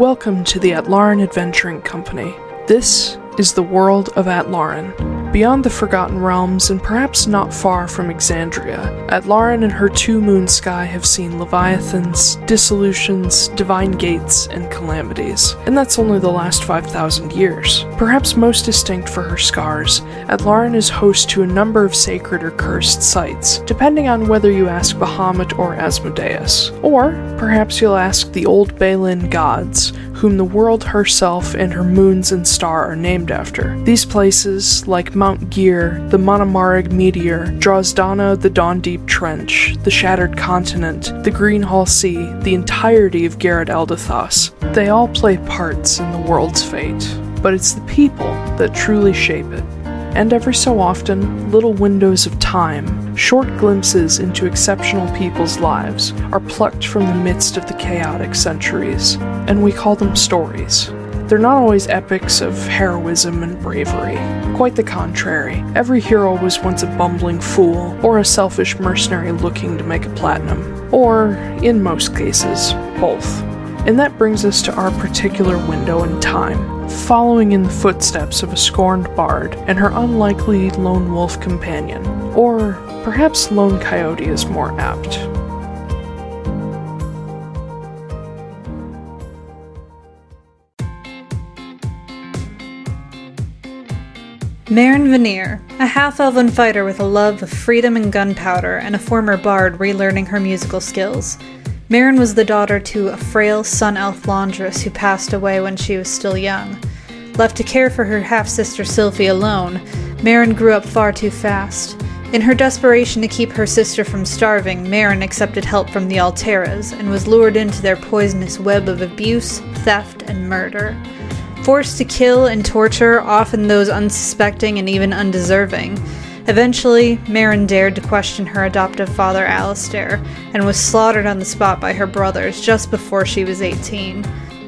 Welcome to the Atlaran Adventuring Company. This is the world of Atlaran. Beyond the Forgotten Realms and perhaps not far from Exandria, Atlaran and her two moon sky have seen leviathans, dissolutions, divine gates, and calamities. And that's only the last 5,000 years. Perhaps most distinct for her scars, Atlaran is host to a number of sacred or cursed sites, depending on whether you ask Bahamut or Asmodeus. Or perhaps you'll ask the old Balin gods, whom the world herself and her moons and star are named after. These places, like Mount Gear, the Monomarig Meteor, Drozdana, the Dawn Deep Trench, the Shattered Continent, the Greenhall Sea, the entirety of Garrett Eldathos, they all play parts in the world's fate. But it's the people that truly shape it and every so often, little windows of time, short glimpses into exceptional people's lives, are plucked from the midst of the chaotic centuries, and we call them stories. They're not always epics of heroism and bravery. Quite the contrary. Every hero was once a bumbling fool, or a selfish mercenary looking to make a platinum. Or, in most cases, both. And that brings us to our particular window in time, following in the footsteps of a scorned bard and her unlikely lone wolf companion. Or perhaps lone coyote is more apt. Marin Veneer, a half elven fighter with a love of freedom and gunpowder, and a former bard relearning her musical skills. Marin was the daughter to a frail sun elf laundress who passed away when she was still young. Left to care for her half sister Sylphie alone, Marin grew up far too fast. In her desperation to keep her sister from starving, Marin accepted help from the Alteras and was lured into their poisonous web of abuse, theft, and murder. Forced to kill and torture often those unsuspecting and even undeserving, Eventually, Marin dared to question her adoptive father Alistair and was slaughtered on the spot by her brothers just before she was 18.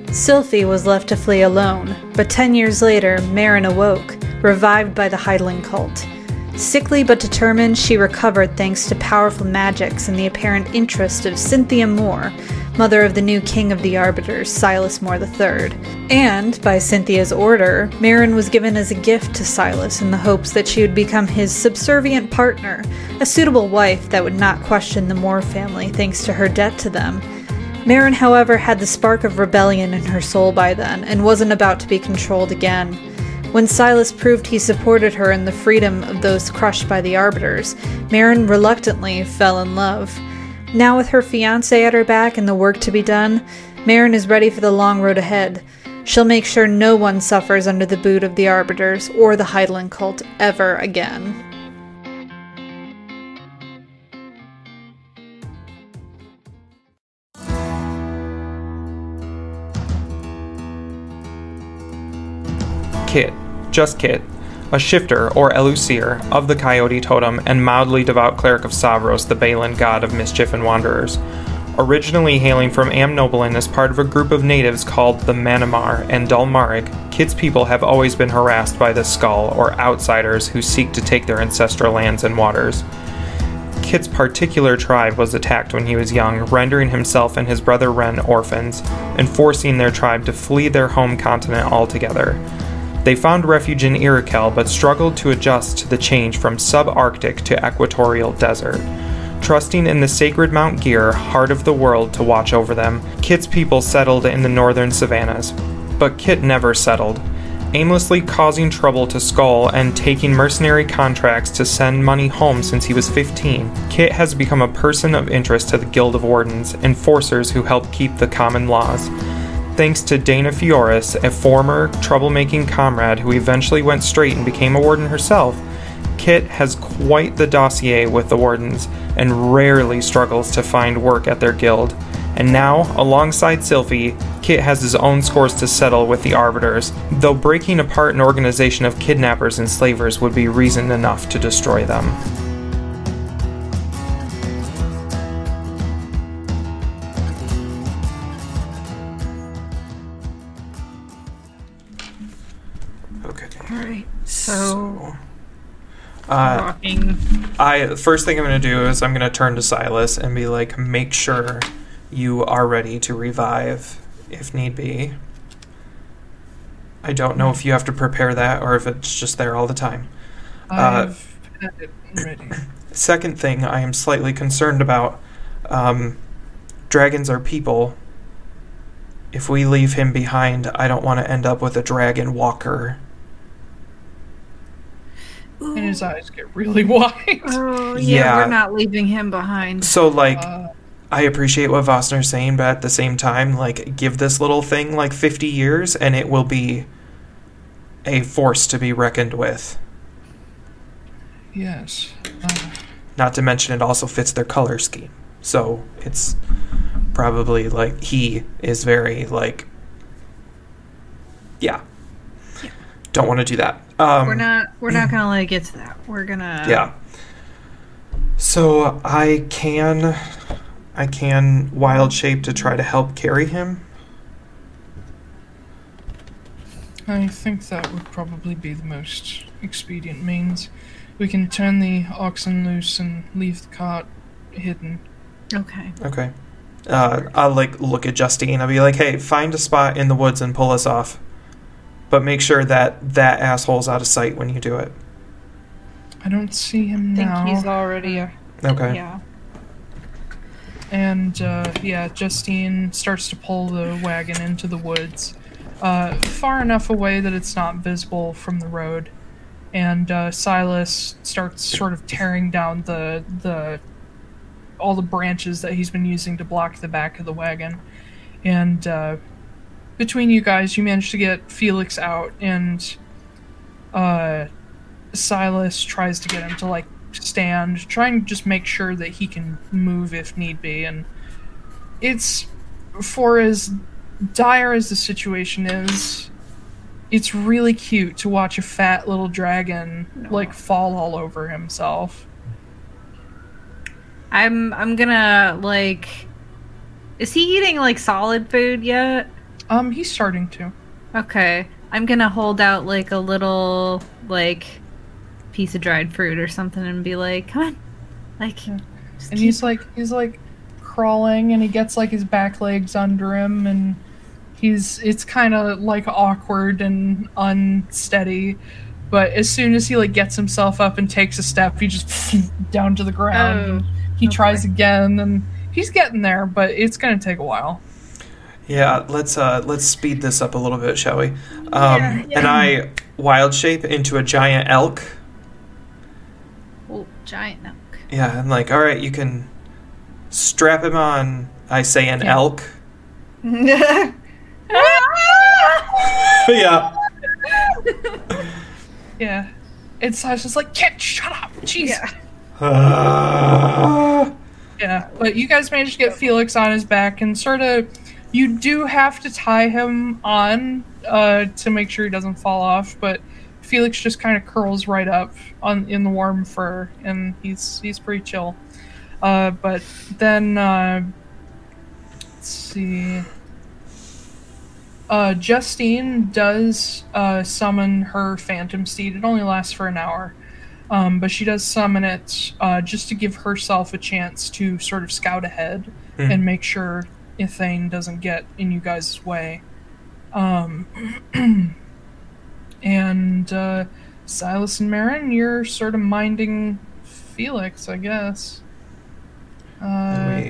Sylphie was left to flee alone, but 10 years later, Marin awoke, revived by the Heidling cult. Sickly but determined, she recovered thanks to powerful magics and the apparent interest of Cynthia Moore, mother of the new king of the Arbiters, Silas Moore III. And, by Cynthia's order, Marin was given as a gift to Silas in the hopes that she would become his subservient partner, a suitable wife that would not question the Moore family thanks to her debt to them. Marin, however, had the spark of rebellion in her soul by then and wasn't about to be controlled again. When Silas proved he supported her in the freedom of those crushed by the Arbiters, Marin reluctantly fell in love. Now, with her fiance at her back and the work to be done, Marin is ready for the long road ahead. She'll make sure no one suffers under the boot of the Arbiters or the Heidland cult ever again. Kit, just Kit, a shifter or Elusir of the Coyote Totem and mildly devout cleric of Savros, the Balin god of mischief and wanderers. Originally hailing from Amnoblin as part of a group of natives called the Manamar and Dulmarig, Kit's people have always been harassed by the Skull, or outsiders who seek to take their ancestral lands and waters. Kit's particular tribe was attacked when he was young, rendering himself and his brother Ren orphans, and forcing their tribe to flee their home continent altogether. They found refuge in Iroquel but struggled to adjust to the change from subarctic to equatorial desert. Trusting in the sacred Mount Gear, heart of the world, to watch over them, Kit's people settled in the northern savannas. But Kit never settled. Aimlessly causing trouble to Skull and taking mercenary contracts to send money home since he was 15, Kit has become a person of interest to the Guild of Wardens, enforcers who help keep the common laws thanks to Dana Fioris, a former troublemaking comrade who eventually went straight and became a warden herself. Kit has quite the dossier with the wardens and rarely struggles to find work at their guild. And now, alongside Sylphie, Kit has his own scores to settle with the Arbiters, though breaking apart an organization of kidnappers and slavers would be reason enough to destroy them. So. Uh, walking. I first thing I'm gonna do is I'm gonna turn to Silas and be like, make sure you are ready to revive if need be. I don't know if you have to prepare that or if it's just there all the time. Uh, I've had it ready. Second thing I am slightly concerned about um, dragons are people. If we leave him behind, I don't want to end up with a dragon walker. And his eyes get really wide. Oh, Yeah. yeah, we're not leaving him behind. So, like, Uh, I appreciate what Vostner's saying, but at the same time, like, give this little thing like 50 years and it will be a force to be reckoned with. yes. Uh, Not to mention, it also fits their color scheme. So, it's probably like he is very, like, yeah. Don't want to do that. Um, we're not. We're not gonna let it get to that. We're gonna. Yeah. So I can, I can wild shape to try to help carry him. I think that would probably be the most expedient means. We can turn the oxen loose and leave the cart hidden. Okay. Okay. Uh, I'll like look at Justine. I'll be like, "Hey, find a spot in the woods and pull us off, but make sure that that asshole's out of sight when you do it." I don't see him I think now. he's already. A, Okay. Yeah. And uh, yeah, Justine starts to pull the wagon into the woods, uh, far enough away that it's not visible from the road. And uh, Silas starts sort of tearing down the the all the branches that he's been using to block the back of the wagon. And uh, between you guys, you manage to get Felix out, and uh, Silas tries to get him to like stand, trying to just make sure that he can move if need be. And it's for as dire as the situation is, it's really cute to watch a fat little dragon like fall all over himself. I'm. I'm gonna like. Is he eating like solid food yet? Um, he's starting to. Okay. I'm gonna hold out like a little like piece of dried fruit or something and be like, "Come on, like." just And keep- he's like he's like crawling and he gets like his back legs under him and he's it's kind of like awkward and unsteady but as soon as he like gets himself up and takes a step he just down to the ground Oh, and he okay. tries again and he's getting there but it's going to take a while Yeah, let's uh let's speed this up a little bit, shall we? Um, Yeah, yeah. And I wild shape into a giant elk. oh, giant elk. Yeah, I'm like, all right, you can strap him on. I say an Yeah. elk. yeah. yeah it's I was just like kid shut up jeez Yeah. Ah. Yeah, but you guys managed to get Felix on his back and sort of. You do have to tie him on uh, to make sure he doesn't fall off, but Felix just kind of curls right up on in the warm fur, and he's he's pretty chill. Uh, but then uh, let's see. Uh, Justine does uh, summon her phantom steed. It only lasts for an hour. Um, but she does summon it uh, just to give herself a chance to sort of scout ahead Mhm. and make sure Ithane doesn't get in you guys' way. Um, and uh, Silas and Marin, you're sort of minding Felix, I guess. Uh,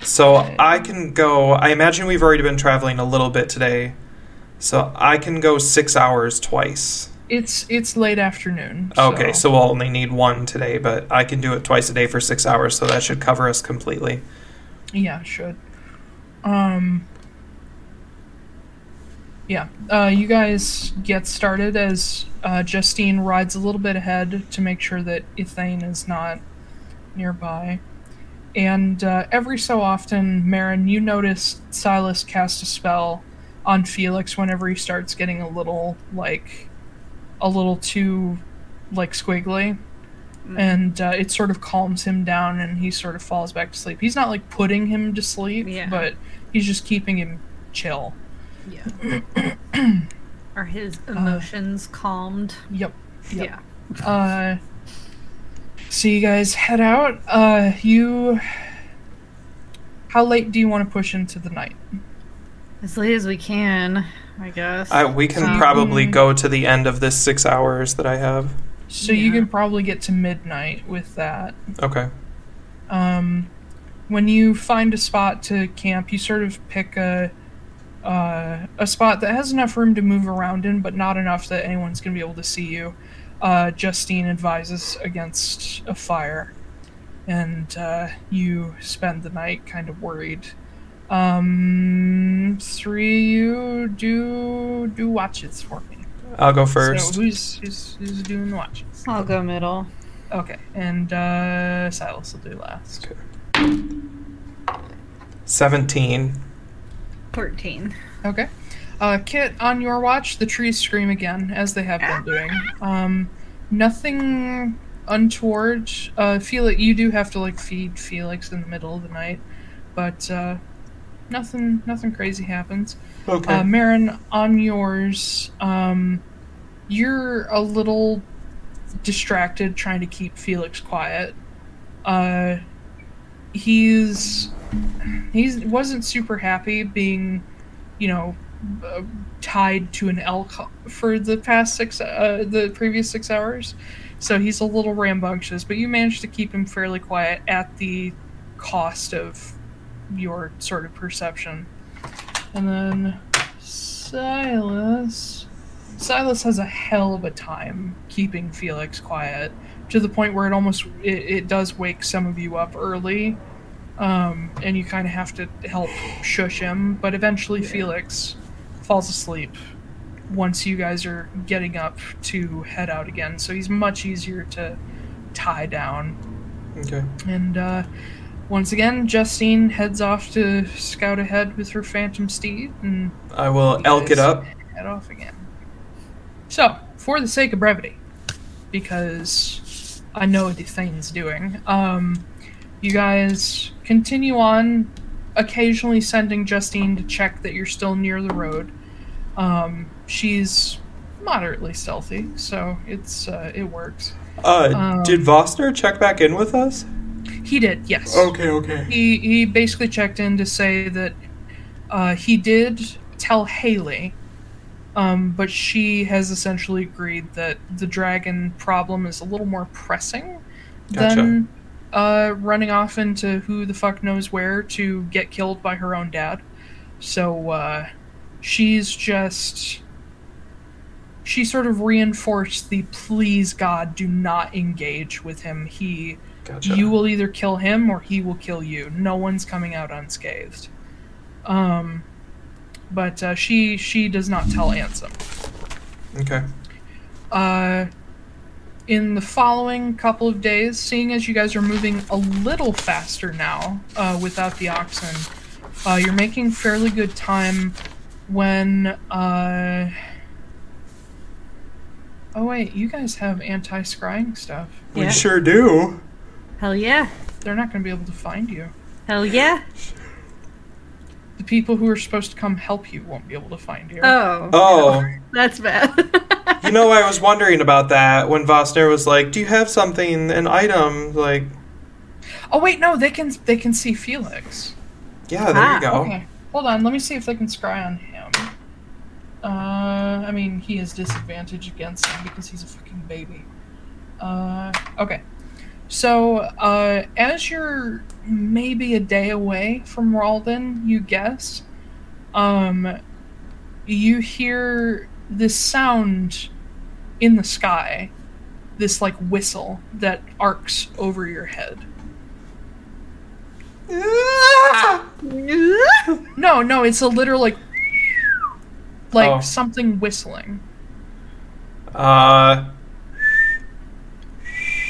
So I can go. I imagine we've already been traveling a little bit today, so I can go six hours twice. it's it's late afternoon. Okay, so we'll only need one today, but I can do it twice a day for six hours, so that should cover us completely. Yeah, should. Um. Yeah, uh, you guys get started as uh, Justine rides a little bit ahead to make sure that Ithane is not nearby. And uh, every so often, Marin, you notice Silas cast a spell on Felix whenever he starts getting a little like a little too like squiggly and uh, it sort of calms him down and he sort of falls back to sleep he's not like putting him to sleep Yeah. but he's just keeping him chill Yeah. Are his emotions calmed? yep Yep. Yeah. uh so you guys head out uh you how late do you want to push into the night As late as we can, I guess. I, we can Um, probably go to the end of this six hours that I have. So you can probably get to midnight with that. Okay. Um, when you find a spot to camp, you sort of pick a uh, a spot that has enough room to move around in, but not enough that anyone's going to be able to see you. Uh, Justine advises against a fire, and uh, you spend the night kind of worried. Um, three, you do do watches for me. I'll go first. So who's who's, who's doing the watches? I'll go middle. Okay, and uh, Silas will do last. 17. 14. Okay. Uh, Kit, on your watch, the trees scream again, as they have been doing. Um, nothing untoward. Uh, Felix, you do have to like feed Felix in the middle of the night, but uh, nothing, nothing crazy happens. Okay. Uh, Marin, on yours, um, you're a little distracted trying to keep Felix quiet. Uh, he's he wasn't super happy being, you know, uh, tied to an elk for the past six uh, the previous six hours. So he's a little rambunctious, but you managed to keep him fairly quiet at the cost of your sort of perception. And then Silas. Silas has a hell of a time keeping Felix quiet to the point where it almost it, it does wake some of you up early, um, and you kind of have to help shush him. But eventually, Felix falls asleep once you guys are getting up to head out again. So he's much easier to tie down. okay. And uh, once again, Justine heads off to scout ahead with her phantom steed and I will elk it up. head off again. So, for the sake of brevity, because I know what the thing's doing, um, you guys continue on, occasionally sending Justine to check that you're still near the road. Um, she's moderately stealthy, so it's uh, it works. Uh, Um, did Vostner check back in with us? He did, yes. Okay, okay. he he basically checked in to say that uh, he did tell Haley, um, but she has essentially agreed that the dragon problem is a little more pressing than uh, running off into who the fuck knows where to get killed by her own dad. So uh, she's just. She sort of reinforced the please God do not engage with him. He Gotcha. you will either kill him or he will kill you. No one's coming out unscathed. Um, but uh, she she does not tell Ansem. Okay. Uh, in the following couple of days, seeing as you guys are moving a little faster now uh, without the oxen, uh, you're making fairly good time when. Uh... Oh wait, you guys have anti-scrying stuff. We sure do. Hell yeah. They're not going to be able to find you. Hell yeah. The people who are supposed to come help you won't be able to find you. Oh. Oh, That's bad. you know, I was wondering about that when Vostner was like, "Do you have something, an item?" Like, Oh wait, no, they can they can see Felix. yeah, there Ah, you go. Okay, hold on. Let me see if they can scry on him. Uh, I mean, he has disadvantage against him because he's a fucking baby. Uh, okay. So, uh, as you're maybe a day away from Ralden, you guess, um, you hear this sound in the sky, this like whistle that arcs over your head. No, no, it's a literal like, like Oh. something whistling. Uh,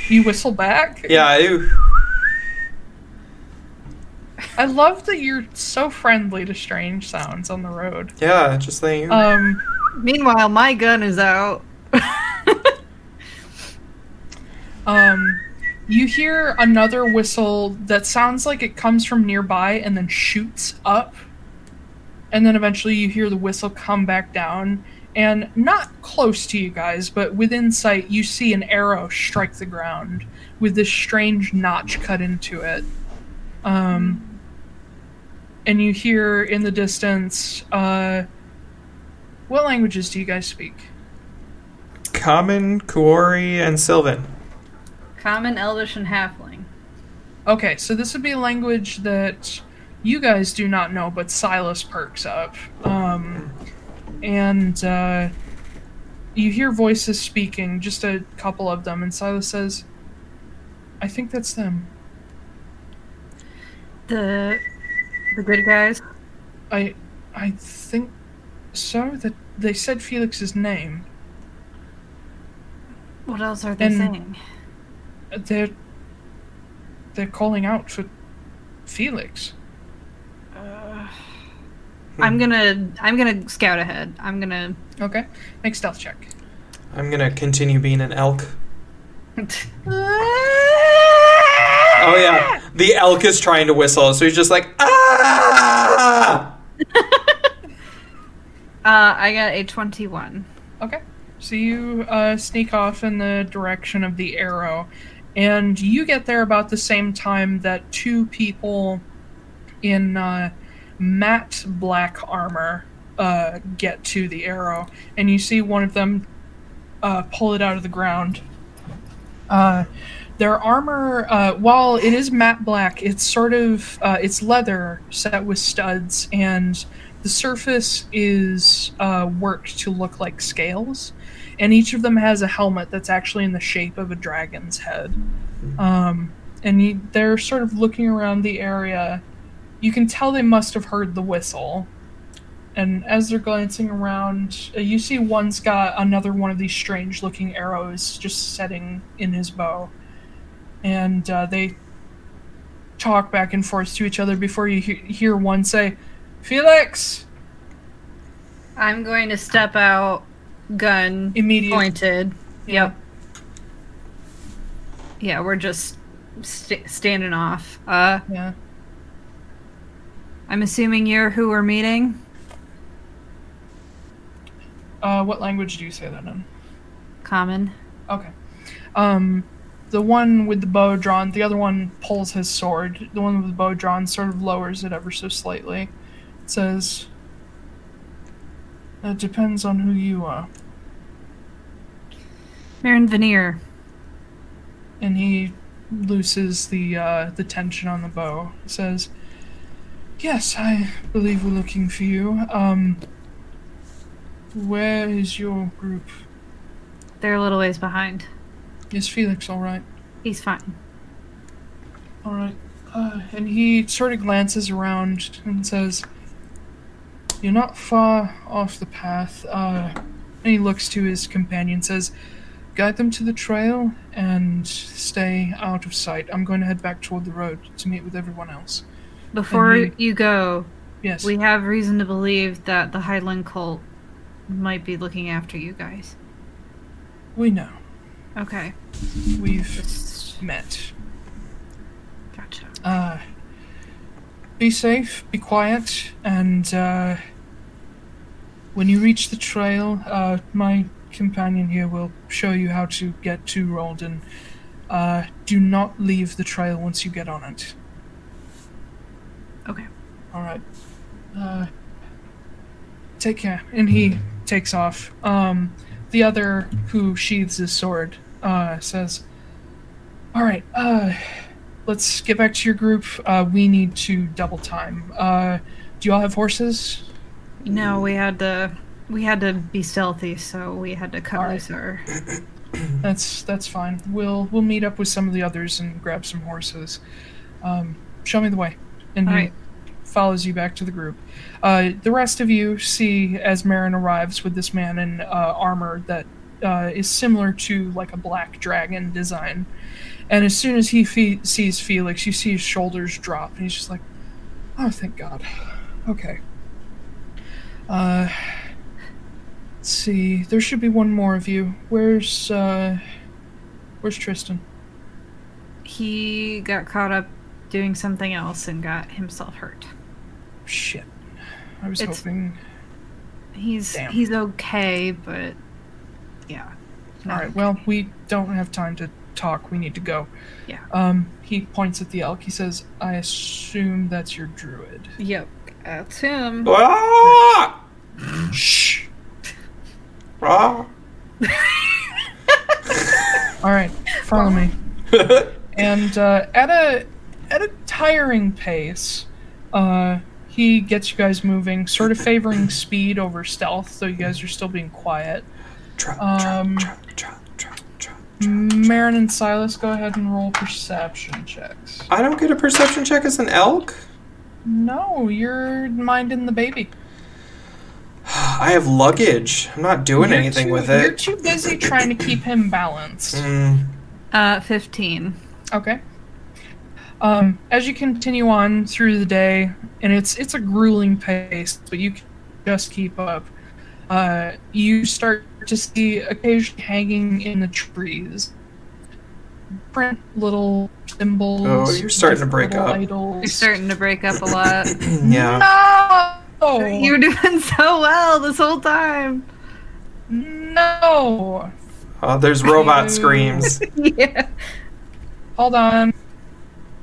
You whistle back. yeah, I, I love that you're so friendly to strange sounds on the road. yeah, just saying. Um, Meanwhile, my gun is out. um, you hear another whistle that sounds like it comes from nearby and then shoots up, and then eventually you hear the whistle come back down. And not close to you guys, but within sight, you see an arrow strike the ground with this strange notch cut into it. Um, and you hear in the distance. Uh, what languages do you guys speak? Common, Kuori, and Sylvan. Common, Elvish, and Halfling. Okay, so this would be a language that you guys do not know, but Silas perks up. Um, and uh, you hear voices speaking, just a couple of them, and Silas says, I think that's them. The the good guys. I I think so. That they said Felix's name. What else are they And- saying? They're they're calling out for Felix. I'm gonna I'm gonna scout ahead. I'm gonna. Okay, make stealth check. I'm gonna continue being an elk. Oh yeah, the elk is trying to whistle, so he's just like ah. Uh, I got a twenty-one. Okay. So you uh, sneak off in the direction of the arrow, and you get there about the same time that two people in uh, matte black armor uh, get to the arrow, and you see one of them uh, pull it out of the ground. Uh, their armor, uh, while it is matte black, it's sort of uh, it's leather set with studs, and the surface is uh, worked to look like scales, and each of them has a helmet that's actually in the shape of a dragon's head. Um, and you, they're sort of looking around the area. You can tell they must have heard the whistle. And as they're glancing around, uh, you see one's got another one of these strange looking arrows just setting in his bow. And uh, they talk back and forth to each other before you he- hear one say, Felix! I'm going to step out, gun Immediately. pointed. Yep. Yeah, we're just st- standing off. Uh, Yeah. I'm assuming you're who we're meeting. Uh, what language do you say that in? Common. Okay. Um, the one with the bow drawn, the other one pulls his sword. The one with the bow drawn sort of lowers it ever so slightly. It says, "It depends on who you are." Marin Veneer. And he looses the uh, the tension on the bow. He says, "Yes, I believe we're looking for you. Um, where is your group? They're a little ways behind. Is Felix all right?" He's fine. All right. Uh, and he sort of glances around and says, "You're not far off the path." Uh, and he looks to his companion, and says, "Guide them to the trail and stay out of sight. I'm going to head back toward the road to meet with everyone else." Before he- you go, Yes. we have reason to believe that the Highland cult might be looking after you guys. we know. Okay. We've Just met. gotcha. Uh, be safe, be quiet, and uh, when you reach the trail, uh, my companion here will show you how to get to Rolden. Uh, do not leave the trail once you get on it. Okay. All right. Uh, take care. And he takes off. Um, the other, who sheathes his sword, uh, says, "All right. Uh, let's get back to your group. Uh, we need to double time. Uh, do you all have horses? No, we had to we had to be stealthy, so we had to cut Alright. loose our That's that's fine. We'll we'll meet up with some of the others and grab some horses. Um, show me the way." And he follows you back to the group. Uh, the rest of you see as Marin arrives with this man in uh, armor that uh, is similar to like a black dragon design. And as soon as he fe- sees Felix, you see his shoulders drop, and he's just like, "Oh, thank God." Okay. Uh, let's see. There should be one more of you. Where's uh, where's Tristan? he got caught up doing something else and got himself hurt. Shit. I was It's- hoping. He's Damn. he's okay, but yeah. All right. Well, we don't have time to talk. We need to go. Yeah. Um, he points at the elk. He says, "I assume that's your druid." Yep. That's him. Ah! Shh. Ah. All right, follow me. And uh, at a at a tiring pace, uh, he gets you guys moving, sort of favoring speed over stealth, so you guys are still being quiet. Trap, Um. Marin and Silas, go ahead and roll perception checks. I don't get a perception check as an elk. No, you're minding the baby. I have luggage. I'm not doing You're anything too- with it. You're too busy trying to keep him balanced. Mm, Uh, 15. Okay. Um, as you continue on through the day, and it's it's a grueling pace, but you can just keep up. Uh, you start to see occasionally hanging in the trees, different little symbols. Oh, you're starting to break up. Idols. You're starting to break up a lot. yeah. No, You're doing so well this whole time. no. Oh, there's robot screams. yeah. Hold on.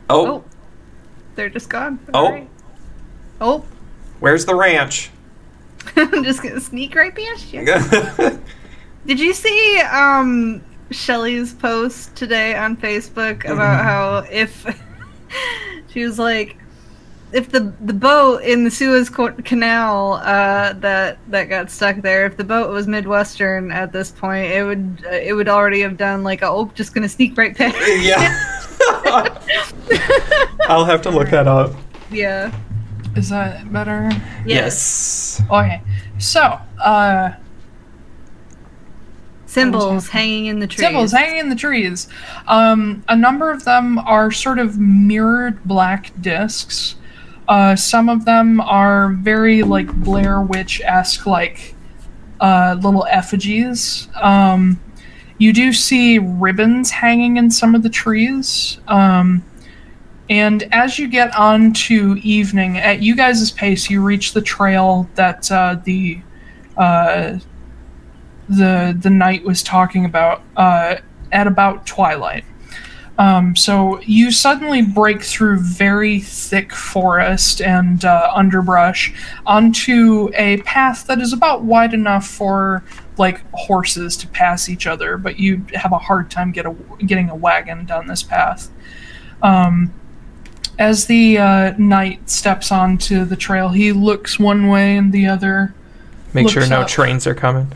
Oh, Oh. They're just gone. Oh. Alright. Oh. where's the ranch? I'm just gonna sneak right past you. Did you see um Shelly's post today on Facebook about how if she was like if the the boat in the Suez Canal uh, that that got stuck there, if the boat was Midwestern at this point, it would uh, it would already have done like a oh just gonna sneak right past. yeah. I'll have to look that up. yeah. Is that better? Yes. Okay. So, uh, Symbols hanging in the trees. Symbols hanging in the trees. Um, a number of them are sort of mirrored black discs. Uh, some of them are very like Blair Witch esque, like uh, little effigies. Um, you do see ribbons hanging in some of the trees. Um, and as you get on to evening, at you guys' pace, you reach the trail that uh, the uh, the the knight was talking about uh, at about twilight. Um, so you suddenly break through very thick forest and uh, underbrush onto a path that is about wide enough for like horses to pass each other, but you have a hard time get a, getting a wagon down this path. Um, as the uh, knight steps onto the trail, he looks one way and the other Make sure no up. trains are coming.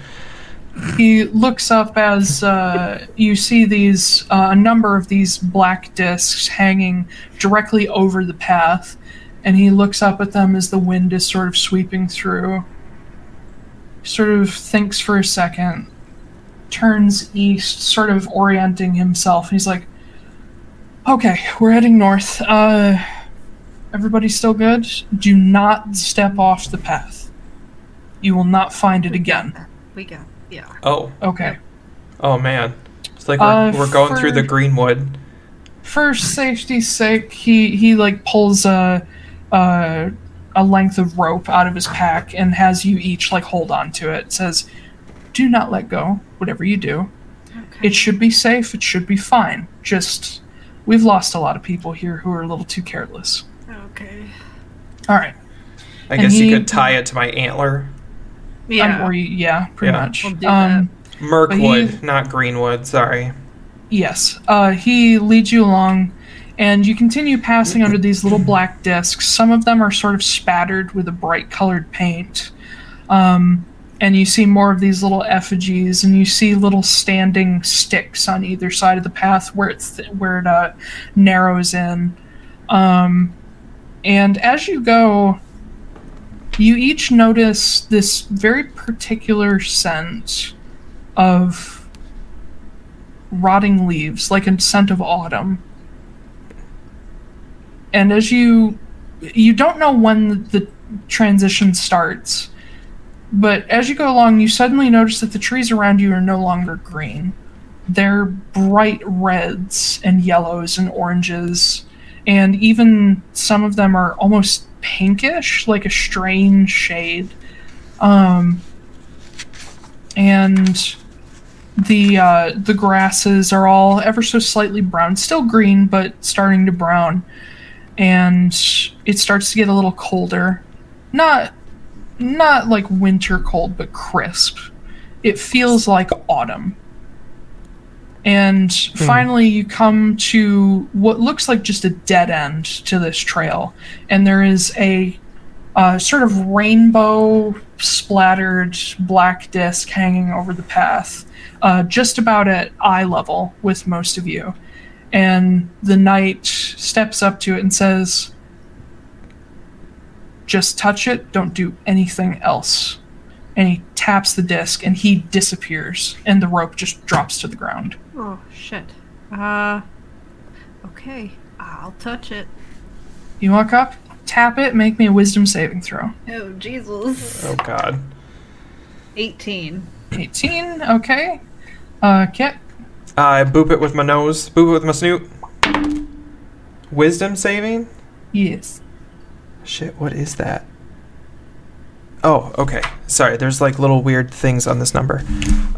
He looks up as uh, you see these uh, a number of these black discs hanging directly over the path and he looks up at them as the wind is sort of sweeping through. Sort of thinks for a second turns east sort of orienting himself. He's like okay we're heading north. Uh everybody still good? Do not step off the path. You will not find it again. We got yeah. Oh, okay oh man. It's like we're, Uh, we're going through the greenwood. for safety's sake, he he like pulls a a, a length of rope out of his pack and has you each like hold on to it. Says, "Do not let go. Whatever you do, Okay. it should be safe. It should be fine. Just we've lost a lot of people here who are a little too careless. okay. All right, I and guess he- you could tie it to my antler. Um, or yeah, pretty Yeah. much. We'll um, Mirkwood, he- not greenwood. Sorry. Yes. Uh, he leads you along, and you continue passing under these little black discs. Some of them are sort of spattered with a bright colored paint. Um, and you see more of these little effigies, and you see little standing sticks on either side of the path where it's th- where it uh, narrows in. Um, and as you go, you each notice this very particular scent of rotting leaves, like a scent of autumn. And as you you don't know when the transition starts, but as you go along, you suddenly notice that the trees around you are no longer green. They're bright reds and yellows and oranges, and even some of them are almost pinkish, like a strange shade. Um, and the uh, the grasses are all ever so slightly brown, still green, but starting to brown. And it starts to get a little colder. not not like winter cold, but crisp. It feels like autumn. And finally, you come to what looks like just a dead end to this trail, and there is a uh, sort of rainbow splattered black disc hanging over the path, uh, just about at eye level with most of you. And the knight steps up to it and says, Just touch it, don't do anything else. And he taps the disc and he disappears, and the rope just drops to the ground. Oh shit. Uh. Okay, I'll touch it. You walk up, tap it, make me a wisdom saving throw. Oh Jesus. Oh God. 18. 18, okay. Uh, Kit, I boop it with my nose. Boop it with my snoot. Wisdom saving? yes. Shit, what is that? Oh, okay. Sorry, there's like little weird things on this number.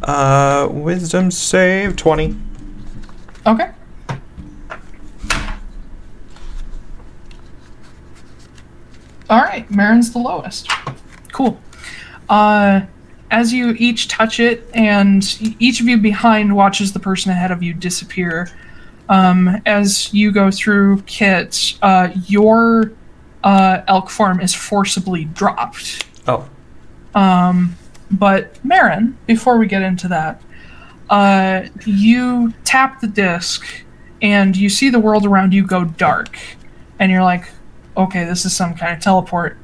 Uh, wisdom save 20. Okay. All right, Marin's the lowest. Cool. Uh, as you each touch it, and each of you behind watches the person ahead of you disappear. Um, as you go through Kit, uh, your uh, elk form is forcibly dropped. Oh. Um, but Marin, before we get into that, uh, you tap the disc and you see the world around you go dark, and you're like, okay, this is some kind of teleport.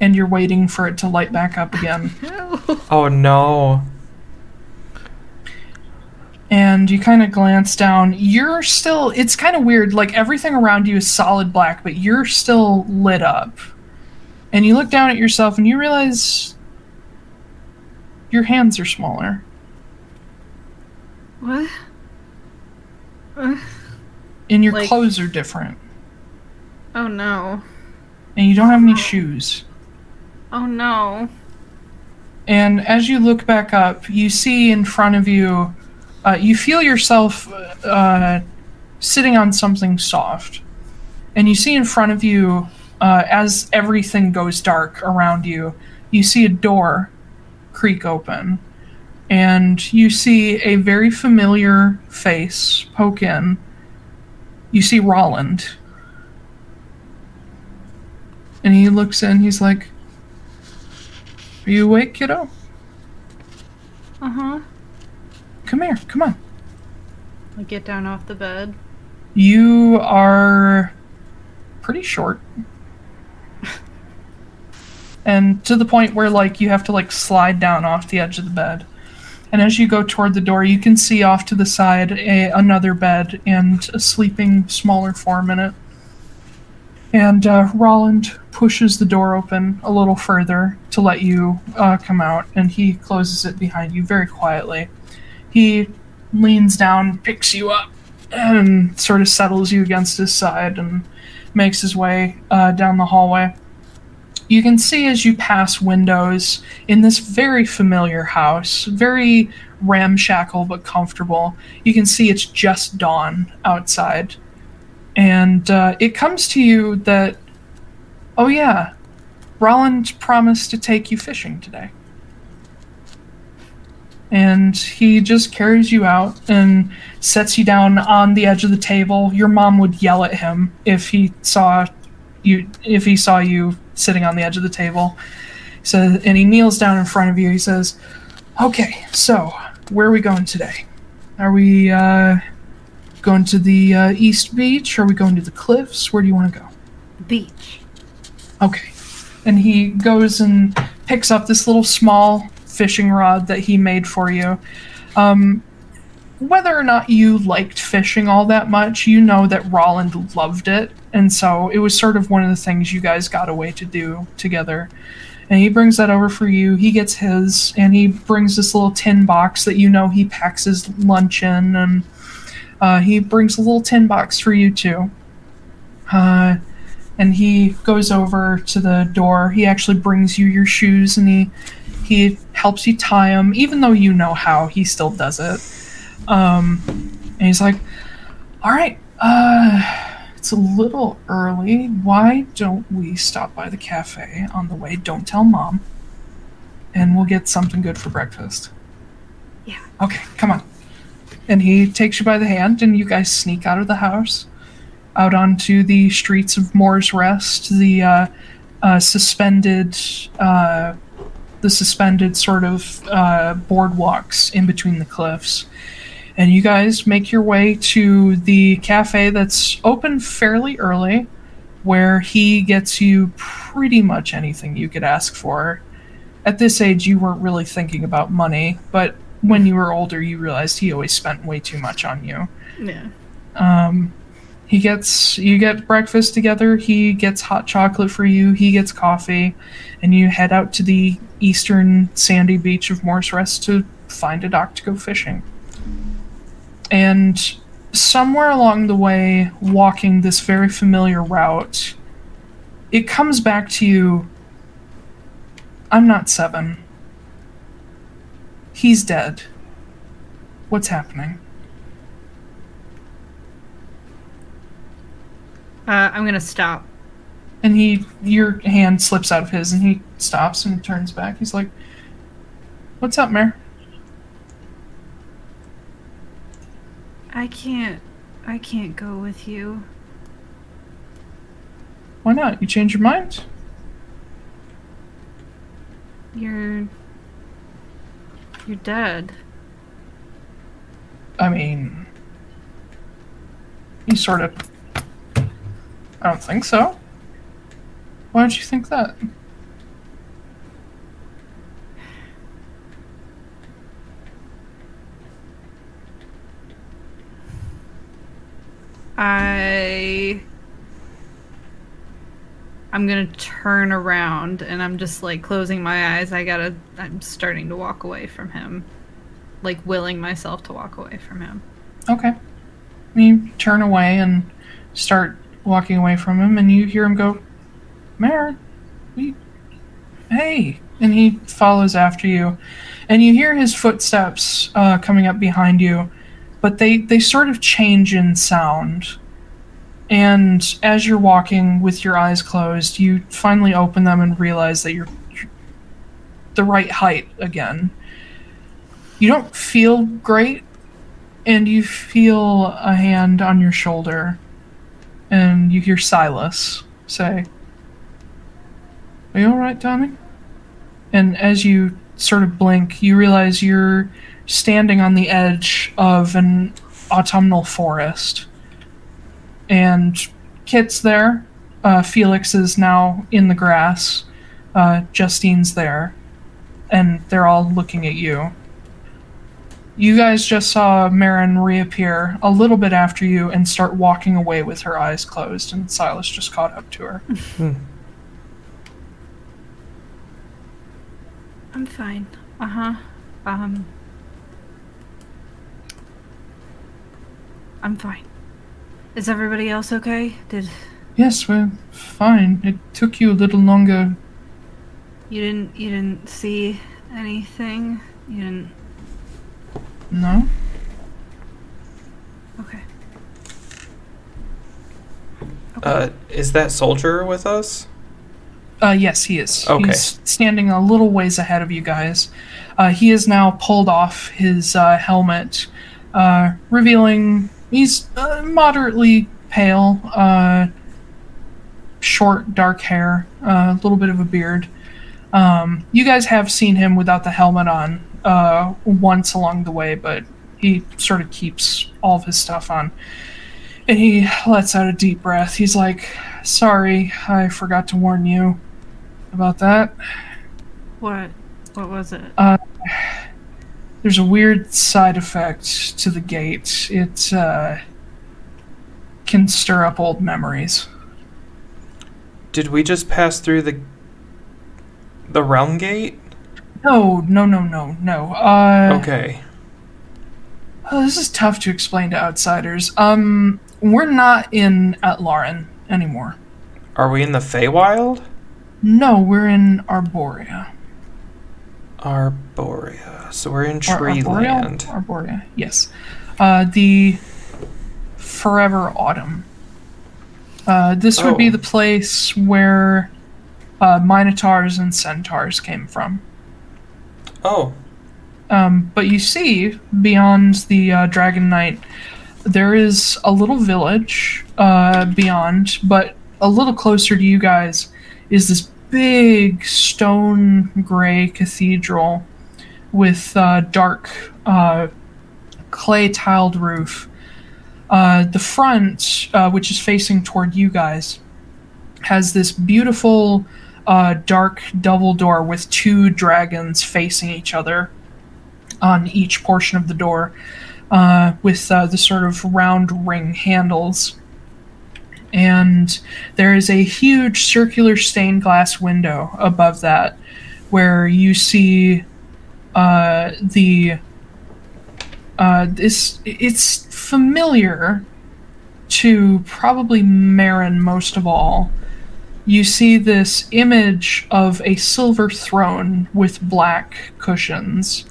And you're waiting for it to light back up again. Oh no. and you kind of glance down. You're still, it's kind of weird. Like everything around you is solid black, but you're still lit up. And you look down at yourself and you realize your hands are smaller. What? Uh, and your Like- clothes are different. oh no. And you don't have any shoes. Oh no. And as you look back up, you see in front of you, uh, you feel yourself uh, sitting on something soft. And you see in front of you, uh, as everything goes dark around you, you see a door creak open. And you see a very familiar face poke in. You see Roland. And he looks in, he's like, Are you awake, kiddo? Uh huh. Come here, come on. I get down off the bed. You are pretty short. And to the point where like you have to like slide down off the edge of the bed. And as you go toward the door, you can see off to the side a, another bed and a sleeping smaller form in it. And uh, Roland pushes the door open a little further to let you uh, come out, and he closes it behind you very quietly. He leans down, picks you up, and sort of settles you against his side and makes his way uh, down the hallway. You can see as you pass windows in this very familiar house, very ramshackle but comfortable. You can see it's just dawn outside. And uh, it comes to you that, oh yeah, Roland promised to take you fishing today and he just carries you out and sets you down on the edge of the table. Your mom would yell at him if he saw you if he saw you sitting on the edge of the table. So and he kneels down in front of you. He says, "Okay, so where are we going today? Are we uh, going to the uh, East Beach? Are we going to the cliffs? Where do you want to go?" Beach. Okay. And he goes and picks up this little small fishing rod that he made for you. Um, whether or not you liked fishing all that much, you know that Roland loved it. And so it was sort of one of the things you guys got away to do together. And he brings that over for you. He gets his, and he brings this little tin box that you know he packs his lunch in. And uh, he brings a little tin box for you too. Uh, and he goes over to the door. He actually brings you your shoes and he he helps you tie them, even though you know how. He still does it. Um, and he's like, "All right, uh, it's a little early. Why don't we stop by the cafe on the way? Don't tell mom. And we'll get something good for breakfast. Yeah. Okay, come on. And he takes you by the hand, and you guys sneak out of the house, out onto the streets of Moore's Rest, the uh, uh, suspended, uh, the suspended sort of uh, boardwalks in between the cliffs. And you guys make your way to the cafe that's open fairly early, where he gets you pretty much anything you could ask for. At this age, you weren't really thinking about money, but when you were older, you realized he always spent way too much on you. Yeah. Um, he gets you get breakfast together. He gets hot chocolate for you. He gets coffee, and you head out to the eastern sandy beach of Morse Rest to find a dock to go fishing. And somewhere along the way, walking this very familiar route, it comes back to you. I'm not seven. He's dead. What's happening? Uh, I'm gonna stop. And he, your hand slips out of his, and he stops and turns back. He's like, "What's up, Mare?" I can't. I can't go with you. Why not? You change your mind? You're. You're dead. I mean, You sort of. I don't think so. Why don't you think that? I. I'm gonna turn around and I'm just like closing my eyes. I gotta. I'm starting to walk away from him. Like willing myself to walk away from him. Okay. You turn away and start walking away from him, and you hear him go, Mare, we, hey. And he follows after you. And you hear his footsteps uh, coming up behind you, but they, they sort of change in sound. And as you're walking with your eyes closed, you finally open them and realize that you're, you're the right height again. You don't feel great, and you feel a hand on your shoulder, and you hear Silas say, Are you alright, darling? And as you sort of blink, you realize you're standing on the edge of an autumnal forest. And Kit's there. Uh, Felix is now in the grass. Uh, Justine's there. And they're all looking at you. You guys just saw Marin reappear a little bit after you and start walking away with her eyes closed, and Silas just caught up to her. I'm fine. Uh huh. Um. I'm fine. Is everybody else okay? Did yes, we're fine. It took you a little longer. you didn't you didn't see anything? You didn't. No? Okay. Uh, is that soldier with us? Uh, yes, he is. Okay. He's standing a little ways ahead of you guys. Uh, he has now pulled off his uh, helmet, uh, revealing he's uh, moderately pale, uh, short, dark hair, uh, a little bit of a beard. Um, you guys have seen him without the helmet on uh, once along the way, but he sort of keeps all of his stuff on. And he lets out a deep breath. He's like, Sorry, I forgot to warn you about that. What? What was it? There's a weird side effect to the gate. It uh, can stir up old memories. Did we just pass through the the realm gate? No, no, no, no, no. Uh, Okay. oh, this is tough to explain to outsiders. Um, we're not in Atlaran anymore. Are we in the Feywild? No, we're in Arborea. Arborea. So we're in Ar- Tree? Land. Arborea, yes. Uh, the Forever Autumn. Uh, this would be Oh. the place where uh, Minotaurs and Centaurs came from. Oh, Um, but you see, beyond the uh, Dragon Knight, there is a little village uh, beyond, but a little closer to you guys is this big stone gray cathedral with uh, dark uh, clay tiled roof. Uh, the front, uh, which is facing toward you guys, has this beautiful uh, dark double door with two dragons facing each other on each portion of the door uh, with the sort of round ring handles. And there is a huge circular stained glass window above that where you see uh, the. Uh, this it's familiar to probably Marin most of all. You see this image of a silver throne with black cushions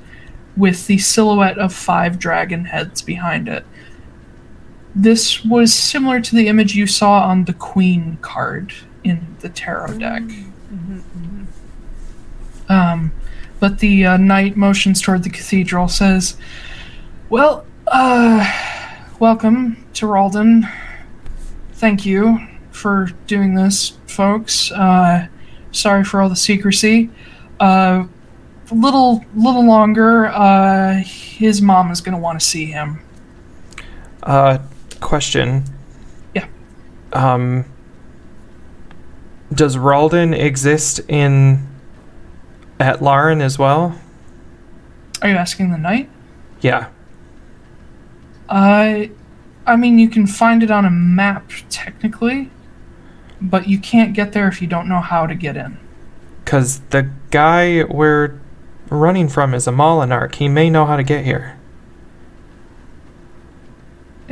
with the silhouette of five dragon heads behind it. This was similar to the image you saw on the Queen card in the tarot deck. Um, but the uh, knight motions toward the cathedral, says, Well, uh, welcome to Ralden. Thank you for doing this, folks. Uh, sorry for all the secrecy. Uh, a little little longer uh his mom is going to want to see him uh, question. Yeah. Um, does Ralden exist in Atlaran as well? are you asking the knight Yeah. uh i mean you can find it on a map technically but you can't get there if you don't know how to get in Because the guy we're running from is a Molinarch. He may know how to get here.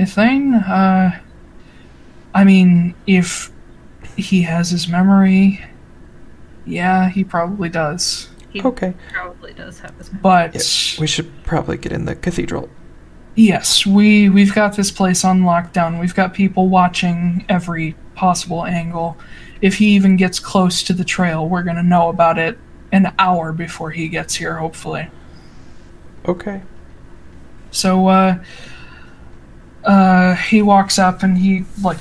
Ithane, uh i mean if he has his memory yeah he probably does He Okay. probably does have his. but Yeah, we should probably get in the cathedral. Yes, we we've got this place on lockdown. We've got people watching every possible angle. If he even gets close to the trail, we're gonna know about it an hour before he gets here, hopefully. Okay. So uh uh he walks up and he like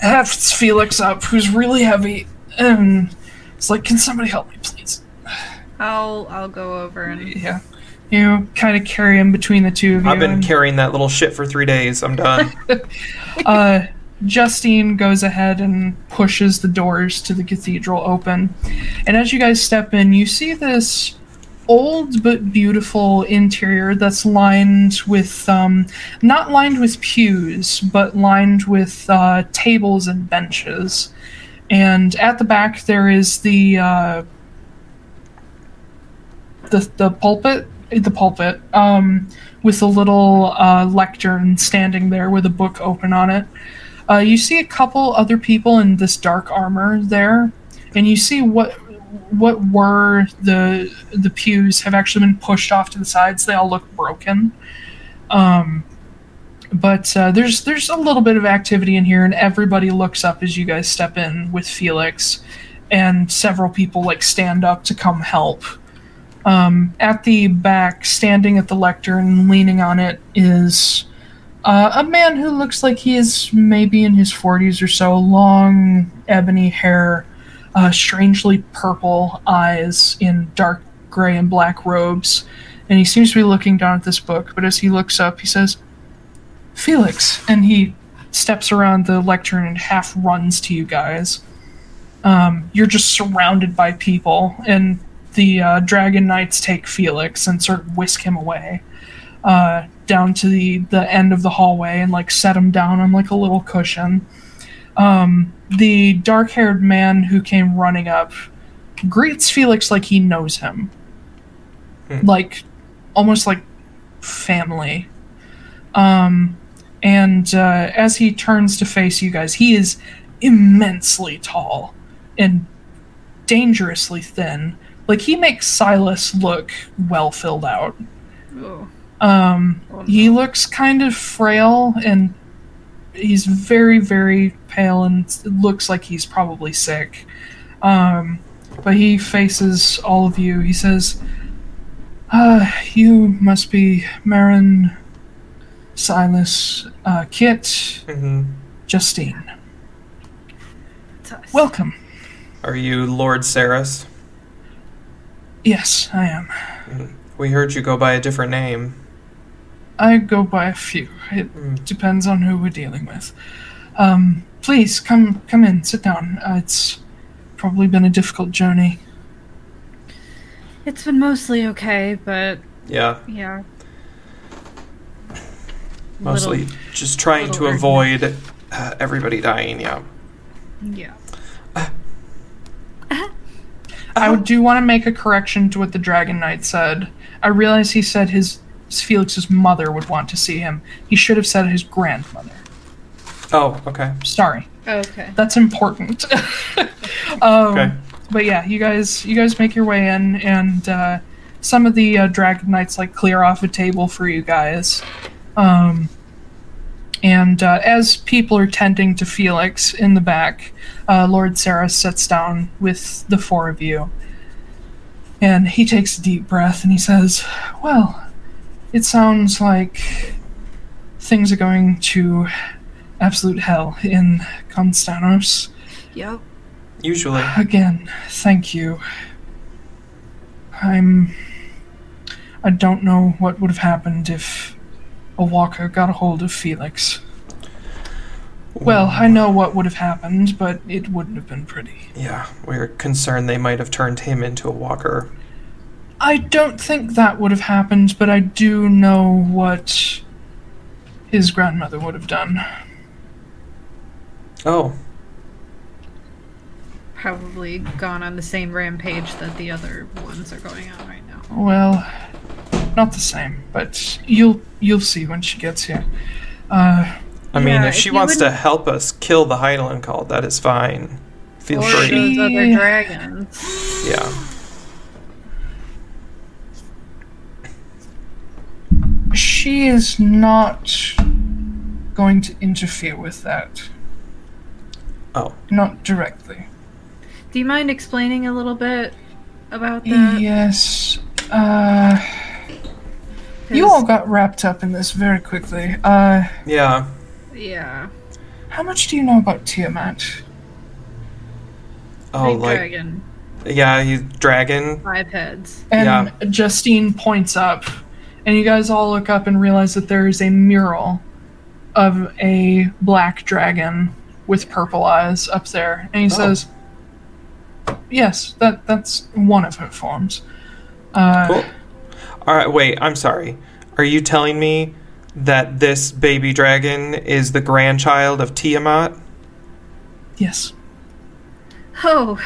hefts Felix up, who's really heavy, and it's like, Can somebody help me, please? I'll I'll go over and Yeah. You kind of carry him between the two of you. I've been and- carrying that little shit for three days. I'm done. uh, Justine goes ahead and pushes the doors to the cathedral open. And as you guys step in, you see this old but beautiful interior that's lined with, um, not lined with pews, but lined with uh, tables and benches. And at the back, there is the. Uh, the, the pulpit the pulpit um, with a little uh, lectern standing there with a book open on it. Uh, you see a couple other people in this dark armor there, and you see what what were the the pews have actually been pushed off to the sides. They all look broken. Um, but uh, there's there's a little bit of activity in here, and everybody looks up as you guys step in with Felix, and several people like stand up to come help. Um, at the back, standing at the lectern, leaning on it, is uh, a man who looks like he is maybe in his 40s or so. Long, ebony hair, uh, strangely purple eyes in dark gray and black robes. And he seems to be looking down at this book, but as he looks up, he says, Felix. And he steps around the lectern and half runs to you guys. Um, you're just surrounded by people, and the uh, Dragon Knights take Felix and sort of whisk him away uh, down to the, the end of the hallway and like set him down on like a little cushion. Um, the dark haired man who came running up greets Felix like he knows him. Hmm. Like almost like family. Um, and uh, as he turns to face you guys, he is immensely tall and dangerously thin. Like he makes Silas look well filled out. oh, Um, oh he looks kind of frail and he's very very pale and it looks like he's probably sick. Um, but he faces all of you. He says, uh, "You must be Marin, Silas, uh, Kit, hmm Justine. Welcome." Are you Lord Saris? Yes, I am. We heard you go by a different name. I go by a few. It Mm. depends on who we're dealing with. Um, please come come in, sit down. Uh, it's probably been a difficult journey. It's been mostly okay, but Yeah, yeah. mostly Little- just trying to little avoid uh, everybody dying. Yeah. yeah. I do want to make a correction to what the Dragon Knight said. I realize he said his Felix's mother would want to see him. He should have said his grandmother. Oh, okay. Sorry, Okay. that's important. um, Okay. But yeah, you guys, you guys make your way in, and uh, some of the uh, Dragon Knights like clear off a table for you guys. Um, and uh, as people are tending to Felix in the back, uh, Lord Saris sits down with the four of you. And he takes a deep breath and he says, Well, it sounds like things are going to absolute hell in Constanos. Yep. Usually. Again, thank you. I'm. I don't know what would have happened if a walker got a hold of Felix. Well, I know what would have happened, but it wouldn't have been pretty. Yeah, we're concerned they might have turned him into a walker. I don't think that would have happened, but I do know what his grandmother would have done. Oh, Probably gone on the same rampage that the other ones are going on right now. Well, not the same, but you'll you'll see when she gets here. Uh, I mean, Yeah, if she if wants to help us kill the Hydaelyn cult, that is fine. Feel Or free. those other dragons. Yeah. She is not going to interfere with that. Oh. Not directly. Do you mind explaining a little bit about that? Yes. Uh, you all got wrapped up in this very quickly. Uh, Yeah. Yeah. how much do you know about Tiamat? Oh, Big like dragon. yeah, he's dragon. Five heads. And Justine points up, and you guys all look up and realize that there is a mural of a black dragon with purple eyes up there. And he Oh. says, "Yes, that that's one of her forms." Uh, Cool. All right, wait. I'm sorry. Are you telling me that this baby dragon is the grandchild of Tiamat? Yes. Oh.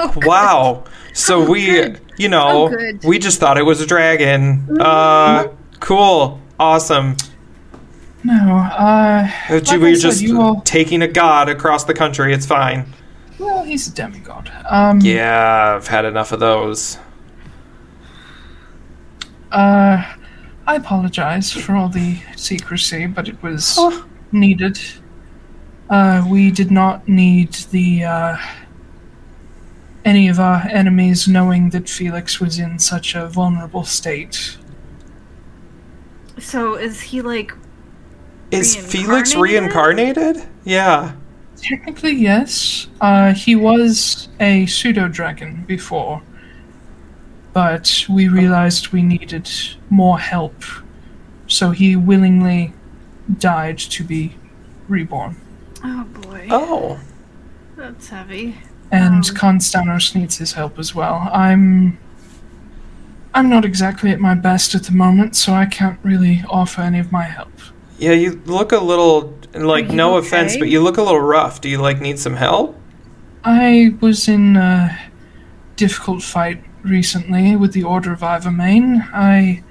Oh. Wow. So Oh, we, good. You know, Oh, we just thought it was a dragon. Uh, cool. Awesome. No. Uh, But Like were said, just all- taking a god across the country. It's fine. well, he's a demigod. Um, Yeah, I've had enough of those. Uh, I apologize for all the secrecy, but it was Oh. needed. Uh, we did not need the uh, any of our enemies knowing that Felix was in such a vulnerable state. So is he like Is Felix Reincarnated? reincarnated? Yeah. Technically, yes. Uh, he was a pseudo dragon before, but we realized we needed more help, so he willingly died to be reborn. Oh boy. Oh. That's heavy. And Um. Constanos needs his help as well. I'm I'm not exactly at my best at the moment, so I can't really offer any of my help. Yeah, you look a little like you no offense, but you look a little rough. Do you like need some help? I was in a difficult fight recently with the Order of Ivermain. I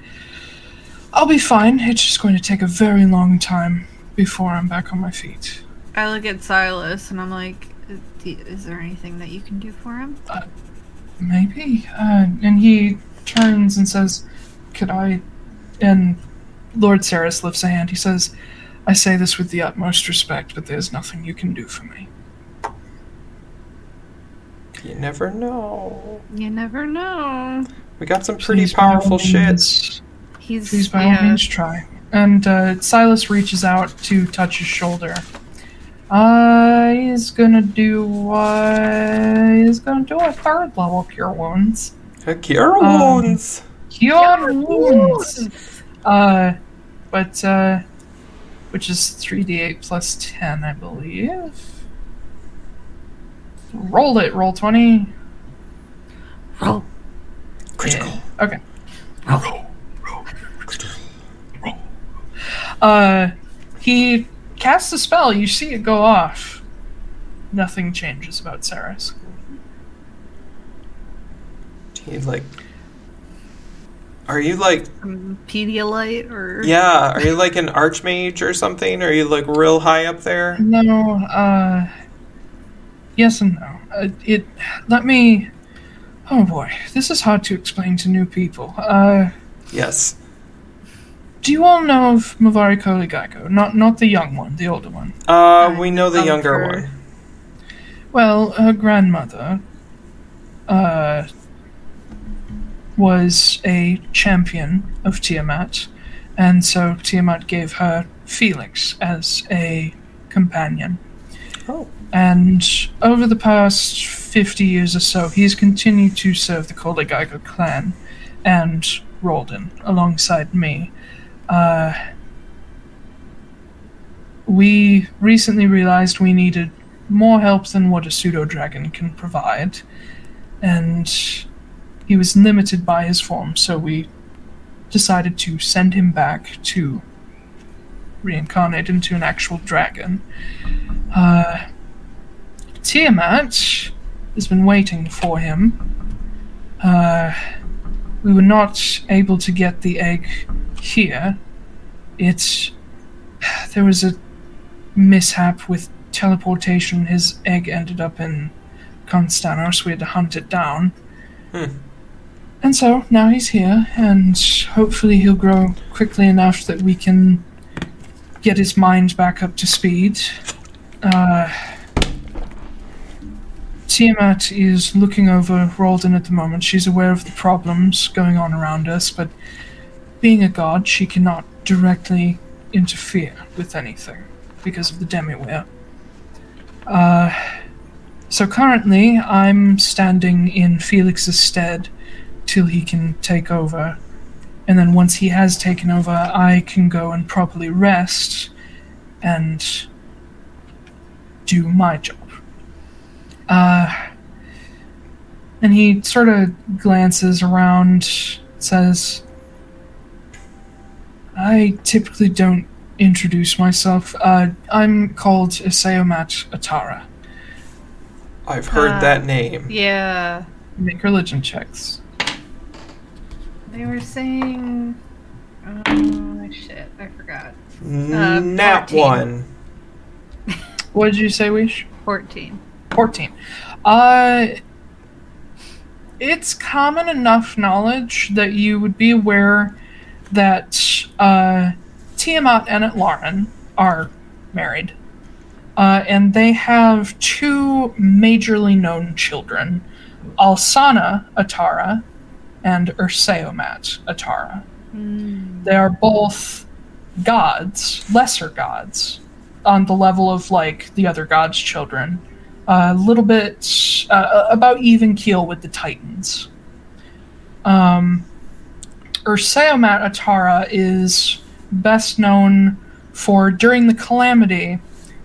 I'll be fine. It's just going to take a very long time before I'm back on my feet. I look at Silas and I'm like, is, is there anything that you can do for him? Maybe. Uh, and he turns and says, Could I. And Lord Saris lifts a hand. He says, I say this with the utmost respect, but there's nothing you can do for me. You never know. You never know. We got some pretty Please, powerful shits. He's Please, by yeah. all means, try. And uh, Silas reaches out to touch his shoulder. Uh, he's gonna do uh, he's gonna do a third level cure wounds. A cure Um, wounds. Cure wounds. Uh, but uh, which is three d eight plus ten, I believe. Roll it. Roll twenty. Roll. Critical. Yeah, Okay. Uh, he casts a spell. You see it go off. Nothing changes about Saris. He like. Are you like Some Pedialyte or yeah? Are you like an archmage or something? Are you like real high up there? No. Uh. Yes and no. Uh, it. Let me. Oh boy, this is hard to explain to new people. Uh, Yes. Do you all know of Mavari Koligaiko? Not not the young one, the older one. Uh, we know the Um, younger for- one. Well, her grandmother uh, was a champion of Tiamat, and so Tiamat gave her Felix as a companion. Oh. And over the past 50 years or so, he's continued to serve the Koligaigo clan and Roldan alongside me. Uh, we recently realized we needed more help than what a pseudo dragon can provide, and he was limited by his form, so we decided to send him back to reincarnate into an actual dragon. Uh, Tiamat has been waiting for him. Uh, we were not able to get the egg here. It. There was a mishap with teleportation. His egg ended up in Constanos. We had to hunt it down. Hmm. And so now he's here, and hopefully he'll grow quickly enough that we can get his mind back up to speed. Uh, Tiamat is looking over Roldan at the moment. She's aware of the problems going on around us, but being a god, she cannot directly interfere with anything because of the Demiware. Uh, so currently, I'm standing in Felix's stead till he can take over. And then once he has taken over, I can go and properly rest and do my job. Uh, and he sort of glances around, says, I typically don't introduce myself. Uh, I'm called Isaomat Atara. I've heard Uh, that name. Yeah. Make religion checks. They were saying. Oh shit! I forgot. Nat 14. one. What did you say, Wish? Fourteen. 14. Uh, it's common enough knowledge that you would be aware that uh, Tiamat and Atlaran are married. Uh, and they have two majorly known children Alsana Atara and Urseomat Atara. They are both gods, lesser gods, on the level of like the other gods' children. A little bit uh, about even keel with the Titans. Um, Urseomat Atara is best known for during the calamity,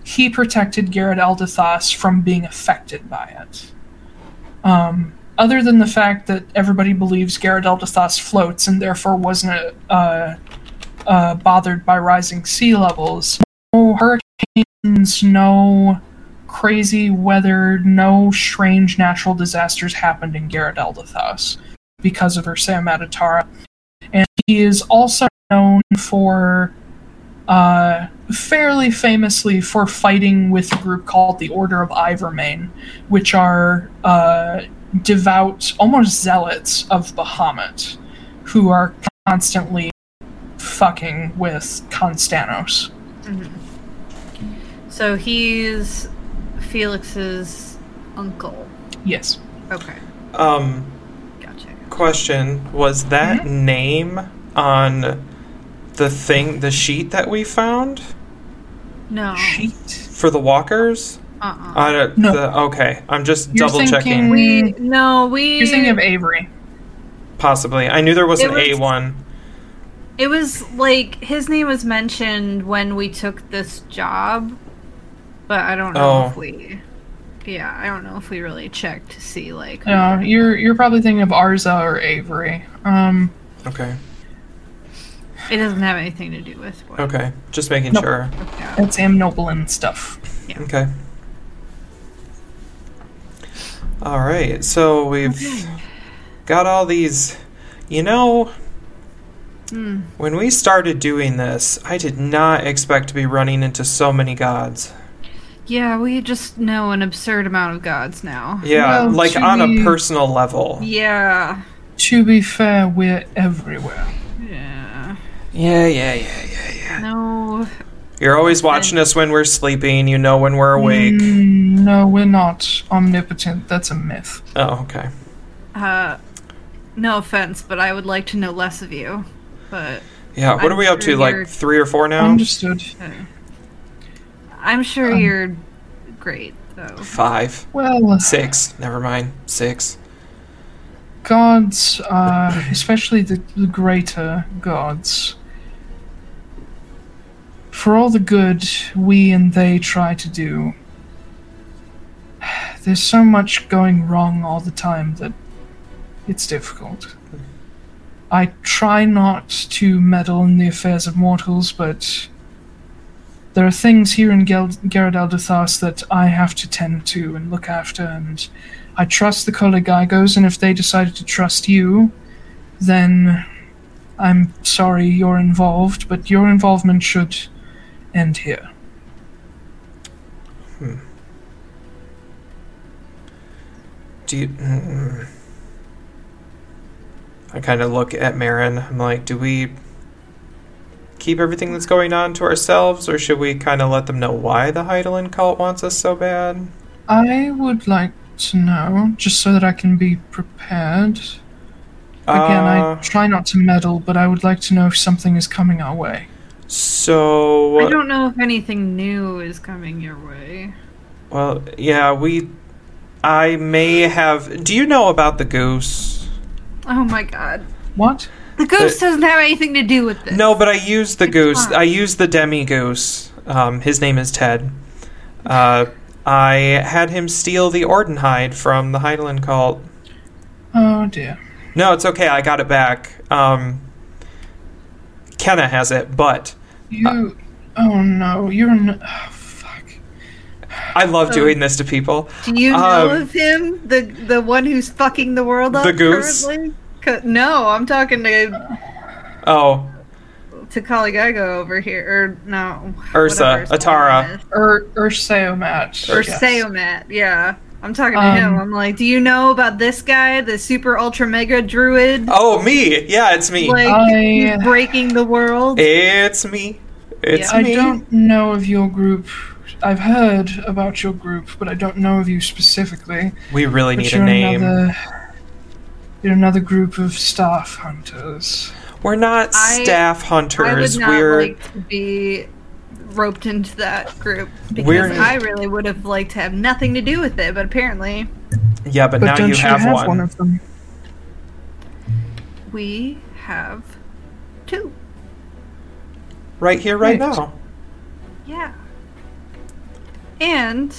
he protected Garrett Eldathos from being affected by it. Um, other than the fact that everybody believes Garrett Eldathos floats and therefore wasn't uh, uh, bothered by rising sea levels, no hurricanes, no crazy weather, no strange natural disasters happened in Garrett Eldathos because of Urseomat Atara. And he is also known for uh, fairly famously for fighting with a group called the Order of Ivermain, which are uh, devout, almost zealots of Bahamut, who are constantly fucking with Constanos. So he's Felix's uncle. Yes. Okay, Um, gotcha. Question was that mm-hmm. name on the thing, the sheet that we found No. Sheet. for the walkers? Uh-uh. I don't, No. the, okay, I'm just You're double checking. thinking- we no we. You're thinking of Avery. Possibly. I knew there was It an was- A1. It was like his name was mentioned when we took this job, but I don't know Oh. if we. Yeah, I don't know if we really checked to see like. who- No, you're you're probably thinking of Arza or Avery. Um, Okay. It doesn't have anything to do with. What, Okay. Just making No. sure. yeah. that's Amnoblin stuff. Okay. All right. So we've got all these. You know, Hmm. when we started doing this, I did not expect to be running into so many gods. Yeah, we just know an absurd amount of gods now. Yeah, Well, like to on a personal level. Yeah. To be fair, we're everywhere. Yeah. Yeah, yeah, yeah, yeah, yeah. No. You're always watching us when we're sleeping. You know when we're awake. Mm, no, we're not omnipotent. That's a myth. Oh, okay. Uh, no offense, but I would like to know less of you. But Yeah, what I'm are we up sure to? Like three or four now? Understood. uh, I'm sure Um, you're great, though. Five, Well, six. Never mind. Six. gods, uh, especially the, the greater gods, for all the good we and they try to do, there's so much going wrong all the time that it's difficult. I try not to meddle in the affairs of mortals, but there are things here in Gel- Gerard Eldathas that I have to tend to and look after, and I trust the Kolegigos, and if they decided to trust you, then I'm sorry you're involved, but your involvement should end here. Do you. mm. I kind of look at Marin. I'm like, do we keep everything that's going on to ourselves, or should we kind of let them know why the Heidelin cult wants us so bad? I would like to know, just so that I can be prepared. Again, Uh, I try not to meddle, but I would like to know if something is coming our way. So. I don't know if anything new is coming your way. Well, yeah, we. I may have. Do you know about the goose? Oh my god. What? The goose The- doesn't have anything to do with this. No, but I used the It's goose. fine. I used the demi goose. Um, his name is Ted. Uh, I had him steal the Ordenhide from the Heidelin cult. Oh dear. No, it's okay. I got it back. Um, Kenna has it, but You. oh no, you're. N- oh, fuck. I love Oh. doing this to people. Do you know Um, of him? The the one who's fucking the world up The goose? currently? 'Cause- No, I'm talking to Oh, to Caligaigo over here. Or no, Ursa, Atara. name is. Ur- Urseomat. or. Seomat. Yeah, I'm talking to Um, him. I'm like, do you know about this guy, the super ultra mega druid? oh, me. Yeah, it's me. Like I- he's breaking the world. It's me. It's Yeah. I don't know of your group. I've heard about your group, but I don't know of you specifically. We really But need a name. Another, you're another group of staff hunters. We're not I- staff I hunters. would not We're like to be roped into that group because We're- I really would have liked to have nothing to do with it, but apparently yeah, but, But now don't you have, one. of them? we have two. right here, right Right. now. Yeah. And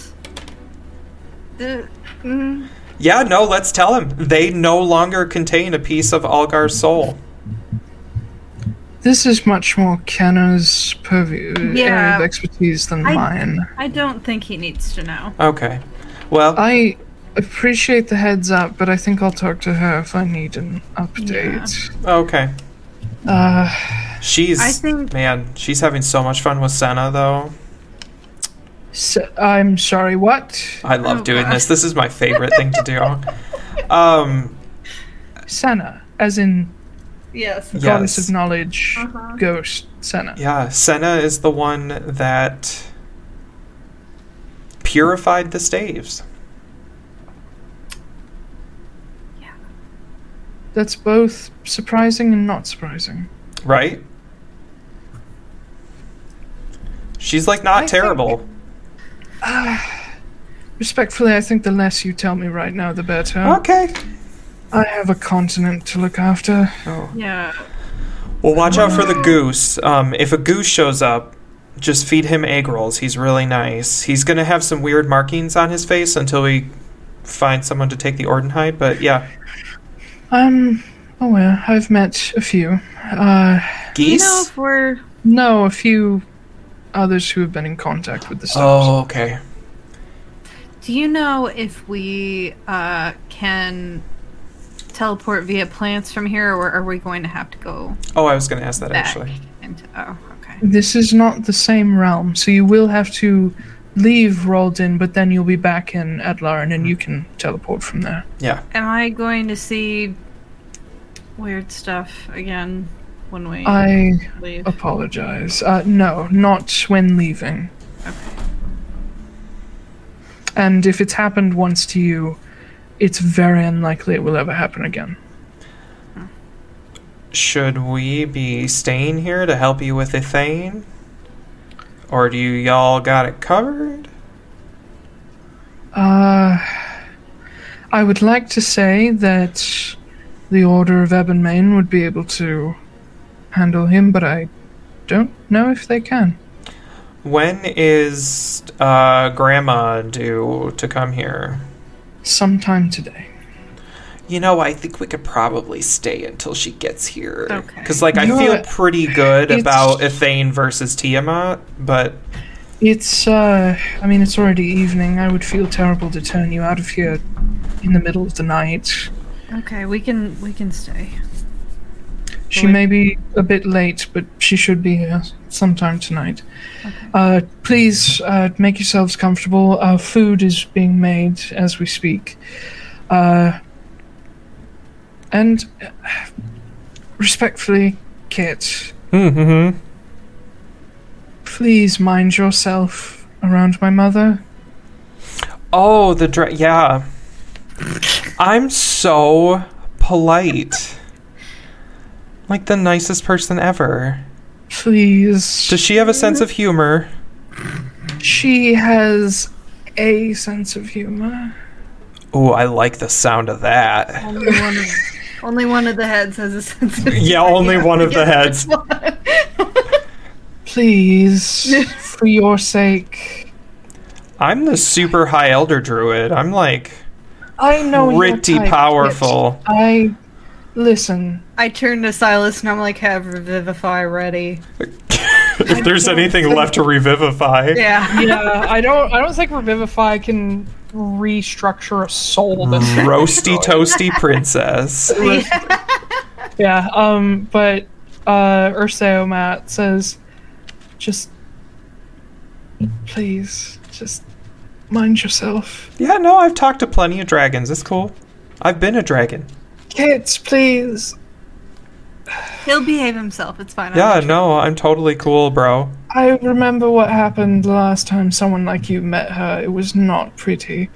the mm, Yeah, no, let's tell him. They no longer contain a piece of Algar's soul. This is much more Kenna's purview area Yeah. of expertise than I- mine. I don't think he needs to know. Okay. Well, I appreciate the heads up, but I think I'll talk to her if I need an update. okay. Uh, She's I think- man, she's having so much fun with Senna though. So, I'm sorry, what? I love Oh, doing gosh. this. This is my favorite thing to do. Um Senna, as in Yes. Yes. Goddess of knowledge, Uh-huh. ghost, Senna. Yeah, Senna is the one that purified the staves. Yeah, that's both surprising and not surprising. Right? She's like not I think- terrible. Respectfully, I think the less you tell me right now, the better. Okay. I have a continent to look after. Oh. Yeah. Well, watch out for the goose. Um, if a goose shows up, just feed him egg rolls. He's really nice. He's gonna have some weird markings on his face until we find someone to take the Ordenhide. But yeah, I'm yeah, I've met a few. Uh, You geese. know, if we're no, a few others who have been in contact with the stones. oh, okay. Do you know if we uh, can teleport via plants from here, or are we going to have to go Oh, I was gonna ask that actually. into? Oh, okay. This is not the same realm, so you will have to leave Raldin, but then you'll be back in Atlaran and you can teleport from there. Yeah. Am I going to see weird stuff again when we I leave? apologize. Uh, no, not when leaving. And if it's happened once to you, it's very unlikely it will ever happen again. Should we be staying here to help you with Ethane? Or do you y'all got it covered? Uh, I would like to say that the Order of Ebonmain would be able to handle him, but I don't know if they can. When is uh, Grandma due to come here? Sometime today. You know, I think we could probably stay until she gets here. Okay. Because, like, I You know feel pretty good about Ethane versus Tiamat, but It's, uh, I mean, it's already evening. I would feel terrible to turn you out of here in the middle of the night. Okay, we can we can stay. She may be a bit late, but she should be here sometime tonight. Uh, please uh, make yourselves comfortable. Our food is being made as we speak. Uh, and uh, respectfully, Kit, mm-hmm. please mind yourself around my mother. Oh, the dra- yeah. I'm so polite. Like the nicest person ever. Please. Does she have a sense of humor? She has a sense of humor. Oh, I like the sound of that. Only one of only one of the heads has a sense of humor. Yeah, only one of the heads. Please, for your sake. I'm the super high elder druid. I'm like I know you're pretty type, powerful. I listen. I turn to Silas and I'm like, have Revivify ready. if there's anything left to revivify. Yeah. Yeah, I don't. I don't think Revivify can restructure a soul. That's Roasty toasty princess. yeah. Um. But uh, Urseomat says, just please, just mind yourself. Yeah, no, I've talked to plenty of dragons. It's cool. I've been a dragon. Kids, please. He'll behave himself. It's fine. I'm Yeah, not sure. no, I'm totally cool, bro. I remember what happened last time someone like you met her. It was not pretty.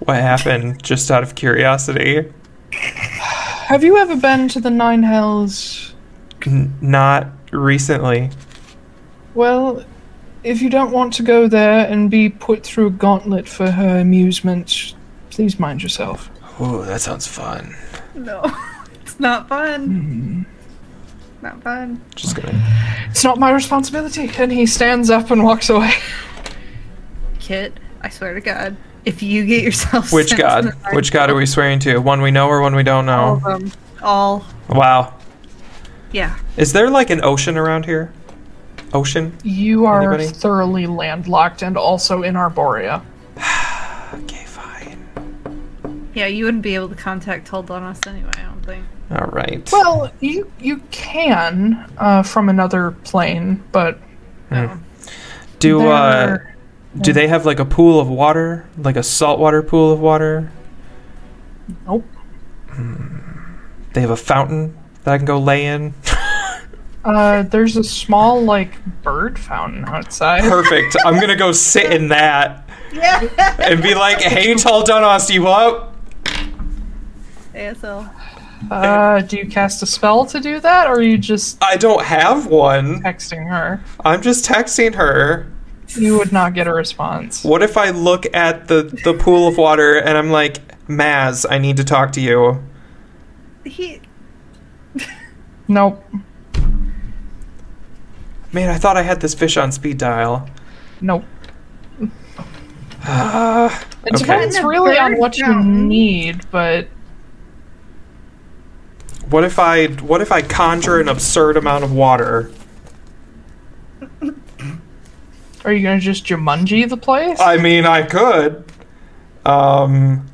What happened? Just out of curiosity. Have you ever been to the Nine Hells? N- not recently. Well, if you don't want to go there and be put through a gauntlet for her amusement, please mind yourself. Ooh, that sounds fun. No. It's not fun. Mm-hmm. Not fun. Just gonna. It's not my responsibility. And he stands up and walks away. Kit, I swear to God, if you get yourself Which god? the Which god are we swearing to? One we know or one we don't know All of them. All. Wow. Yeah. Is there like an ocean around here? Ocean? You are Anybody? thoroughly landlocked and also in Arborea. Okay, fine. Yeah, you wouldn't be able to contact Tuldonis anyway, I don't think. All right. Well, you you can uh, from another plane, but do uh, they're- do they have like a pool of water, like a saltwater pool of water? nope. They have a fountain that I can go lay in? Uh, there's a small like bird fountain outside. Perfect. I'm gonna go sit in that Yeah. and be like, "Hey, Tuldonis, you up?" ASL. Uh, do you cast a spell to do that, or are you just I don't have one. texting her? I'm just texting her. You would not get a response. What if I look at the the pool of water and I'm like, Maz, I need to talk to you. He. Nope. Man, I thought I had this fish on speed dial. Nope. Uh, It Okay. depends In really on what you need, but what if I what if I conjure an absurd amount of water? are you gonna just Jumanji the place? I mean, I could. Um,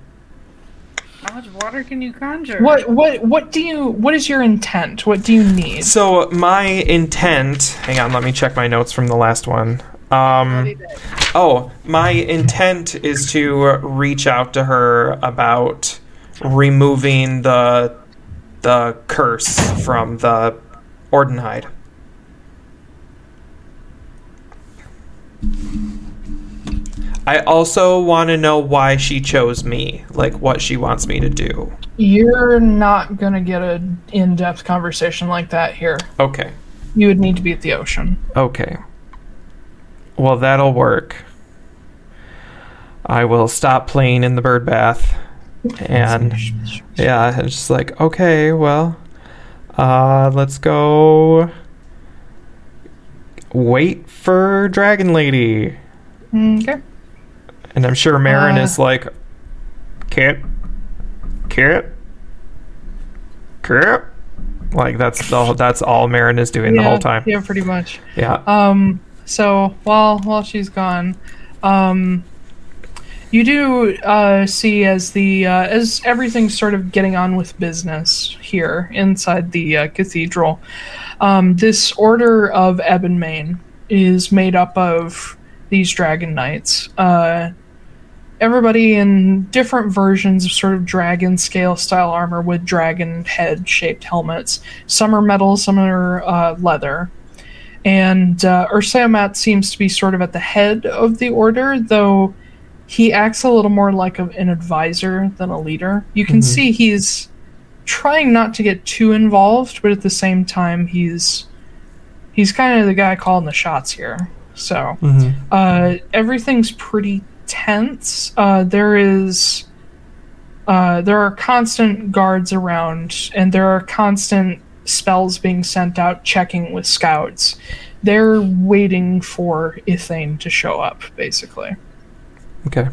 How much water can you conjure? what what what do you what is your intent? What do you need? so my intent. Hang on, let me check my notes from the last one. Um, oh, my intent is to reach out to her about removing the the curse from the Ordenhide. I also want to know why she chose me, like what she wants me to do. You're not gonna get an in-depth conversation like that here. Okay. You would need to be at the ocean. Okay. Well, that'll work. I will stop playing in the bird bath. And yeah, it's just like, okay, well, uh, let's go wait for Dragon Lady. Okay. And I'm sure Marin Uh. is like, Kit, Kit, Kit. Like that's the that's all Marin is doing the whole time. Yeah, pretty much. Yeah. Um, so while while she's gone, um, you do uh, see as the uh, as everything's sort of getting on with business here inside the uh, cathedral. Um, this order of Ebonmain is made up of these dragon knights. Uh, everybody in different versions of sort of dragon scale style armor with dragon head shaped helmets. Some are metal, some are uh, leather. And uh, Urseomat seems to be sort of at the head of the order, though he acts a little more like a, an advisor than a leader. You can Mhm. see he's trying not to get too involved, but at the same time, he's he's kind of the guy calling the shots here. So hmm uh, everything's pretty tense. Uh, there is uh, there are constant guards around, and there are constant spells being sent out checking with scouts. They're waiting for Ithane to show up, basically. Okay.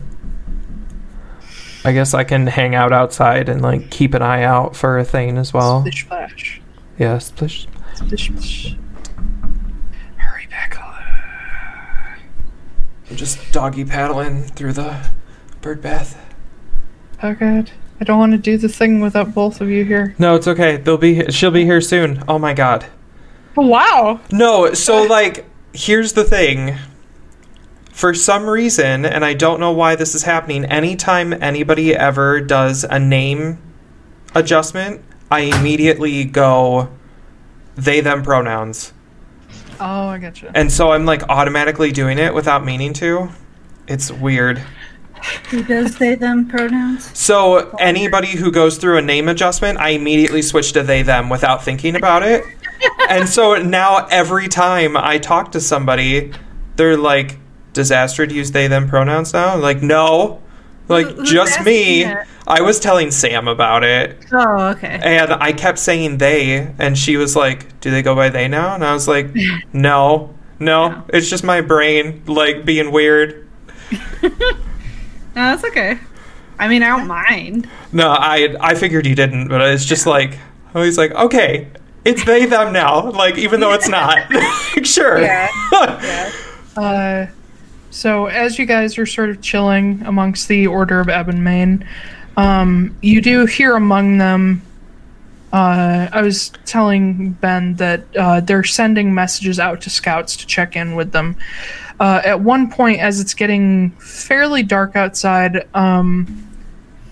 I guess I can hang out outside and like keep an eye out for a thing as well. Splish splash. Yeah, splish. Splish splash. Hurry back. I'm just doggy paddling through the bird bath. Oh god. I don't want to do the thing without both of you here. No, it's okay. They'll be. She'll be here soon. Oh my god. Oh, wow. No, so like, here's the thing. For some reason, and I don't know why this is happening, anytime anybody ever does a name adjustment, I immediately go they them pronouns. Oh, I gotcha. And so I'm like automatically doing it without meaning to. It's weird. Who does they them pronouns? So anybody who goes through a name adjustment, I immediately switch to they them without thinking about it. and so now every time I talk to somebody, they're like, "Does Astrid use they them pronouns now?" Like, no, like Who- just me. that? I was telling Sam about it, Oh, okay. and I kept saying they, and she was like, "Do they go by they now?" And I was like, "No, no, No. it's just my brain like being weird." No, that's okay. I mean, I don't mind. No, I I figured you didn't, but it's just like I was like, okay, it's they them now. Like even though it's not, sure. Yeah. Uh, so as you guys are sort of chilling amongst the Order of Ebonmain, um, you do hear among them. Uh, I was telling Ben that uh, they're sending messages out to scouts to check in with them. Uh, at one point, as it's getting fairly dark outside, um,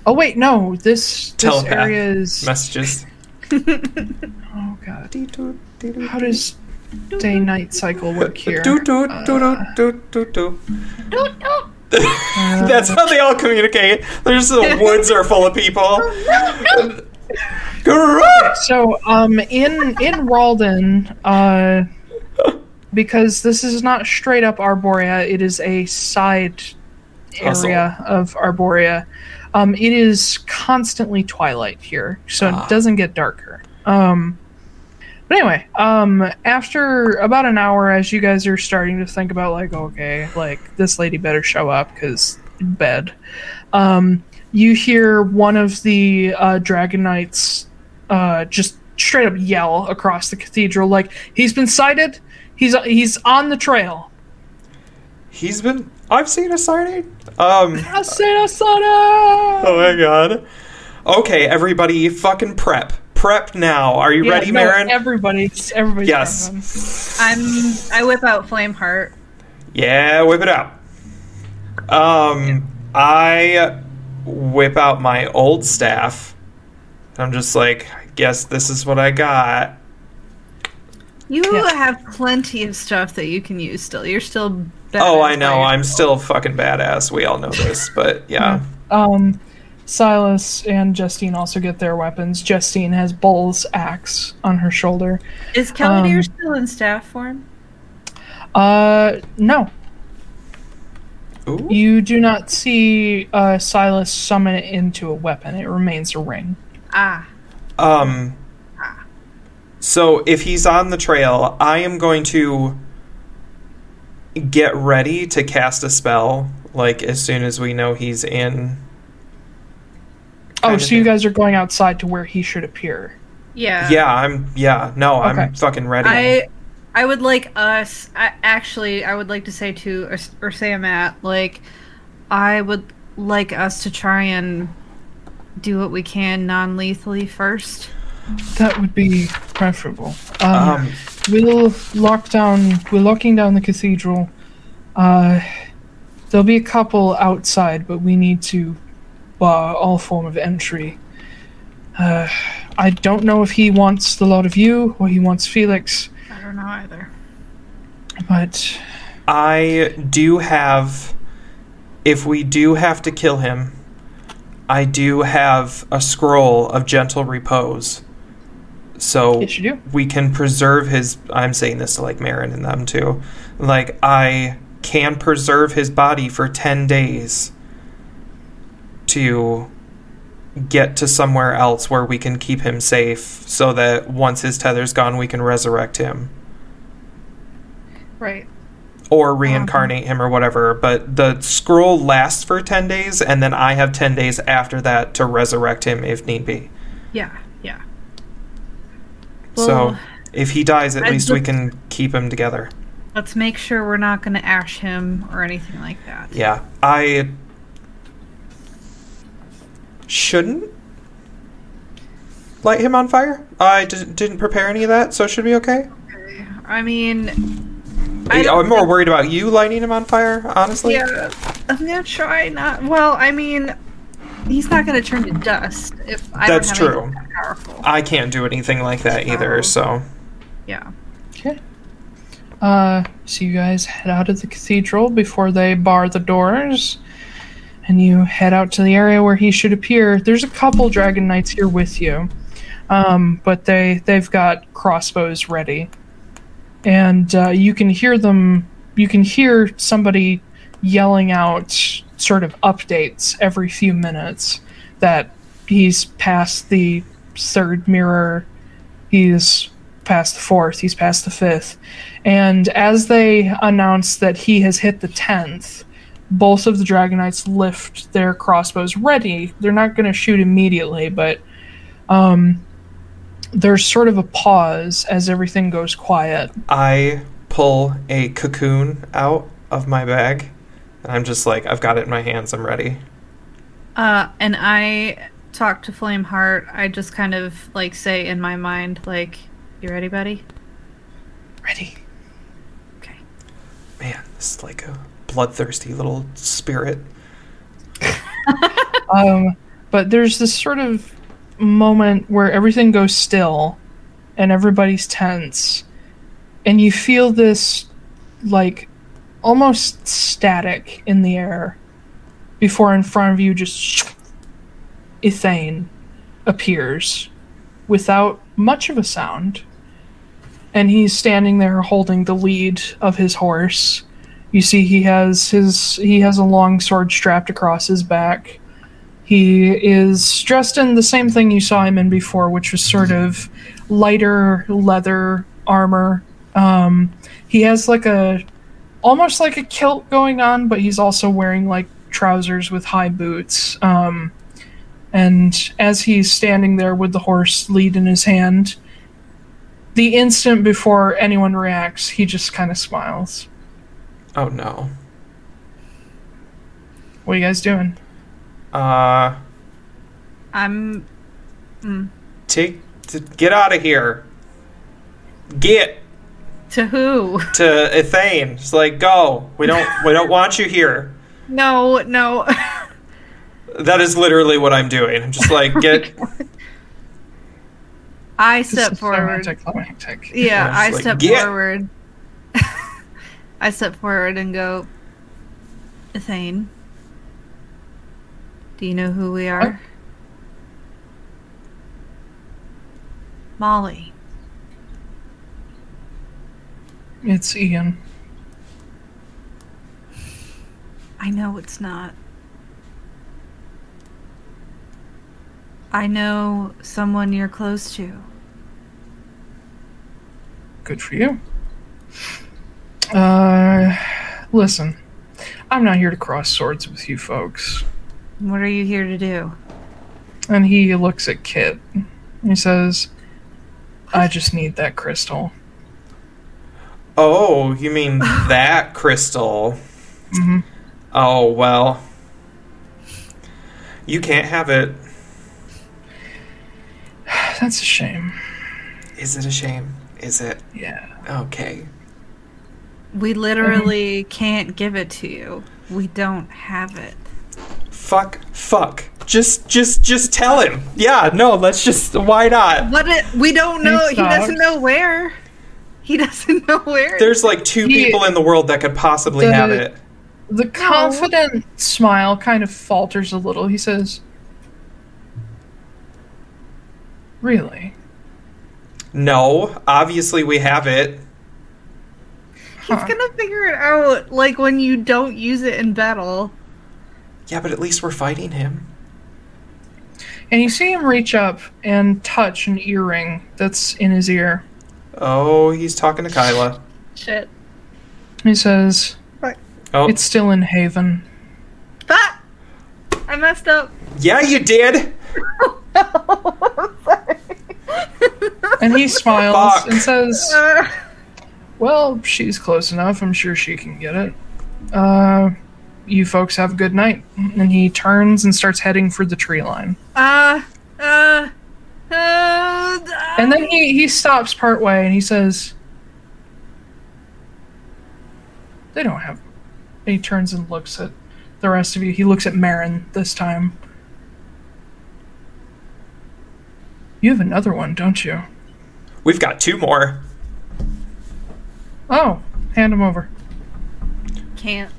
oh wait, no, this this Telepath area is Messages. Oh god. How does day night cycle work here? Do, do, do, do, do, do, do. That's how they all communicate. There's the woods are full of people. So, um, in in Ralden, uh, because this is not straight up Arborea, it is a side area of Arborea. Um, it is constantly twilight here, so Ah. it doesn't get darker. Um, but anyway, um, after about an hour, as you guys are starting to think about, like, okay, like this lady better show up because bed. Um, you hear one of the uh, Dragon Knights uh, just straight up yell across the cathedral, like, "He's been sighted. He's he's on the trail." He's been. I've seen a sighting. Um. I said I saw it! Oh my god. Okay, everybody, fucking prep. Prep now. Are you Yeah, ready, no, Marin? Everybody's everybody's Yes. I'm. I whip out Flameheart. Yeah, whip it out. Um, I whip out my old staff. I'm just like, I guess this is what I got. You Yeah. have plenty of stuff that you can use still. You're still. Oh, I know. I'm yourself. still fucking badass. We all know this, but yeah. Um, Silas and Justine also get their weapons. Justine has Bull's axe on her shoulder. Is Cavalier um, still in staff form? Uh, no, Ooh. you do not see uh, Silas summon it into a weapon. It remains a ring. Ah. Um. So if he's on the trail, I am going to get ready to cast a spell. Like as soon as we know he's in. Oh, so you guys are going outside to where he should appear. Yeah. Yeah, I'm. Yeah, no, I'm fucking ready. I I would like us I, actually I would like to say to or, or say Matt like I would like us to try and do what we can non-lethally first. That would be preferable. Um, um, we'll lock down. We're locking down the cathedral. Uh, there'll be a couple outside, but we need to bar all form of entry. Uh, I don't know if he wants the lot of you or he wants Felix, I don't know either. but I do have. If we do have to kill him, I do have a scroll of gentle repose. So yes, you do. we can preserve his. I'm saying this to like Marin and them too. Like, I can preserve his body for 10 days to get to somewhere else where we can keep him safe so that once his tether's gone, we can resurrect him. Right. or um, reincarnate him or whatever. But the scroll lasts for 10 days, and then I have 10 days after that to resurrect him if need be. Yeah. Yeah. so if he dies, at I'd least we can keep him together. Let's make sure we're not going to ash him or anything like that. Yeah. I shouldn't light him on fire. I didn't prepare any of that, so it should be okay. I mean, I I'm more worried about you lighting him on fire, honestly. yeah, I'm gonna try not. Well, I mean, he's not gonna turn to dust if I That's don't have true. that. I can't do anything like that either, so. Yeah. Okay. Uh, so you guys head out of the cathedral before they bar the doors, and you head out to the area where he should appear. There's a couple dragon knights here with you, um, but they they've got crossbows ready, and uh, you can hear them. You can hear somebody yelling out sort of updates every few minutes that he's past the third mirror he's past the fourth, he's past the fifth. And as they announce that he has hit the tenth, both of the Dragon Knights lift their crossbows ready. They're not going to shoot immediately, but um, there's sort of a pause as everything goes quiet. I pull a cocoon out of my bag, and I'm just like, I've got it in my hands. I'm ready. Uh, and I talk to Flameheart. I just kind of like say in my mind, like, "You ready, buddy?" Ready. Okay. Man, this is like a bloodthirsty little spirit. Um, but there's this sort of moment where everything goes still and everybody's tense and you feel this like almost static in the air before in front of you just Ethane appears without much of a sound and he's standing there holding the lead of his horse you see he has his he has a long sword strapped across his back. He is dressed in the same thing you saw him in before which was sort of lighter leather armor. Um, he has like a almost like a kilt going on but he's also wearing like trousers with high boots. Um, and as he's standing there with the horse lead in his hand the instant before anyone reacts he just kind of smiles Oh no. what are you guys doing Uh, I'm. Mm. take t- get out of here. Get To who? to Ethane. It's like go. We don't we don't want you here. No, no. That is literally what I'm doing. I'm just like get. I step forward. climactic. Yeah, Yeah, I like, step "Get." forward. I step forward and go, Ethane, do you know who we are? Molly. It's Ian. I know it's not. I know someone you're close to. Good for you. Uh, listen, I'm not here to cross swords with you folks. What are you here to do? And he looks at Kit. He says, I just need that crystal. Oh, you mean that crystal? Mm-hmm. Oh well. You can't have it. That's a shame. Is it a shame? Is it? Yeah. Okay. We literally can't give it to you. We don't have it. Fuck. Fuck. Just, just, just tell him. Yeah. No. Let's just. Why not? But it, we don't know. He doesn't know where. He doesn't know where. There's like two He- people in the world that could possibly The- have it. The confident smile kind of falters a little. He says, Really? No. Obviously, we have it. He's gonna figure it out like when you don't use it in battle. Yeah, but at least we're fighting him. And you see him reach up and touch an earring that's in his ear. Oh, he's talking to Kyla. Shit. He says, Oh, It's still in Haven. Ah! I messed up. yeah, you did. And he smiles Fuck. and says, Uh, Well, she's close enough. I'm sure she can get it. Uh, you folks have a good night. And he turns and starts heading for the tree line. uh, uh, uh, And then he, he stops partway and he says, They don't have. And he turns and looks at the rest of you. He looks at Marin this time. You have another one, don't you? We've got two more. Oh, hand them over. can't.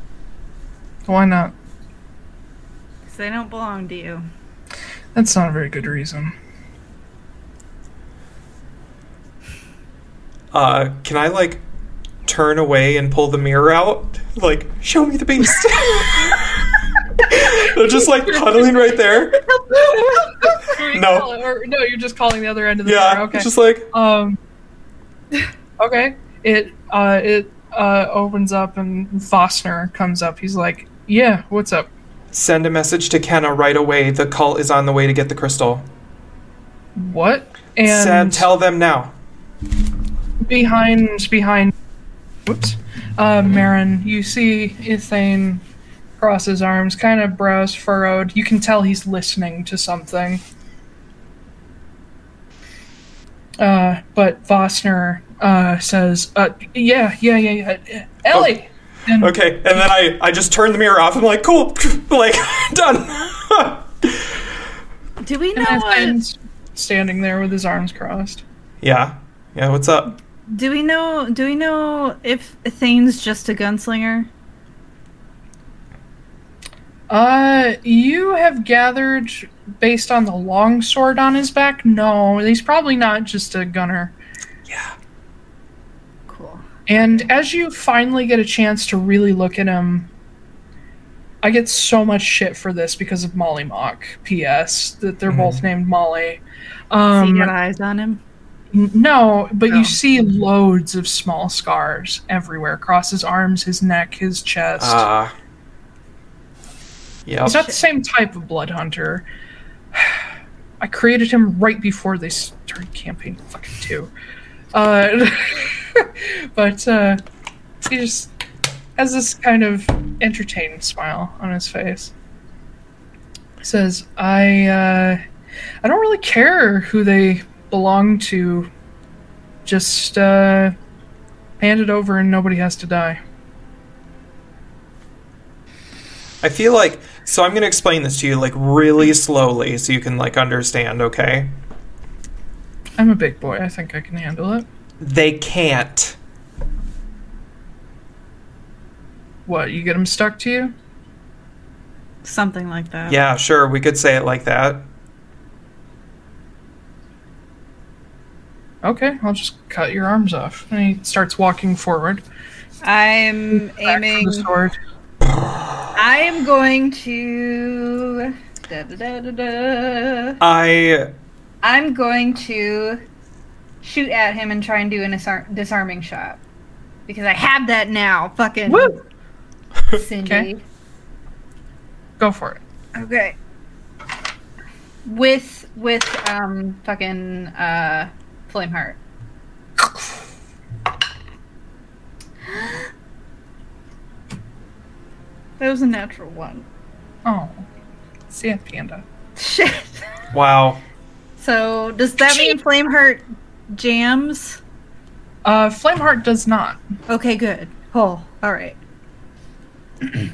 Why not? Because they don't belong to you. That's not a very good reason. Uh, can I like turn away and pull the mirror out? Like, show me the beast. They're just like huddling right there. No. Or, no, you're just calling the other end of the Yeah, door. Okay. just like Um. Okay. It uh it uh opens up and Vostner comes up. He's like, "Yeah, what's up? send a message to Kenna right away. The cult is on the way to get the crystal. What?" And Send, tell them now. behind behind. Whoops. Uh, Marin, you see Ithane cross his arms, kind of brows furrowed. You can tell he's listening to something. Uh, but Vostner uh, says, uh, "Yeah, yeah, yeah, yeah, Ellie." And Okay, and then I I just turn the mirror off. I'm like, cool, like done. Do we know And what? and standing there with his arms crossed. Yeah. Yeah, what's up? Do we know? Do we know if Thane's just a gunslinger? Uh, you have gathered based on the long sword on his back. No, he's probably not just a gunner. Yeah. Cool. And as you finally get a chance to really look at him, I get so much shit for this because of Mollymauk. P.S. That they're both named Molly. so you Um, got eyes on him. n- no, but Oh. you see loads of small scars everywhere across his arms, his neck, his chest. Ah. yep. He's not the same type of blood hunter. I created him right before they started campaign fucking two. Uh, but uh, he just has this kind of entertained smile on his face. He says, "I uh, I don't really care who they belong to. Just uh, hand it over, and nobody has to die." I feel like so I'm going to explain this to you like really slowly so you can like understand, okay? I'm a big boy. I think I can handle it. They can't. What, you get them stuck to you? Something like that. Yeah, sure, we could say it like that. Okay, I'll just cut your arms off. And he starts walking forward. I'm Back aiming. the sword. I am going to. Da, da, da, da, da. I I'm going to shoot at him and try and do an disar- disarming shot because I have that now. Fucking Woo! Cindy. Okay. Go for it. Okay. With with um fucking uh flame heart. That was a natural one. Oh. Sand panda. Shit. wow. So does that mean Flameheart jams? Uh, Flameheart does not. Okay, good. Oh, all right.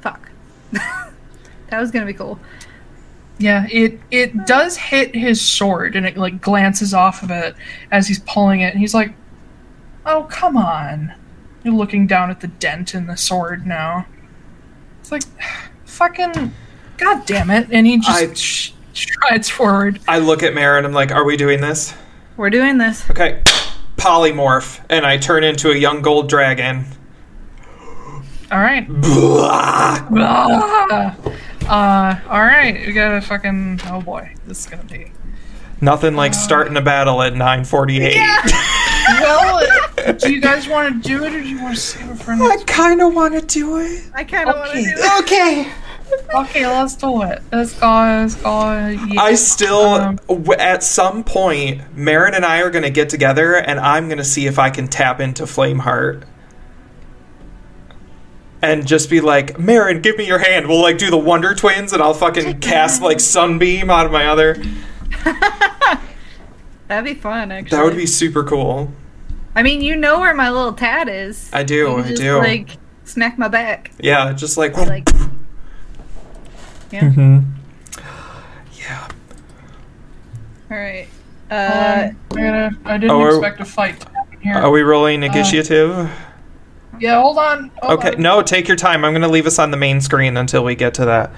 Fuck. that was gonna be cool. Yeah, it it does hit his sword and it like glances off of it as he's pulling it and he's like, "Oh, come on." You're looking down at the dent in the sword now. It's like fucking god damn it and he just I- sh- strides forward. I look at Mara and I'm like, "Are we doing this?" We're doing this. Okay. Polymorph and I turn into a young gold dragon. All right. Blah. Ah! Uh, all right. We got a fucking oh boy. This is going to be Nothing like starting a battle at 9:48. Well, do you guys want to do it or do you want to save it for I kind of want to do it. I kind of want to do it. Okay. Okay, let's do it. Let's go. Let's go. Yeah. I still, Um, w- at some point, Marin and I are going to get together and I'm going to see if I can tap into Flameheart. And just be like, Marin, give me your hand. We'll like do the Wonder Twins and I'll fucking cast like Sunbeam out of my other. That'd be fun, actually. That would be super cool. I mean, you know where my little tat is. I do, You can I do. Like smack my back. Yeah, just like, Like. Yeah. Mhm. yeah. All right. hold Uh, on. I, gotta, I didn't are- expect a fight here. Are we rolling initiative? yeah, hold on. Hold okay, on. no, take your time. I'm going to leave us on the main screen until we get to that.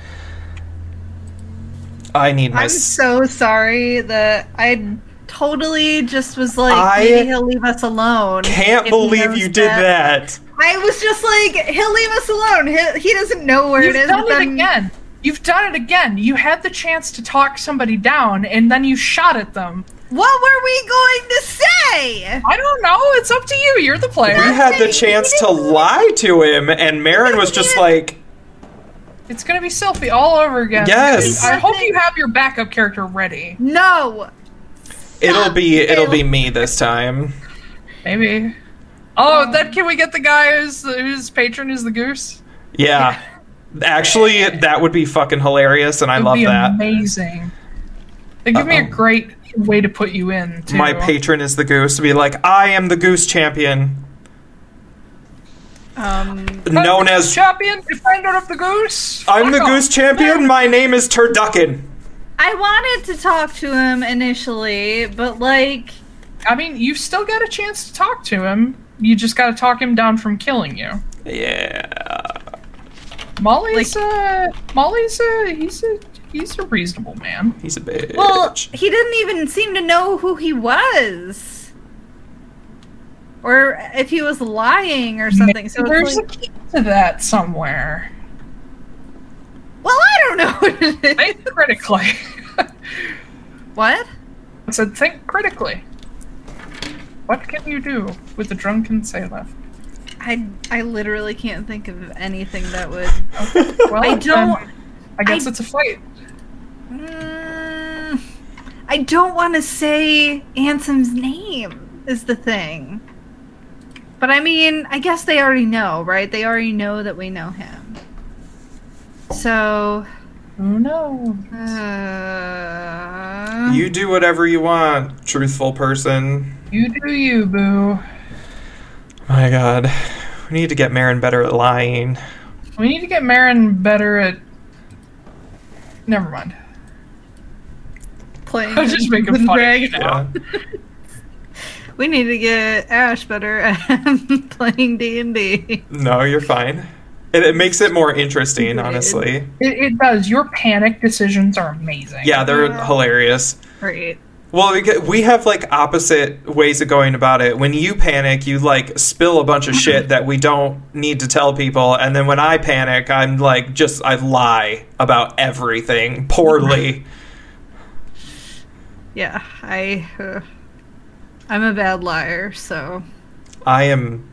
I need my. I'm s- so sorry that I totally just was like, I maybe he'll leave us alone. can't believe knows you did that. I was just like, he'll leave us alone. He, he doesn't know where You've it is. done but it then- again. You've done it again. You had the chance to talk somebody down, and then you shot at them. What were we going to say? I don't know. It's up to you. You're the player. We had the chance to lie to him, and Marin was just like, It's gonna be Sylphie all over again. Yes. I hope you have your backup character ready. No. "It'll be, it'll be me this time." Maybe. Oh, then can we get the guy whose whose patron is the goose? Yeah, actually, that would be fucking hilarious, and I love be that. amazing. They give me a great way to put you in. Too. My patron is the goose. To be like, I am the goose champion, Um. known as champion, defender of the goose. I'm the off. goose champion. My name is Turducken. I wanted to talk to him initially, but like, I mean, you've still got a chance to talk to him. You just got to talk him down from killing you. Yeah. Molly's uh, Molly's uh, he's a he's a reasonable man. He's a bitch. well, he didn't even seem to know who he was, or if he was lying or something. So Maybe it's there's like, a key to that somewhere. well, I don't know what it is. Think critically. What? I said, think critically. What can you do with a drunken sailor? I I literally can't think of anything that would. Well, I don't- I guess I- it's a fight. Mm, I don't want to say Ansem's name. Is the thing. But I mean, I guess they already know, right? They already know that we know him. So, Who knows? uh, you do whatever you want, truthful person. You do you, boo. Oh my god. We need to get Marin better at lying. We need to get Marin better at. Never mind. playing I was just making with fun of Greg. you now. We need to get Ash better at playing D and D. No, you're fine. It, it makes it more interesting, Good. honestly. It, it does. Your panic decisions are amazing. Yeah, they're Yeah. hilarious. Right. Well, we we have like opposite ways of going about it. When you panic, you like spill a bunch of shit that we don't need to tell people, and then when I panic, I'm like just I lie about everything poorly. Yeah, I. Uh, I'm a bad liar, so I am.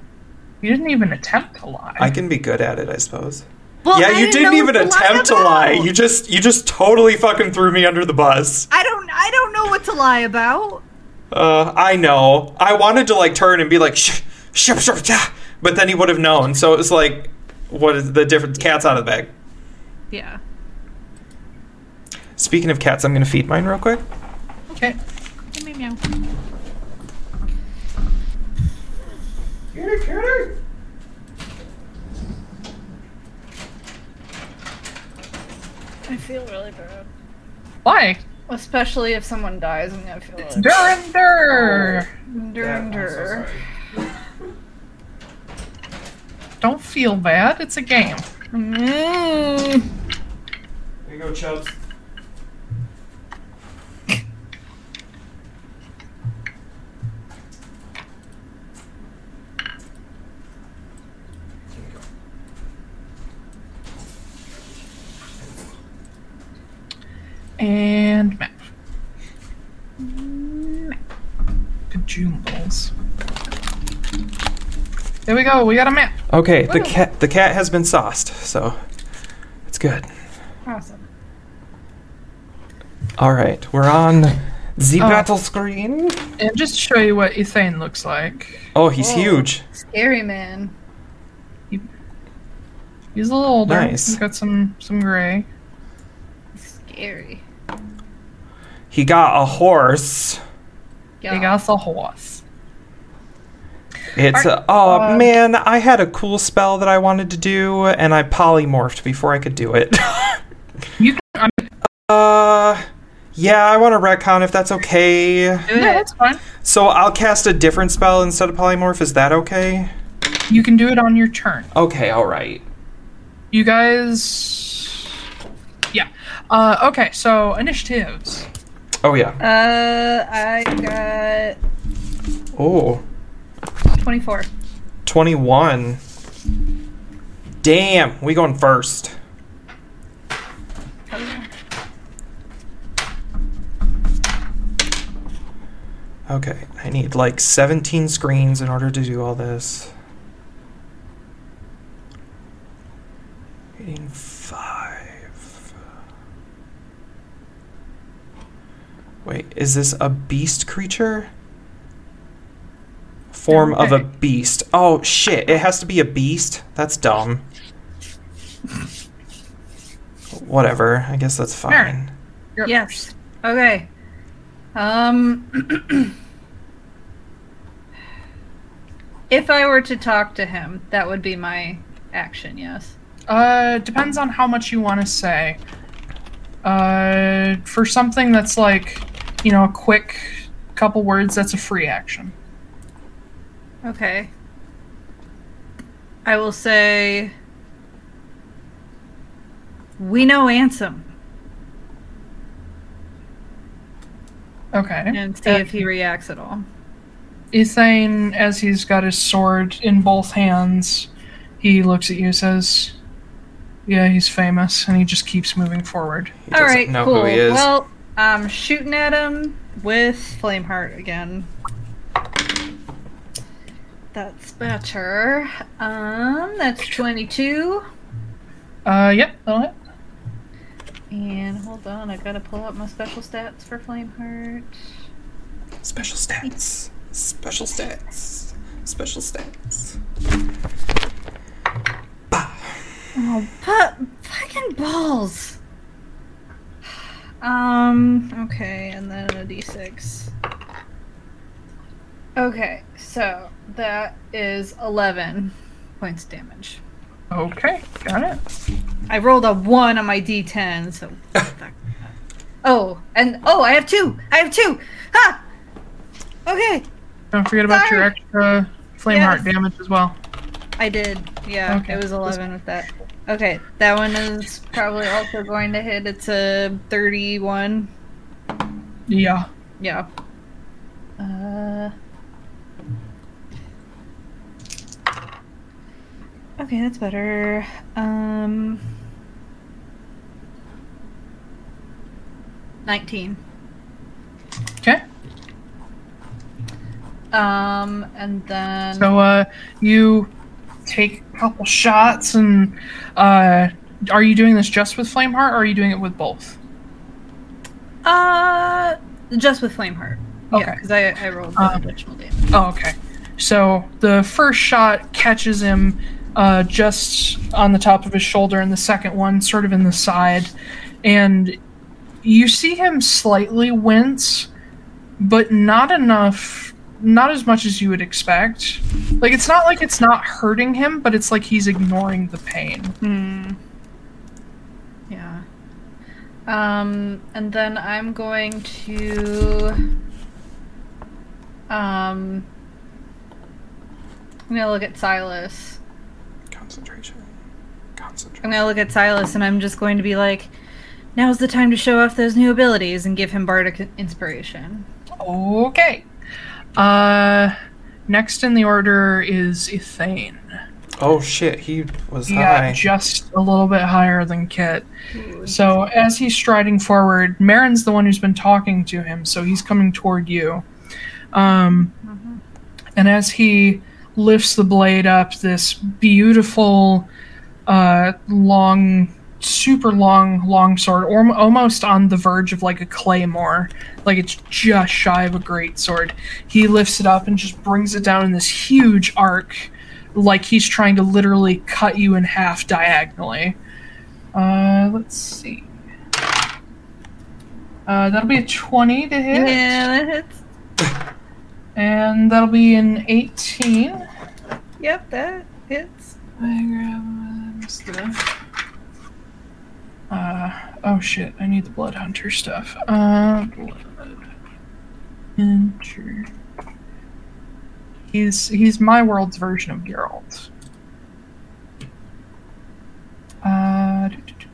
You didn't even attempt to lie. I can be good at it, I suppose. Well, yeah, I you didn't know even what attempt to lie. You just you just totally fucking threw me under the bus. I don't. I don't know what to lie about. Uh, I know. I wanted to like turn and be like, shh, shh, shh, shh, but then he would have known. So it was like, what is the difference? Cat's out of the bag. Yeah. Speaking of cats, I'm gonna feed mine real quick. okay. Meow, meow. I feel really bad. Why? Especially if someone dies, I'm gonna feel like Durender! Durnder. Don't feel bad. It's a game. Mm. There you go, Chubbs. And map. Map. Kajumbles. There we go. We got a map. Okay, the cat the cat has been sauced, so it's good. Awesome. All right, we're on the Oh. battle screen. And just to show you what Ethane looks like. Oh, he's Whoa. huge. Scary man. He's a little older. Nice. He's got some some gray. Scary. He got a horse. Yeah. He got a horse. It's Are- a, oh uh, man, I had a cool spell that I wanted to do, and I polymorphed before I could do it. You can. I mean, uh, yeah, I want to retcon if that's okay. Yeah, that's fine. So I'll cast a different spell instead of polymorph. Is that okay? You can do it on your turn. Okay, all right. You guys. Yeah. Uh, okay, so initiatives. Oh yeah. Uh, I got. Oh. Twenty-four. Twenty-one. Damn, we going first. Okay, I need like 17 screens in order to do all this. 18, Wait, is this a beast creature? Form of a beast. Oh shit, it has to be a beast? That's dumb. Whatever, I guess that's fine. You're Yes. Okay. Um. if I were to talk to him, that would be my action. Yes. Uh, depends on how much you want to say. Uh, for something that's like, you know, a quick couple words, that's a free action. Okay. I will say. We know Ansem Okay. and see Uh, if he reacts at all. Ethane, as he's got his sword in both hands, he looks at you and says, Yeah, he's famous, and he just keeps moving forward. He All doesn't right, know cool. who he is. Well, I'm shooting at him with Flameheart again. That's better. Um, that's 22. Uh, yep, that'll hit. And hold on, I gotta pull up my special stats for Flameheart. Special stats. Special stats. Special stats. Oh, but fucking balls. Um, okay, and then a d6. Okay, so that is 11 points of damage. Okay, got it. I rolled a 1 on my d10, so. fuck. oh, and oh, I have two! I have two! Ha! Okay, Don't forget about your extra flame Yes. heart damage as well. I did. Yeah, Okay. it was 11 with that. Okay, that one is probably also going to hit. It's a 31. Yeah. Yeah. Uh. Okay, that's better. Um. 19. Okay. Um, and then. So, uh, you take a couple shots, and uh, are you doing this just with flame heart, or are you doing it with both? Uh, just with Flameheart. Yeah, Okay. because I, I rolled the Um, additional damage. Oh, okay. So the first shot catches him uh, just on the top of his shoulder, and the second one sort of in the side. And you see him slightly wince, but not enough, not as much as you would expect. Like, it's not like it's not hurting him, but it's like he's ignoring the pain. Hmm. Yeah. Um, and then I'm going to. Um. I'm gonna look at Silas. Concentration. Concentration. I'm gonna look at Silas and I'm just going to be like, now's the time to show off those new abilities and give him bardic inspiration. Okay. Uh, next in the order is Ethane. Oh shit, he was Yeah, high. just a little bit higher than Kit. So as he's striding forward, Marin's the one who's been talking to him, so he's coming toward you. Um, and as he lifts the blade up, this beautiful, uh, long, super long, long sword, or almost on the verge of like a claymore, like it's just shy of a great sword. He lifts it up and just brings it down in this huge arc, like he's trying to literally cut you in half diagonally. Uh, let's see. Uh, that'll be a 20 to hit. Yeah, that hits. And that'll be an 18. Yep, that hits. I grab what's the- Uh, oh shit, I need the Blood Hunter stuff. Uh, Blood Hunter. He's, he's my world's version of Geralt. Uh, do, do, do.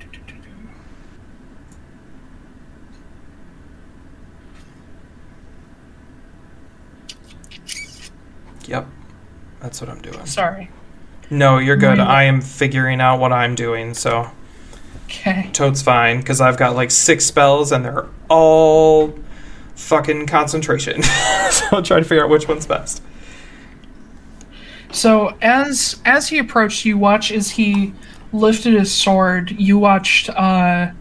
Yep. That's what I'm doing. sorry. No, you're good. I am figuring out what I'm doing, so Okay. Toad's fine because I've got like six spells and they're all fucking concentration. so I'll try to figure out which one's best. So as as he approached, you watch as he lifted his sword. You watched uh,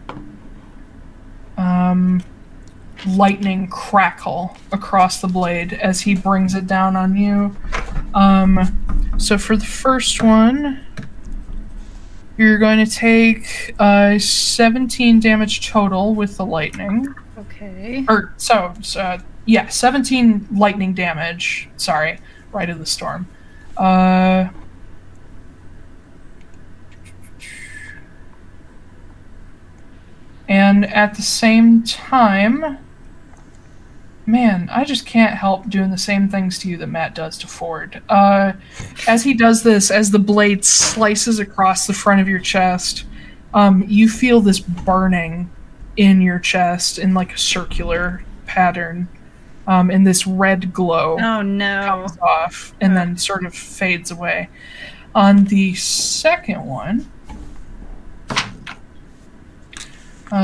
um, lightning crackle across the blade as he brings it down on you. Um, so for the first one, you're going to take uh, 17 damage total with the lightning. Okay. Or so, so yeah, 17 lightning damage. Sorry, rite of the storm. Uh, and at the same time, man, I just can't help doing the same things to you that Matt does to Fjord. Uh, as he does this, as the blade slices across the front of your chest, um, you feel this burning in your chest in like a circular pattern. Um, and this red glow Oh no. comes off and then sort of fades away. On the second one, uh,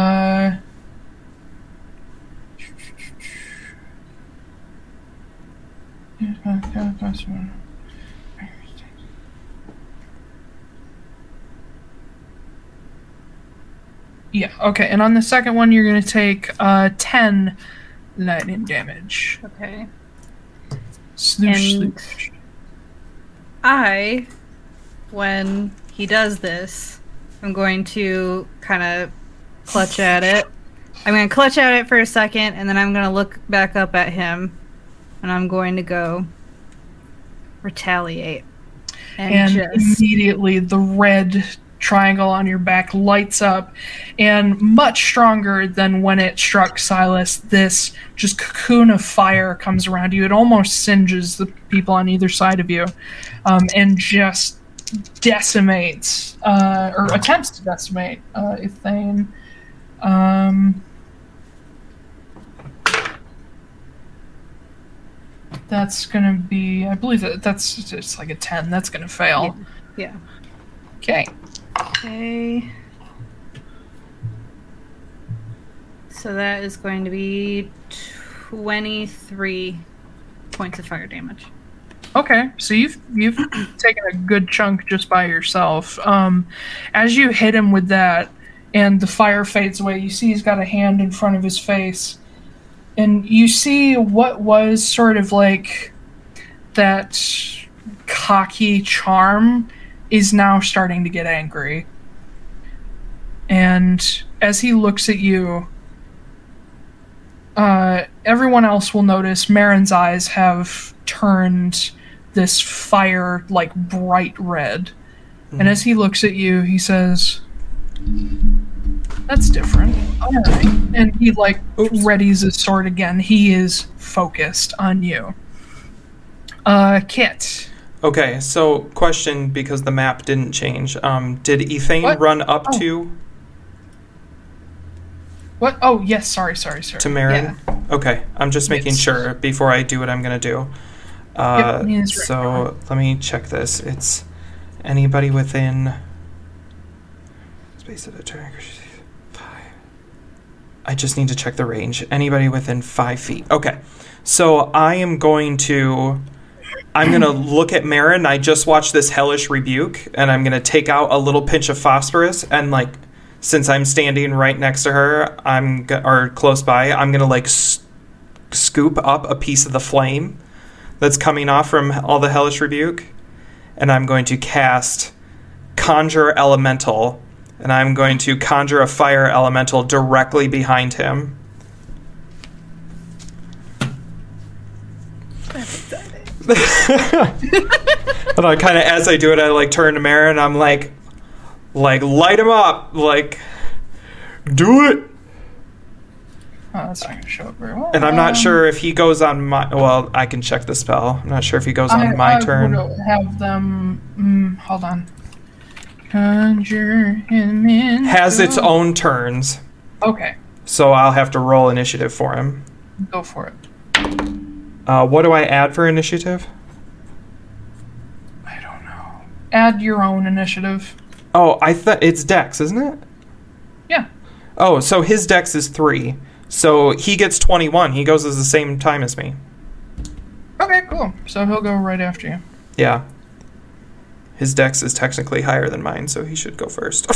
yeah, okay. And on the second one, you're going to take uh, 10 lightning damage. Okay. Sloosh, And- sloosh. I, when he does this, I'm going to kind of clutch at it. I'm going to clutch at it for a second, and then I'm going to look back up at him, and I'm going to go retaliate. And, and just. immediately the red triangle on your back lights up and much stronger than when it struck silas this just cocoon of fire comes around you it almost singes the people on either side of you um, and just decimates uh, or attempts to decimate uh, Ithane. Um, that's gonna be i believe that that's it's like a 10 that's gonna fail Yeah. okay Okay. So that is going to be 23 points of fire damage. Okay, so you've you've taken a good chunk just by yourself. Um, as you hit him with that, and the fire fades away, you see he's got a hand in front of his face, and you see what was sort of like that cocky charm is now starting to get angry. And as he looks at you, uh, everyone else will notice Marin's eyes have turned this fire like bright red. And as he looks at you, he says, That's different. Alright. And he like Oops. readies his sword again. He is focused on you. Uh Kit. Okay, so question because the map didn't change. Um, did Ethane What? run up Oh. to What oh yes, sorry, sorry, sorry. to Marin? Okay, I'm just making Yes. sure before I do what I'm gonna do. Uh, Yep, right so let me check this. It's anybody within space of a turn. Five. I just need to check the range. Anybody within five feet. Okay, so I am going to. I'm gonna look at Marin. I just watched this hellish rebuke, and I'm gonna take out a little pinch of phosphorus and like, since I'm standing right next to her, I'm go- or close by. I'm gonna like s- scoop up a piece of the flame that's coming off from all the hellish rebuke, and I'm going to cast conjure elemental, and I'm going to conjure a fire elemental directly behind him. and I kind of, as I do it, I like turn to Mara and I'm like, like light him up, like, do it. Oh, that's not gonna show up very well. And I'm not sure if he goes on my. Well, I can check the spell. I'm not sure if he goes on I, my I turn. have them. Mm, hold on. Conjure him in. Has its own turns, Okay, so I'll have to roll initiative for him. go for it. Uh, what do I add for initiative? I don't know. Add your own initiative. Oh, I thought it's Dex, isn't it? Yeah. Oh, so his Dex is three, so he gets 21. He goes at the same time as me. Okay, cool. So he'll go right after you. Yeah. His Dex is technically higher than mine, so he should go first.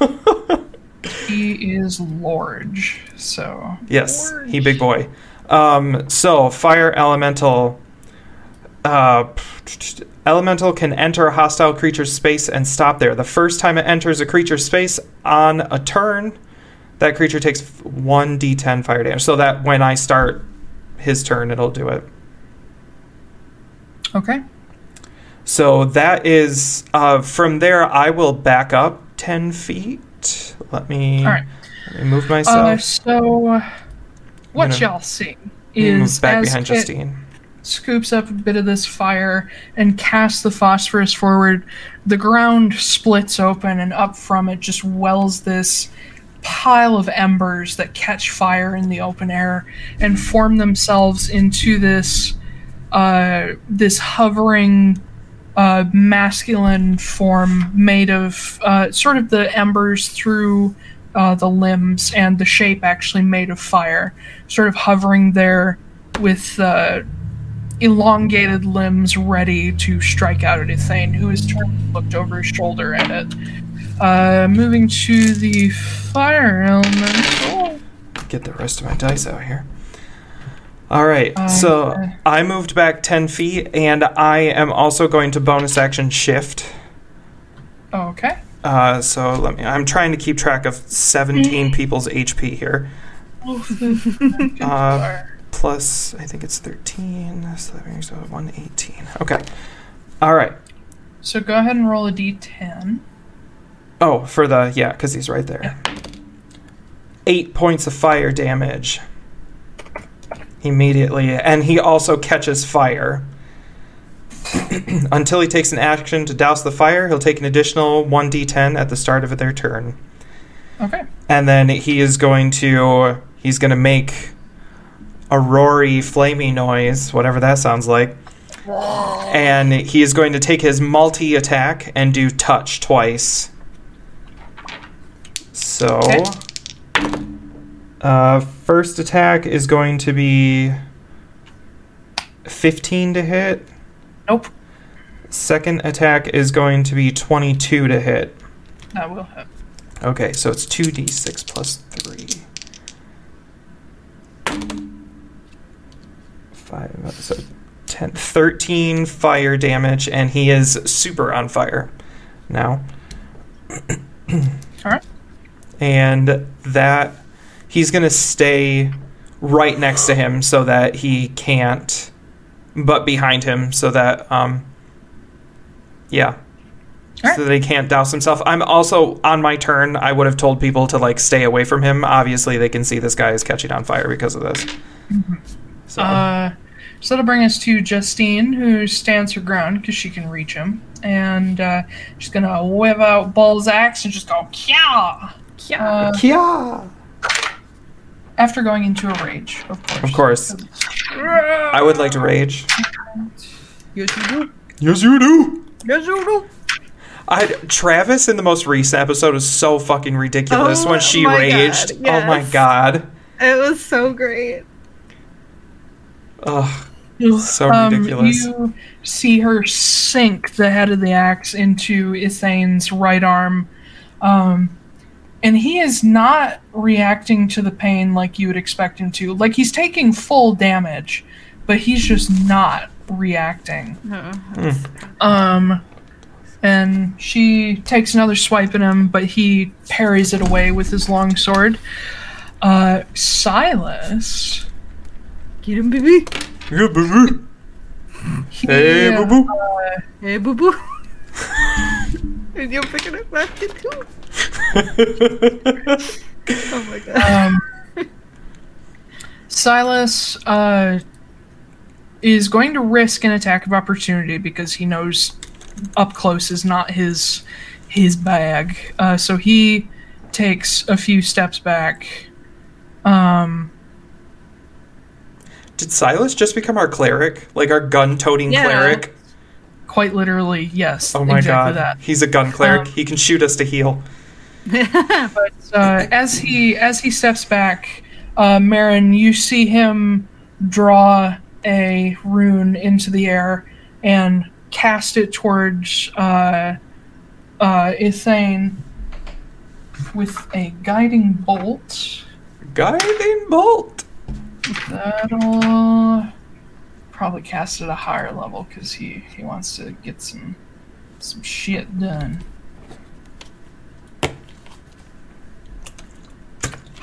He is large, so Yes, he big boy. Um, so fire elemental. Uh, elemental can enter a hostile creature's space and stop there. The first time it enters a creature's space on a turn, that creature takes one d10 fire damage. So that when I start his turn, it'll do it. okay. So that is uh, from there. I will back up ten feet. Let me. All right. Let me move Uh, myself. so, what y'all see is back as behind Kit Justine. scoops up a bit of this fire and casts the phosphorus forward, the ground splits open, and up from it just wells this pile of embers that catch fire in the open air and form themselves into this uh, this hovering uh, masculine form made of uh, sort of the embers through uh, the limbs and the shape actually made of fire, sort of hovering there with uh, elongated limbs ready to strike out at Ethane, who has turned and looked over his shoulder at it. Uh, moving to the fire elemental. Get the rest of my dice out here. All right, Uh, so I moved back 10 feet, and I am also going to bonus action shift. Okay. Uh, so let me. I'm trying to keep track of 17 people's HP here. Uh, plus, I think it's 13. So that brings up 118. Okay. All right. So go ahead and roll a d10. Oh, for the yeah, because he's right there. Eight points of fire damage immediately, and he also catches fire. Until he takes an action to douse the fire, he'll take an additional 1d10 at the start of their turn. Okay. And then he is going to he's going to make a roary flamey noise, whatever that sounds like. And he is going to take his multi attack and do touch twice. So Okay. uh first attack is going to be 15 to hit. Nope. Second attack is going to be 22 to hit. That will hit. Okay, so it's 2d6 plus 3. 5, uh, so 10, 13 fire damage, and he is super on fire now. Alright. And that, he's going to stay right next to him so that he can't, but behind him so that, um, yeah, Alright. so that he can't douse himself. I'm also on my turn. I would have told people to like stay away from him. Obviously, they can see this guy is catching on fire because of this. So Uh, so that'll bring us to Justine, who stands her ground because she can reach him. And uh, she's going to whip out Bull's axe and just go, Kya! Uh, yeah, after going into a rage, of course. of course. I would like to rage. Yes, you do. Yes, you do. Yes, you do. I Travis in the most recent episode is so fucking ridiculous Oh when she raged. God, Oh my god. It was so great. Ugh. Ugh. So Um, ridiculous. you see her sink the head of the axe into Ithane's right arm. Um, and he is not reacting to the pain like you would expect him to. Like he's taking full damage, but he's just not reacting. Um, and she takes another swipe at him, but he parries it away with his long sword. Uh, Silas. Get him, baby. Yeah, boo-boo. He, Hey, uh, boo boo. Hey, boo boo. and you're picking up basket too. Oh my god. um, Silas uh, is going to risk an attack of opportunity because he knows up close is not his his bag. Uh, so he takes a few steps back. Um, Did Silas just become our cleric? Like our gun-toting Yeah. cleric? quite literally, yes. Oh my exactly god. that. He's a gun cleric. Um, he can shoot us to heal. But uh, as he as he steps back, uh, Marin, you see him draw a rune into the air and cast it towards uh, uh, Ithane with a guiding bolt. Guiding bolt. That'll probably cast at a higher level because he, he wants to get some some shit done.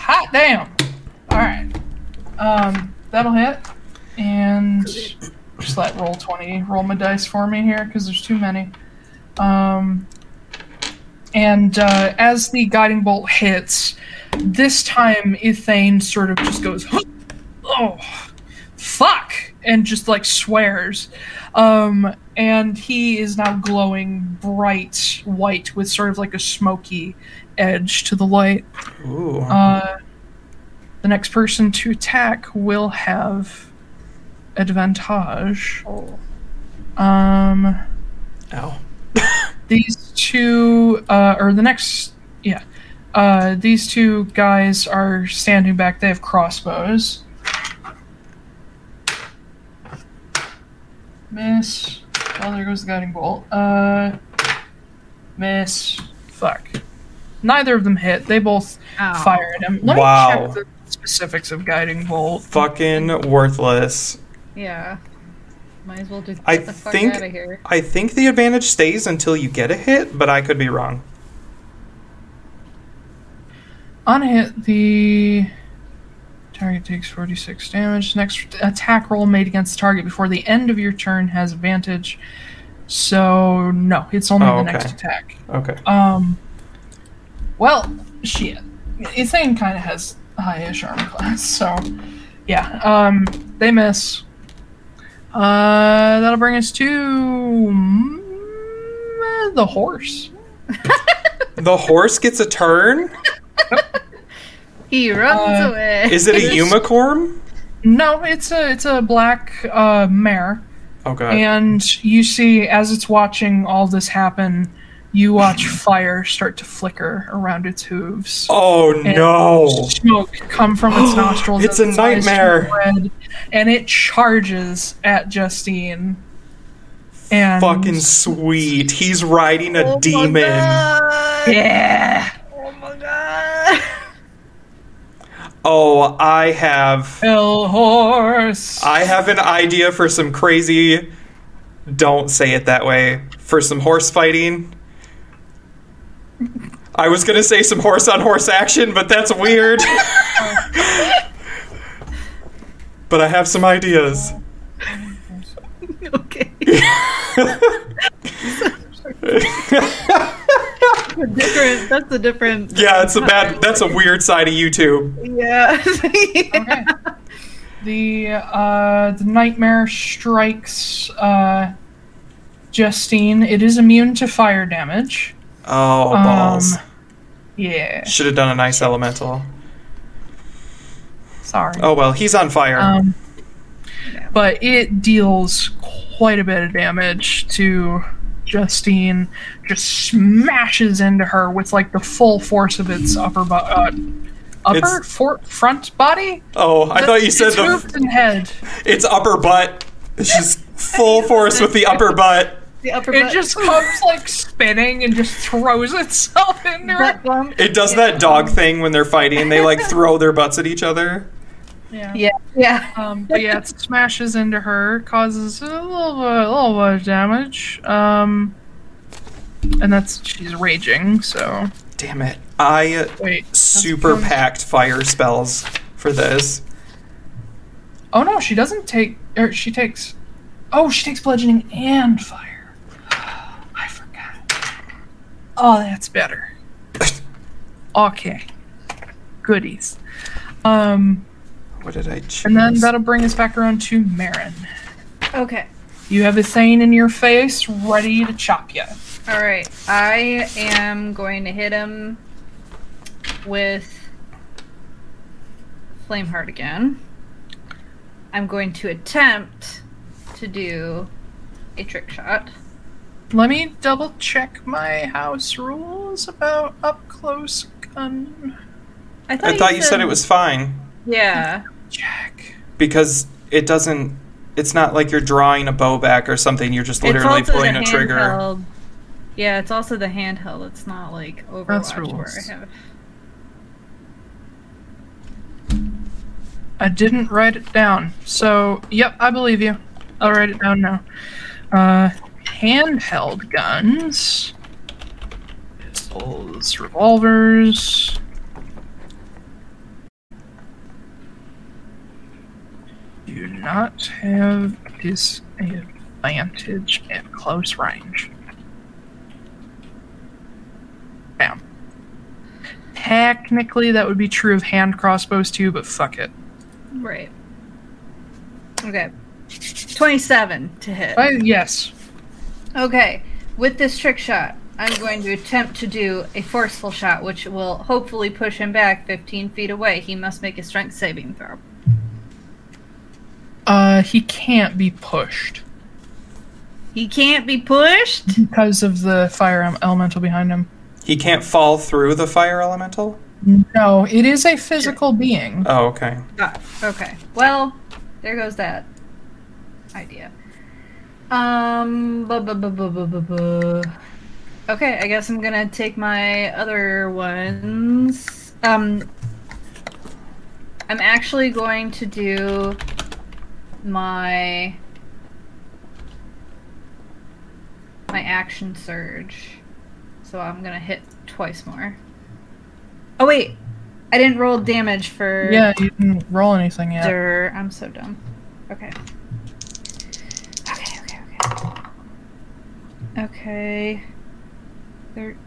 Hot damn! Alright. Um, that'll hit. And just let roll 20 roll my dice for me here because there's too many. Um, and uh, as the guiding bolt hits, this time Ethane sort of just goes, "Oh, fuck!" and just like swears. Um, and he is now glowing bright white with sort of like a smoky edge to the light. Ooh. Uh, the next person to attack will have advantage. Oh. Um, Ow. these two, uh, or the next, yeah, uh, these two guys are standing back. They have crossbows. Miss. Oh, there goes the guiding bolt. Uh, miss. Fuck. Neither of them hit. They both Ow. fire at him. Let Wow. me check the specifics of guiding bolt. Fucking worthless. Yeah. Might as well just get I the fuck think out of here. I think the advantage stays until you get a hit, but I could be wrong. On a hit, the target takes 46 damage. Next attack roll made against the target before the end of your turn has advantage. So, no, it's only Oh, the next attack. Okay. Um, well, shit. Ethane kind of has high-ish armor class, so yeah. Um, they miss. Uh, that'll bring us to mm, the horse. The horse gets a turn? He runs Uh, away. Is it a Yes. unicorn? No, it's a it's a black uh, mare. Okay. And you see, as it's watching all this happen, you watch fire start to flicker around its hooves. oh no. Smoke come from its nostrils. It's a its nightmare. red, and it charges at Justine. And Fucking sweet. He's riding a Oh my demon. God. yeah, Oh my god. Oh, I have hell horse. I have an idea for some crazy don't say it that way. For some horse fighting. I was gonna say some horse on horse action, but that's weird. but I have some ideas. okay. different. That's a different. Yeah, it's a bad that's a weird side of YouTube. Yeah. Okay. The uh, the nightmare strikes uh, Justine. It is immune to fire damage. Oh balls. Um, Yeah. Should have done a nice elemental. Sorry. Oh well, he's on fire. Um, but it deals quite a bit of damage to Justine. Just smashes into her with like the full force of its upper bo- uh, upper for- front body. oh, I thought you said it's the and head. it's upper butt. It's just full force with the upper butt. The upper It butt- just comes like spinning and just throws itself in her. butt bump. It does that dog thing when they're fighting. They like throw their butts at each other. Yeah. Yeah. Yeah. Um, but yeah, it smashes into her, causes a little bit, a little bit of damage. Um, and that's she's raging. So Damn it. I wait. super packed fire spells for this. Oh no, she doesn't take. Or she takes. Oh, she takes bludgeoning and fire. I forgot. Oh, that's better. Okay. Goodies. Um, What did I choose? and then that'll bring us back around to Marin. Okay. You have a thing in your face, ready to chop you. All right. I am going to hit him with Flameheart again. I'm going to attempt to do a trick shot. Let me double check my house rules about up close gun I thought you said it was fine Yeah. check. because it doesn't. It's not like you're drawing a bow back or something. You're just literally pulling the a trigger. handheld- Yeah, it's also the handheld. It's not like That's Overwatch where. I have. I didn't write it down. So, yep, I believe you. I'll write it down now. Uh, handheld guns, pistols, revolvers. Do not have disadvantage at close range. Bam. Technically, that would be true of hand crossbows too, but fuck it. Right. Okay. 27 to hit. Uh, yes. Okay. With this trick shot, I'm going to attempt to do a forceful shot, which will hopefully push him back 15 feet away. He must make a strength saving throw. Uh, he can't be pushed He can't be pushed? because of the fire elemental behind him. He can't fall through the fire elemental? No, it is a physical being. Oh, okay. Ah, okay. Well, there goes that idea. Um. bu- bu- bu- bu- bu- bu- bu. Okay, I guess I'm gonna take my other ones. Um. I'm actually going to do my my action surge. So I'm gonna hit twice more. Oh wait, I didn't roll damage for Yeah, you didn't roll anything yet. I'm so dumb. Okay, okay, okay. Okay. Thir-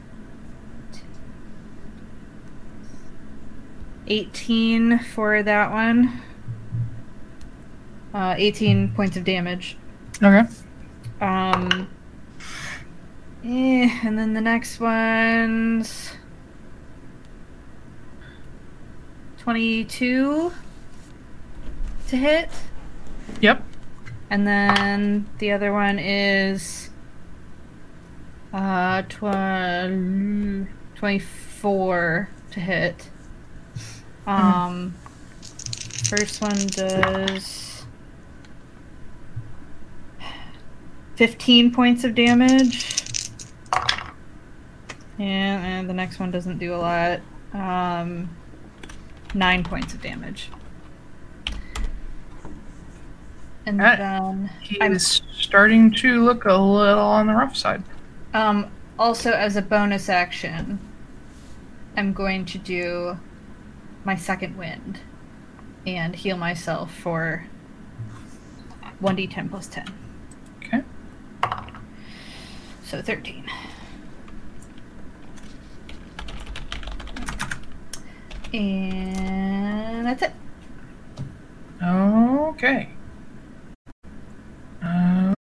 18 for that one. Uh, 18 points of damage. Okay. Um. Eh, and then the next one's 22 to hit. Yep. And then the other one is uh tw- 24 to hit. Um first one does 15 points of damage. And, and the next one doesn't do a lot. Um 9 points of damage. And then He I'm- is starting to look a little on the rough side. Um, also, as a bonus action, I'm going to do my second wind and heal myself for 1d10 plus 10. Okay. So 13. And that's it. Okay. Uh,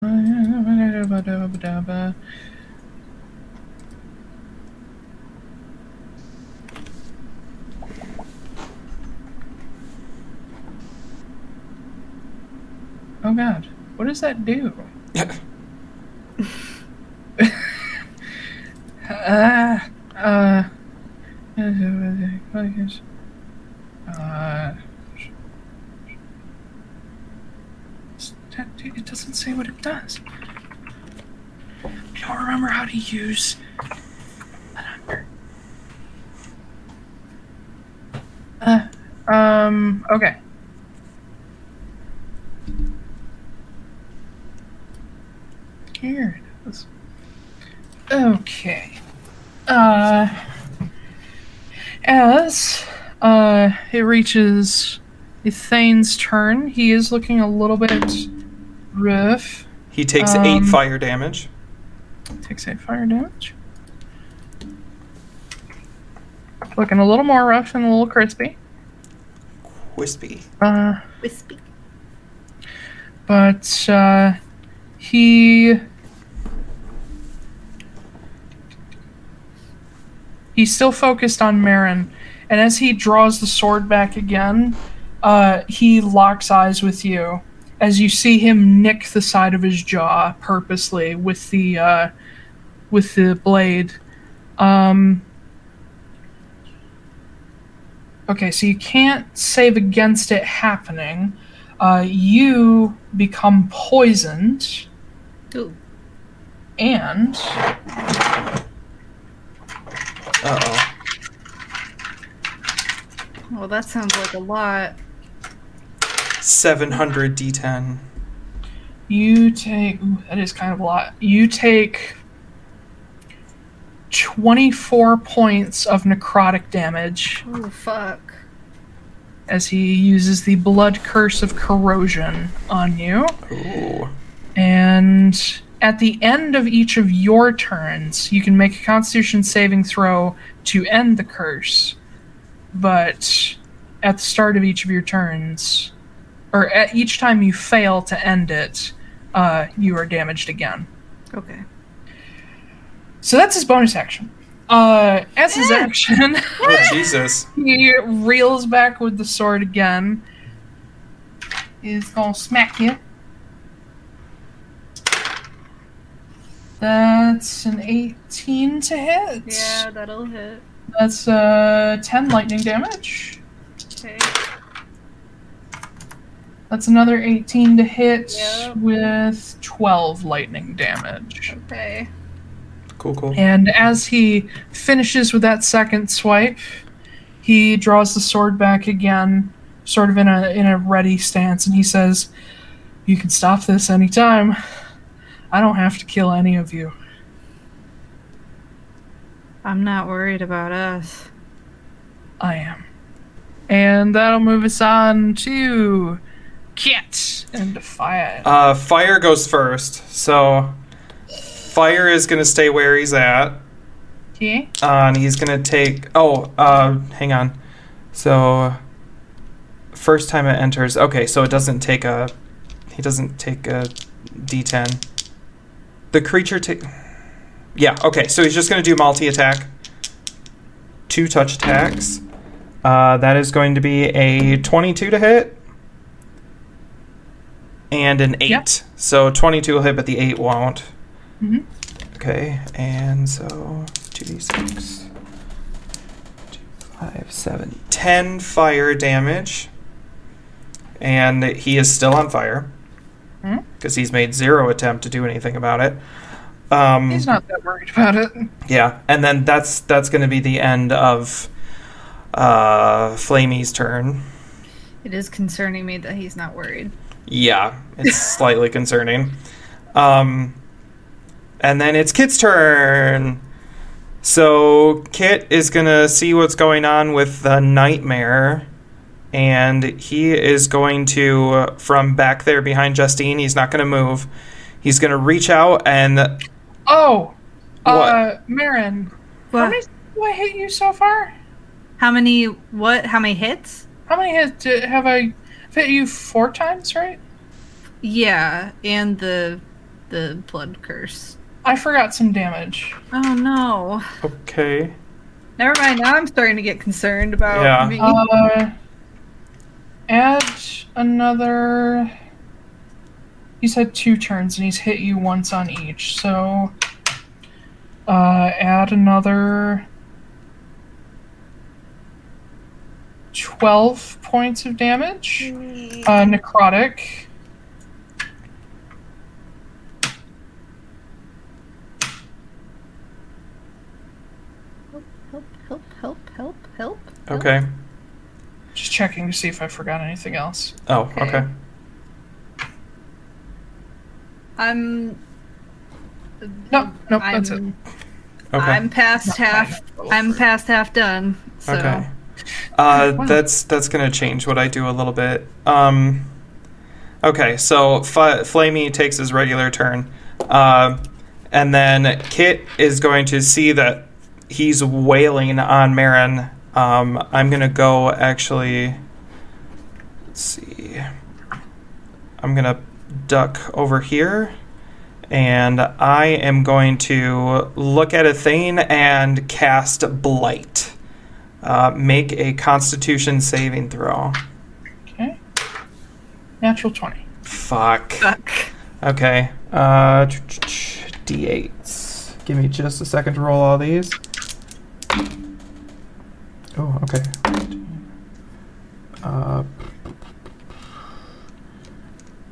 Oh god, what does that do? uh, uh, uh, it doesn't say what it does. I don't remember how to use. Uh, um, okay. Here it is. Okay. Uh, as uh, it reaches Ethane's turn, he is looking a little bit rough. He takes eight Um, fire damage. Takes eight fire damage. Looking a little more rough and a little crispy. Wispy. Uh, Wispy. but uh, he he's still focused on Marin, and as he draws the sword back again, uh, he locks eyes with you as you see him nick the side of his jaw purposely with the uh, with the blade. Um, okay, so you can't save against it happening uh, you become poisoned Ooh. and Uh oh. Well, that sounds like a lot. 700 d10. you take ooh, that is kind of a lot you take 24 points of necrotic damage Oh, fuck. as he uses the blood curse of corrosion on you Ooh. and At the end of each of your turns, you can make a Constitution saving throw to end the curse. But at the start of each of your turns, or at each time you fail to end it, uh, you are damaged again. Okay. So that's his bonus action. Uh, as his action, Oh, Jesus. he reels back with the sword again. He's gonna smack you. That's an 18 to hit. Yeah, that'll hit. That's uh 10 lightning damage. Okay. That's another 18 to hit Yep. with 12 lightning damage. Okay. Cool, cool. And as he finishes with that second swipe, he draws the sword back again, sort of in a in a ready stance, and he says, "You can stop this anytime. I don't have to kill any of you." I'm not worried about us. I am. And that'll move us on to Kit and Fire. Uh, fire goes first. So, fire is going to stay where he's at. Okay. Uh, and he's going to take. Oh, uh, hang on. So, first time it enters. Okay, so it doesn't take a. He doesn't take a d10. The creature take. Yeah, okay, so he's just going to do multi attack. Two touch attacks. Uh, that is going to be a 22 to hit. And an 8. Yep. So 22 will hit, but the 8 won't. Mhm. Okay, and so 2d6. 5, 7, 10 fire damage. And he is still on fire. Because he's made zero attempt to do anything about it. Um, He's not that worried about it. yeah, and then that's that's going to be the end of uh, Flamey's turn. It is concerning me that he's not worried. Yeah, it's slightly concerning. Um, and then it's Kit's turn. So Kit is gonna see what's going on with the nightmare, and he is going to uh, from back there behind Justine. He's not gonna move. He's gonna reach out and Oh, uh, What? Marin, how What? many do I hit you so far? How many? What? How many hits? How many hits did, have I hit you four times, right? Yeah, and the the blood curse. I forgot some damage. Oh no. okay. Never mind. Now I'm starting to get concerned about Yeah. me. Uh, add another. He's had two turns and he's hit you once on each, so. Uh, add another. 12 points of damage. Uh, necrotic. help! Help! Help! Help! Help! Help! Okay. Just checking to see if I forgot anything else. Oh, Okay. okay. I'm. Nope, nope, I'm, that's it. Okay. I'm past Not half. I'm past half done. So. Okay. Uh, Wow. that's that's gonna change what I do a little bit. Um, okay, so F- Flamey takes his regular turn, uh, and then Kit is going to see that he's wailing on Marin. Um, I'm gonna go actually. Let's see. I'm gonna duck over here, and I am going to look at a thing and cast Blight. Uh, make a Constitution saving throw. Okay. Natural 20. Fuck. Fuck. Okay. Uh, D8s. Give me just a second to roll all these. Oh, okay. Uh,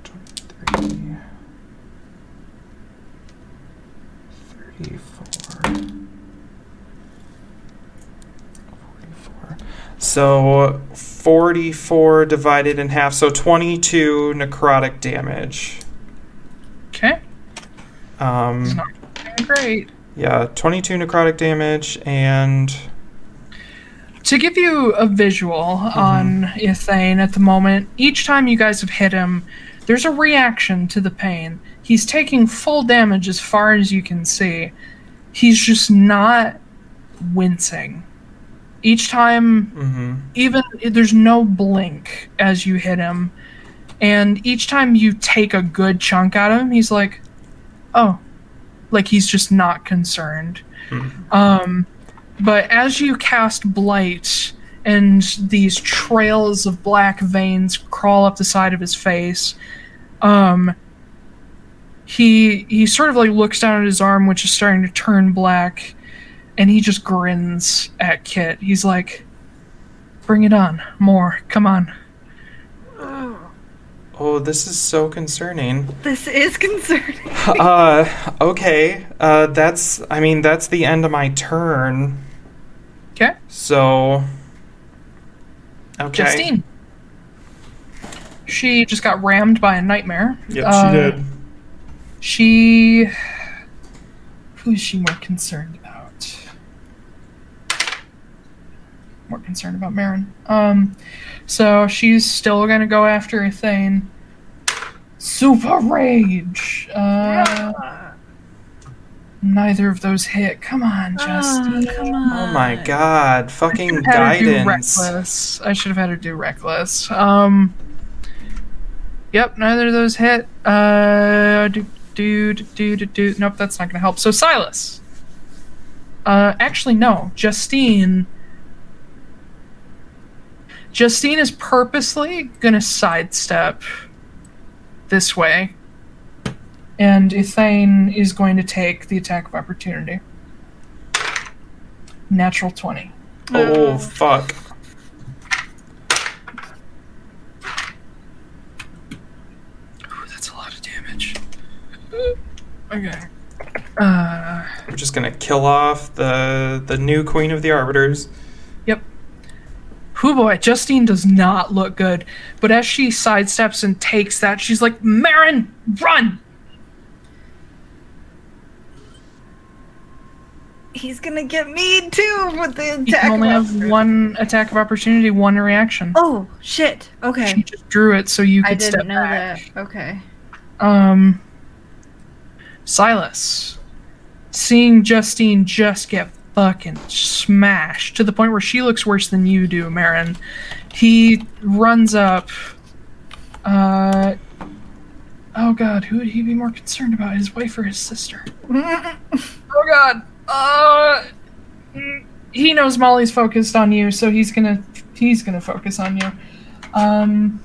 23. 34. 44. So 44 divided in half, so 22 necrotic damage. Okay. Um, It's not great. yeah, 22 necrotic damage, and To give you a visual on Ithane at the moment, each time you guys have hit him, there's a reaction to the pain. He's taking full damage as far as you can see. He's just not wincing. Each time, Mm-hmm. even there's no blink as you hit him, and each time you take a good chunk out of him, he's like, "Oh," like he's just not concerned. Um, but as you cast blight and these trails of black veins crawl up the side of his face, um, he he sort of like looks down at his arm, which is starting to turn black, and he just grins at Kit. He's like, "Bring it on, more, come on." Oh, this is so concerning. This is concerning. Uh, okay. Uh, that's. I mean, that's the end of my turn. Okay, So. Okay. Justine. She just got rammed by a nightmare. Yep, Uh, she did. She. Who is she more concerned about? More concerned about Marin. Um, so she's still gonna go after Ethane. Super Rage. Uh, neither of those hit. Come on, Justine. come on. Oh my god! Fucking Had her do guidance. reckless. I should have had her do reckless. Um. Yep, neither of those hit. Uh, do do do do do. do. Nope, that's not gonna help. So Silas. Uh, actually, no. Justine. Justine is purposely gonna sidestep this way, and Ethane is going to take the attack of opportunity. Natural twenty. Oh fuck! Ooh, that's a lot of damage. Okay. Uh, I'm just gonna kill off the the new queen of the arbiters. yep. Whoo boy, Justine does not look good. But as she sidesteps and takes that, she's like, Marin, run! He's gonna get me too with the You attack. can only have one attack of opportunity, one reaction. Oh shit! Okay. She just drew it so you could I didn't know back. that. Okay. Um, Silas, seeing Justine just get fucking smashed to the point where she looks worse than you do, Marin, he runs up. Uh, oh god, who would he be more concerned about, his wife or his sister? oh god, uh, mm, he knows Molly's focused on you, so he's gonna he's gonna focus on you. Um.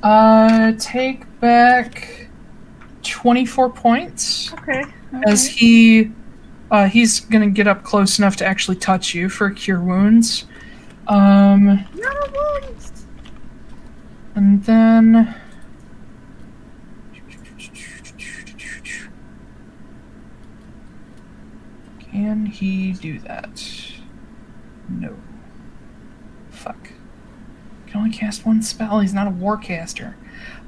Uh, take back 24 points okay. as he uh, he's gonna get up close enough to actually touch you for cure wounds. Um, No wounds. and then can he do that? No. Fuck. He Can only cast one spell. He's not a warcaster.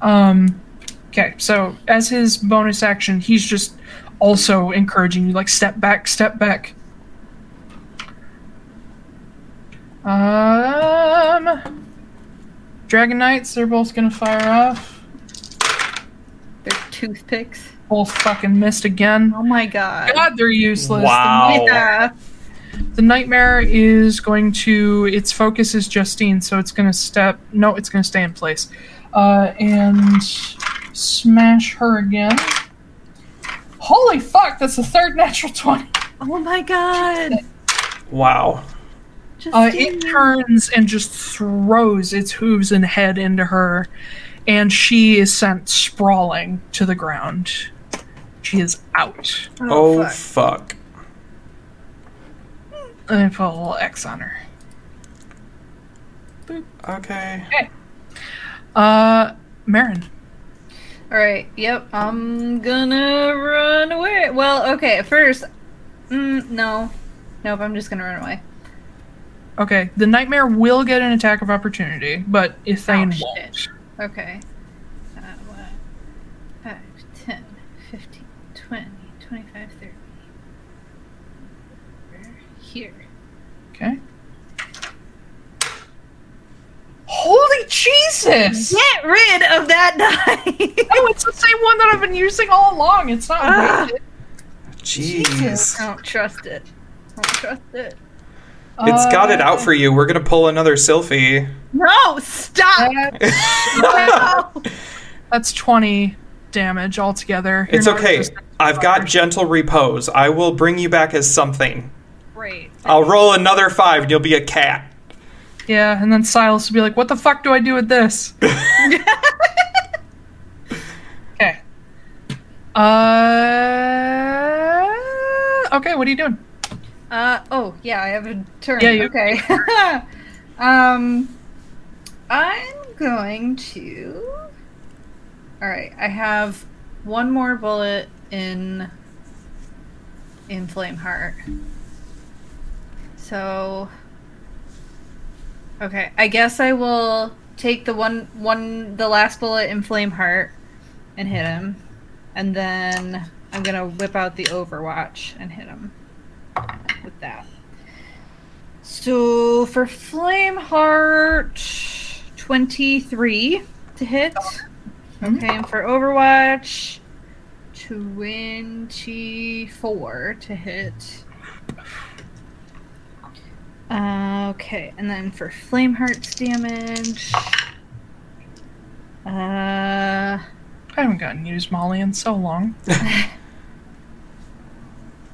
Um. Okay, so as his bonus action, he's just also encouraging you, like step back, step back. Um. Dragon Knights, they're both gonna fire off. They're toothpicks. Both fucking missed again. Oh my god. God, they're useless. Wow. The, Yeah. the nightmare is going to. Its focus is Justine, so it's gonna step. No, it's gonna stay in place. Uh, and smash her again. Holy fuck, that's the third natural 20. Oh my god. Wow. Uh, it turns and just throws its hooves and head into her, and she is sent sprawling to the ground. She is out. Oh, fuck. fuck. Let me put a little X on her. Okay. Okay. Uh, Marin. All right. Yep. I'm gonna run away. Well, okay. First, mm, no, nope. I'm just gonna run away. Okay, the nightmare will get an attack of opportunity, but Ethane Oh, won't. Okay. Uh, what? 5, 10, 15, 20, 25, 30. Over Here. Okay. Holy Jesus! Get rid of that die. Oh, it's the same one that I've been using all along. It's not Ah. wasted. Jeez. I don't trust it. I don't trust it. It's got it out Uh, for you. We're gonna pull another Sylphie. No, stop. that- No. That's 20 damage altogether. You're It's okay. I've got gentle repose. I will bring you back as something. Great. I'll roll another five and you'll be a cat. Yeah, and then Silas would be like, what the fuck do I do with this? okay. Uh. Okay, what are you doing? Uh oh yeah, I have a turn. Yeah, you- okay. um, I'm going to. All right, I have one more bullet in in flame heart. So. Okay, I guess I will take the one one the last bullet in flame heart and hit him, and then I'm gonna whip out the Overwatch and hit him with that. So for Flame Heart, 23 to hit. Okay, and for Overwatch, 24 to hit. Uh, okay, and then for Flame Heart's damage. Uh, I haven't gotten used Molly in so long.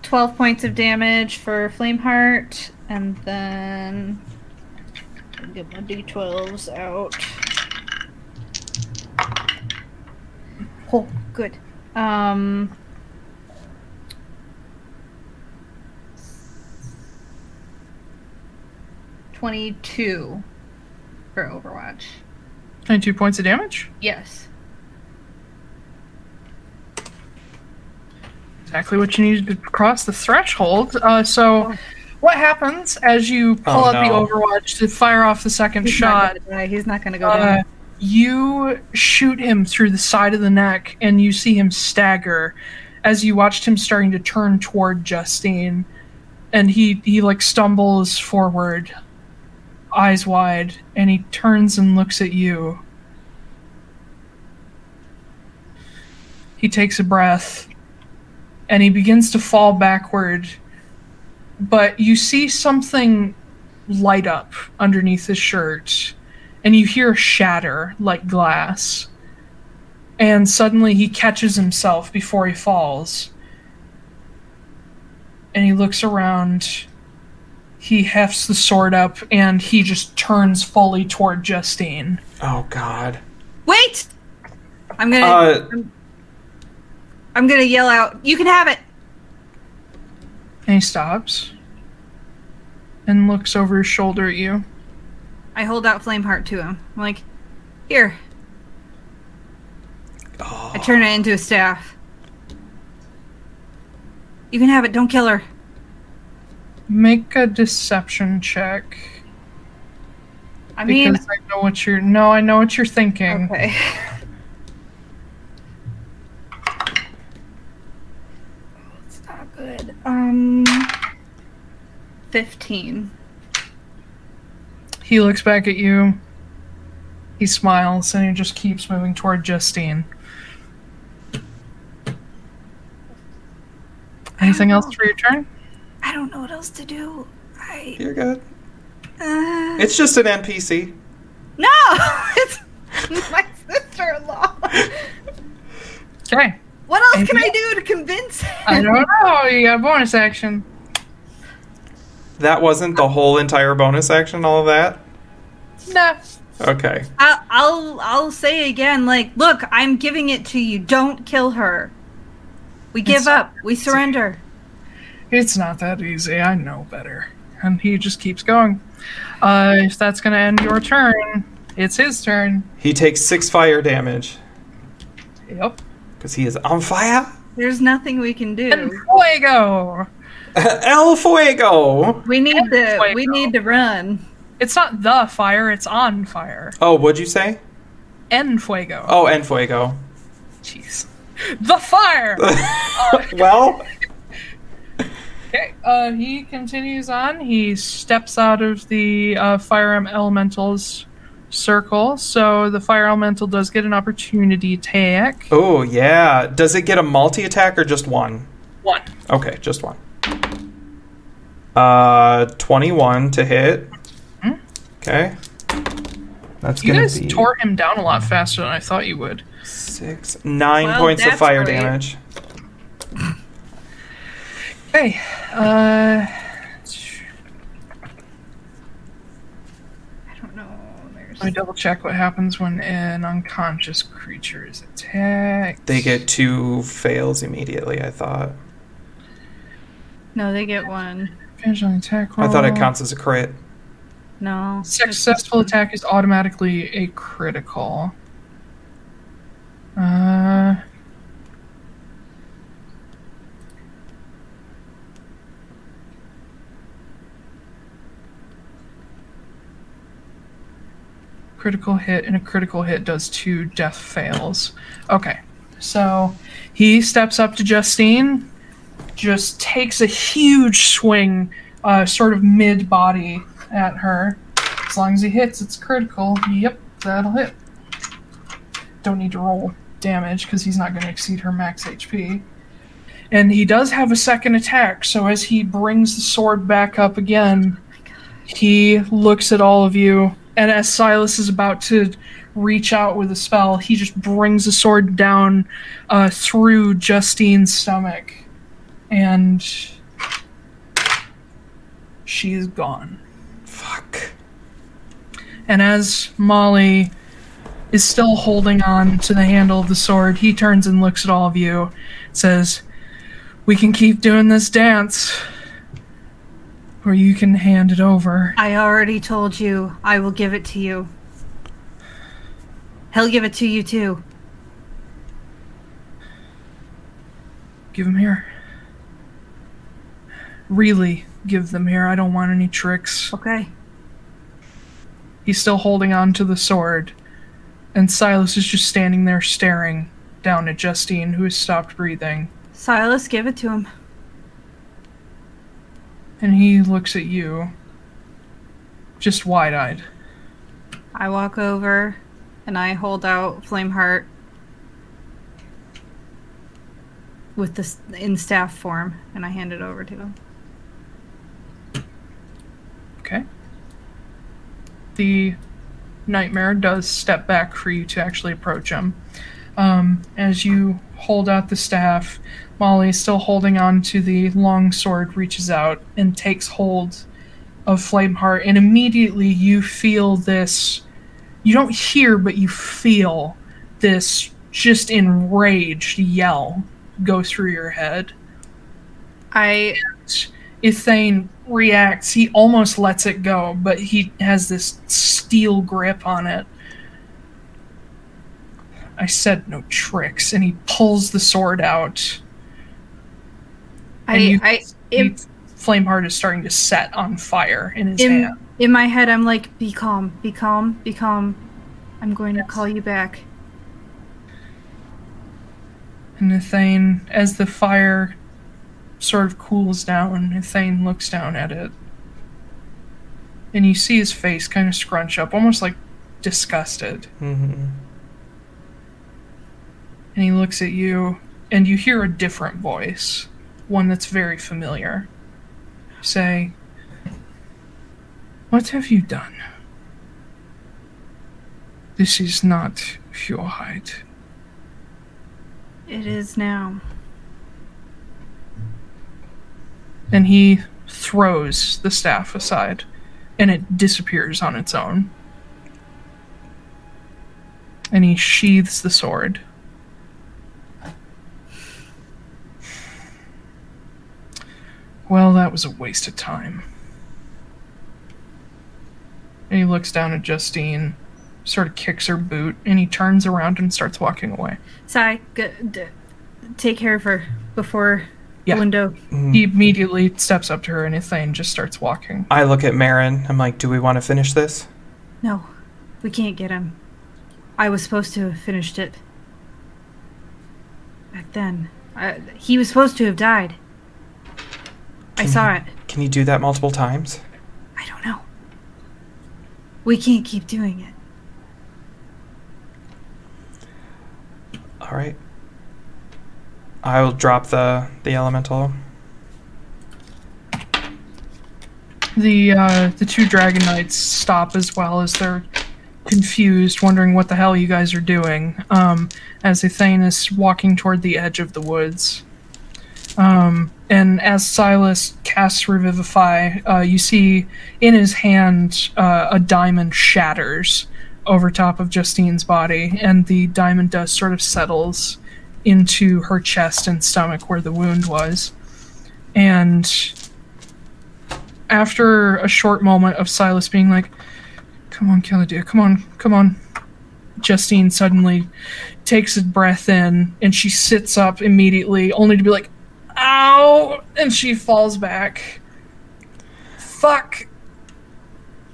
12 points of damage for Flameheart, and then get my d12s out. Oh, good. Um, twenty-two for Overwatch. 22 points of damage? Yes. Exactly what you need to cross the threshold. Uh, so, what happens as you pull Oh, out the. Overwatch to fire off the second He's shot? not. He's not gonna go Uh, down. you shoot him through the side of the neck, and you see him stagger as you watched him starting to turn toward Justine, and he he like stumbles forward, eyes wide, and he turns and looks at you. He takes a breath, and he begins to fall backward. But you see something light up underneath his shirt and you hear a shatter like glass. And suddenly he catches himself before he falls. And he looks around. He hefts the sword up and he just turns fully toward Justine. Oh God. Wait! I'm gonna. Uh, I'm gonna yell out. You can have it. And he stops and looks over his shoulder at you. I hold out Flameheart to him. I'm like, here. oh, I turn it into a staff. You can have it. Don't kill her. Make a deception check. I mean, Because I know what you're. No, I know what you're thinking. okay. it's not good. Um, fifteen. He looks back at you. He smiles and he just keeps moving toward Justine. Anything else for your turn? I don't know what else to do. I. you're good. Uh, It's just an NPC. no, it's my sister-in-law. Okay. What else can I do to convince him? I don't know. You got a bonus action. That wasn't the whole entire bonus action. All of that. No. Okay. I'll, I'll I'll say again, like, look, I'm giving it to you. Don't kill her. We give It's- up. We surrender. It's not that easy. I know better. And he just keeps going. Uh, if that's going to end your turn, it's his turn. He takes six fire damage Yep. because he is on fire. There's nothing we can do. do. fuego! El fuego. We need to. We need to run. It's not the fire, it's on fire. Oh, what'd you say? En fuego. Oh, en fuego. Jeez. The fire! well, Okay, uh, he continues on. He steps out of the uh, fire elemental's circle, so the fire elemental does get an opportunity attack. Oh, yeah. Does it get a multi attack or just one? One. Okay, just one. Uh, 21 to hit. Mhm. Okay. That's You guys be tore him down a lot faster than I thought you would. six, nine Well, points of fire great. damage. Okay. Uh, I don't know. There's let me double check what happens when an unconscious creature is attacked. They get two fails immediately, I thought. no. They get one. Advantage on attack roll. I thought it counts as a crit. No. Successful attack is automatically a critical. Uh. Critical hit and a critical hit does two death fails. Okay, so he steps up to Justine, just takes a huge swing, uh, sort of mid body at her. As long as he hits, it's critical. Yep, that'll hit. Don't need to roll damage because he's not going to exceed her max HP. And he does have a second attack, so as he brings the sword back up again, he looks at all of you, and as Silas is about to reach out with a spell, he just brings the sword down uh, through Justine's stomach, and she is gone. Fuck. And as Molly is still holding on to the handle of the sword, he turns and looks at all of you, says, We can keep doing this dance, or you can hand it over. I already told you I will give it to you. He'll give it to you too. Give them here. Really, give them here. I don't want any tricks. Okay. He's still holding on to the sword, and Silas is just standing there staring down at Justine, who has stopped breathing. Silas, give it to him. And he looks at you, just wide eyed. I walk over and I hold out Flameheart with this in staff form and I hand it over to him. Okay. The nightmare does step back for you to actually approach him. Um, as you hold out the staff, Molly, still holding on to the long sword, reaches out and takes hold of Flameheart, and immediately you feel this. You don't hear, but you feel this just enraged yell go through your head. I Ithane reacts. He almost lets it go, but he has this steel grip on it. I said no tricks, and he pulls the sword out. I, And you- I in, Flameheart is starting to set on fire in his in, hand. in my head I'm like, be calm, be calm, be calm. I'm going to call you back. And Ithane, as the fire sort of cools down, Ithane looks down at it. And you see his face kind of scrunch up, almost like disgusted. Mm-hmm. and he looks at you, and you hear a different voice, one that's very familiar, say, What have you done? This is not your height. It is now. And he throws the staff aside, and it disappears on its own. And he sheathes the sword. Well, that was a waste of time. And he looks down at Justine, sort of kicks her boot, and he turns around and starts walking away. Sai, g- d- take care of her before Yeah. the window. Mm. He immediately steps up to her, and Ithane just starts walking. I look at Marin. I'm like, do we want to finish this? No, we can't get him. I was supposed to have finished it. Back then. I, he was supposed to have died. I saw you, it. Can you do that multiple times? I don't know. We can't keep doing it. All right. I will drop the the elemental. The uh, the two dragon knights stop as well as they're confused, wondering what the hell you guys are doing. Um, as Athane is walking toward the edge of the woods um, and as Silas casts Revivify, uh, you see in his hand uh, a diamond shatters over top of Justine's body, and the diamond dust sort of settles into her chest and stomach where the wound was, and after a short moment of Silas being like, "Come on, Caladia, come on, come on," Justine suddenly takes a breath in and she sits up immediately, only to be like, "Ow!" and she falls back. Fuck.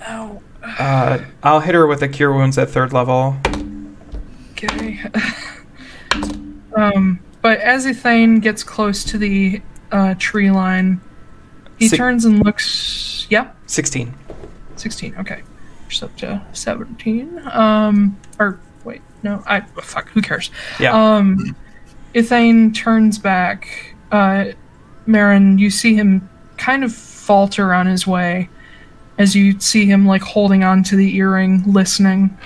Ow. Uh, I'll hit her with a cure wounds at third level. Okay. um, but as Ethane gets close to the uh, tree line, he Si- turns and looks. Yeah? Sixteen. 16. Okay. Just up to 17. Um, or wait, no, I fuck. Who cares? Yeah. Um, Ithane turns back. Uh, Marin, you see him kind of falter on his way as you see him like holding on to the earring, listening,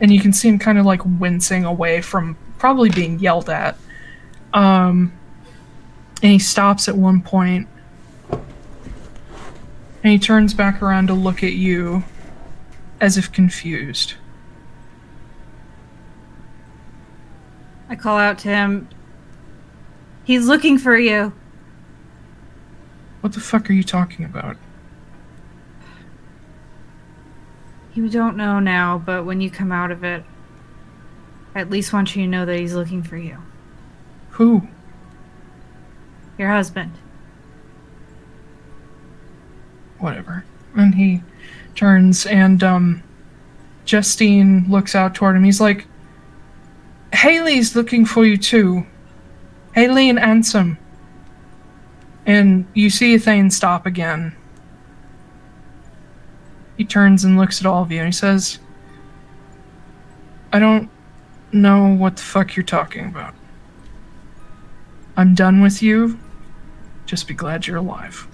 and you can see him kind of like wincing away from probably being yelled at. Um, and he stops at one point, and he turns back around to look at you, as if confused. I call out to him. He's looking for you. What the fuck are you talking about? You don't know now, but when you come out of it, I at least want you to know that he's looking for you. Who? Your husband. whatever. And he turns and um Justine looks out toward him. He's like Haley's looking for you too. And Ansem. And you see Ethane stop again. He turns and looks at all of you and he says I don't know what the fuck you're talking about. I'm done with you. Just be glad you're alive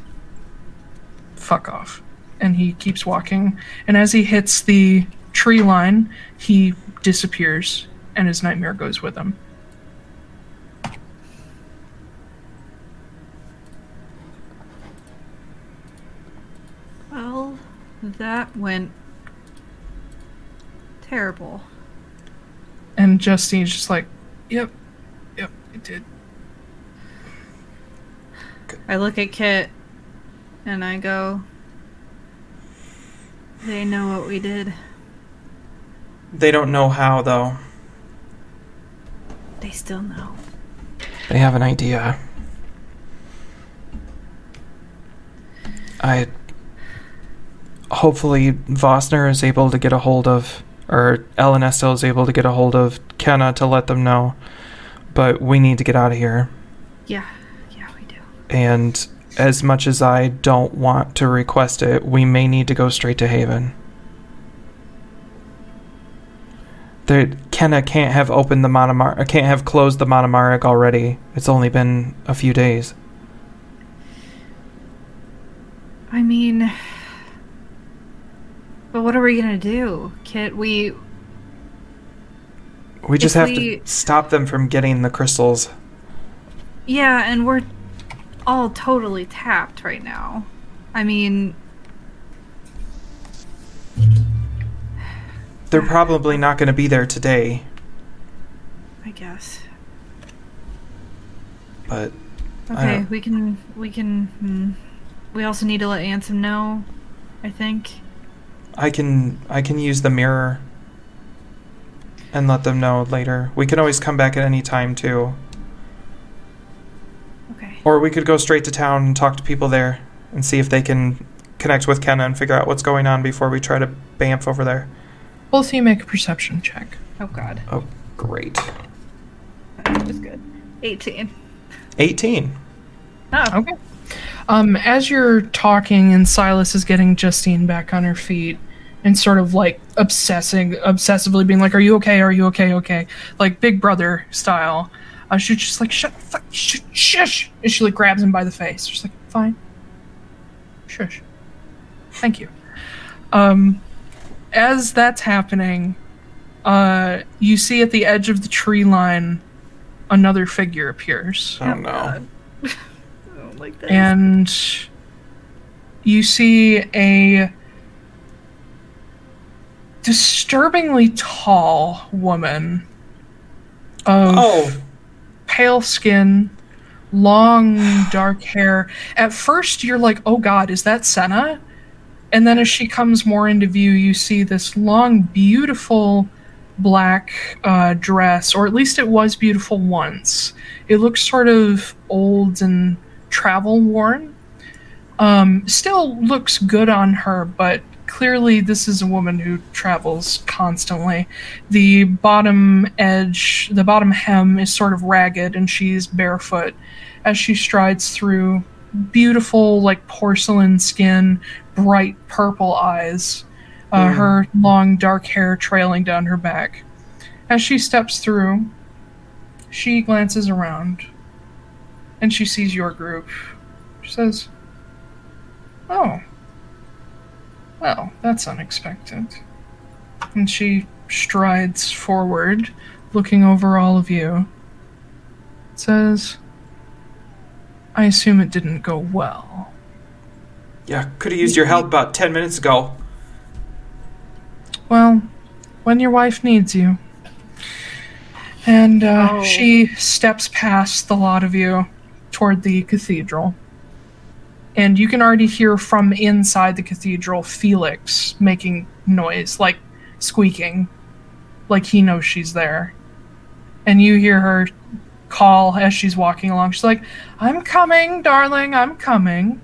fuck off. And he keeps walking. And as he hits the tree line, he disappears, and his nightmare goes with him. Well, that went terrible. And Justine's just like, yep, yep, it did. I look at Kit and I go, They know what we did. They don't know how though. They still know. They have an idea. I hopefully Vostner is able to get a hold of or Ellen Estel is able to get a hold of Kenna to let them know. But we need to get out of here. Yeah, yeah, we do. And as much as I don't want to request it, we may need to go straight to Haven. There, Kenna can't have opened the Monomar, uh, can't have closed the Monomaric already. It's only been a few days. I mean, but what are we gonna do, Kit? We We just have we- to stop them from getting the crystals. yeah, and we're all totally tapped right now. I mean, They're probably not going to be there today, I guess. but Okay, we can we can. Hmm. We also need to let Ansem know. I think. I can I can use the mirror and let them know later. We can always come back at any time too. Okay. Or we could go straight to town and talk to people there and see if they can connect with Kenna and figure out what's going on before we try to bamf over there. Both of you make a perception check. Oh God, Oh, great. that was good. Eighteen. 18. Oh, Okay. Um, as you're talking and Silas is getting Justine back on her feet, and sort of like obsessing, obsessively being like, "Are you okay? Are you okay? Okay?" Like Big Brother style. Uh, she's just like, "Shut, fuck, sh- shush!" And she like grabs him by the face. She's like, "Fine, shush, thank you." Um, as that's happening, uh, you see at the edge of the tree line, another figure appears, Oh no. I like this. and you see a disturbingly tall woman of Oh, pale skin, long dark hair. At first, you're like, "Oh God, is that Senna?" And then, as she comes more into view, you see this long, beautiful black uh, dress, or at least it was beautiful once. It looks sort of old and travel worn. Um, still looks good on her, but clearly this is a woman who travels constantly. The bottom edge, the bottom hem is sort of ragged, and she's barefoot as she strides through. Beautiful, like porcelain skin, bright purple eyes, uh, Mm. her long dark hair trailing down her back. As she steps through, she glances around and she sees your group. She says, Oh, well, that's unexpected. And she strides forward, looking over all of you. Says, I assume it didn't go well. yeah. Could have used your help about ten minutes ago. Well, when your wife needs you. And uh, Oh. she steps past the lot of you toward the cathedral. And you can already hear from inside the cathedral Felix making noise, like squeaking, like he knows she's there. And you hear her call as she's walking along. She's like, I'm coming, darling, I'm coming.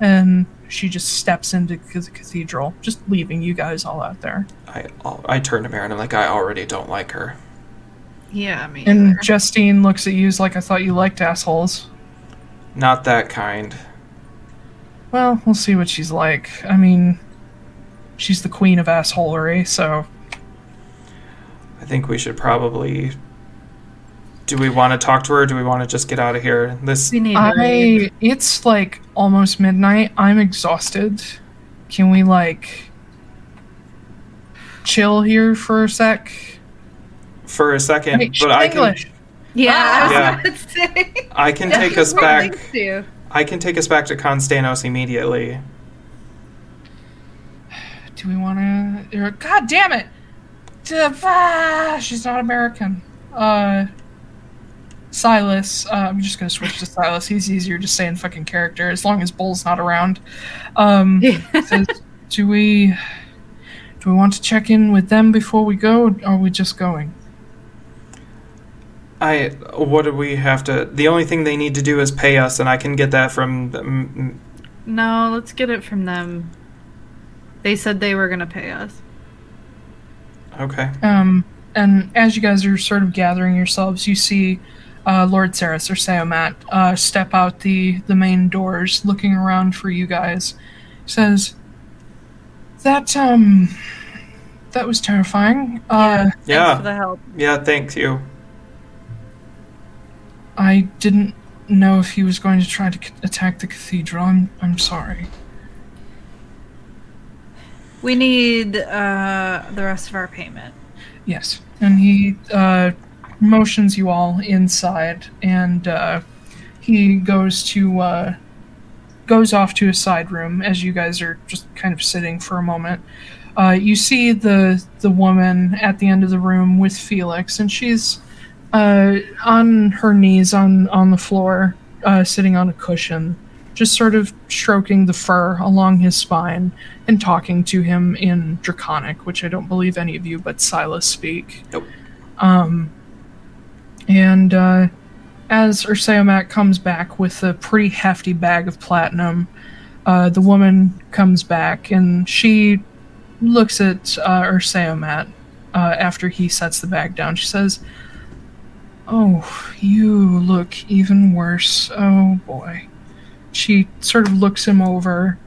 And she just steps into the cathedral, just leaving you guys all out there. I I turn to Mary and I'm like, I already don't like her. yeah, me. And either. Justine looks at you like I thought you liked assholes. Not that kind. Well, we'll see what she's like. I mean, she's the queen of assholery, so I think we should probably. Do we want to talk to her? Or do we want to just get out of here? This we need to read. I it's like almost midnight. I'm exhausted. Can we like chill here for a sec? for a second, Wait, but I can English. Yeah, I was Yeah. about to say. I can take us what back. We do. I can take us back to Constanos immediately. Do we want to? God damn it! D- ah, she's not American. Uh, Silas. Uh, I'm just gonna switch to Silas. He's easier to say in fucking character as long as Bull's not around. Um, says, do we? Do we want to check in with them before we go? Or are we just going? I. What do we have to? The only thing they need to do is pay us, and I can get that from. mm, No, let's get it from them. They said they were gonna pay us. Okay. Um, and as you guys are sort of gathering yourselves, you see uh, Lord Saris or Seomat uh, step out the the main doors, looking around for you guys. Says that um that was terrifying. Uh, Thanks Yeah. for the help. Yeah. Thank you. I didn't know if he was going to try to c- attack the cathedral. I'm I'm sorry. We need uh, the rest of our payment. Yes, and he uh, motions you all inside, and uh, he goes to uh, goes off to a side room as you guys are just kind of sitting for a moment. Uh, you see the the woman at the end of the room with Felix, and she's uh, on her knees on on the floor, uh, sitting on a cushion, just sort of stroking the fur along his spine and talking to him in Draconic, which I don't believe any of you but Silas speak. Nope. Um, and uh, as Urseomat comes back with a pretty hefty bag of platinum, uh, the woman comes back and she looks at uh, Urseomat uh, after he sets the bag down. She says, Oh, you look even worse. Oh boy. She sort of looks him over,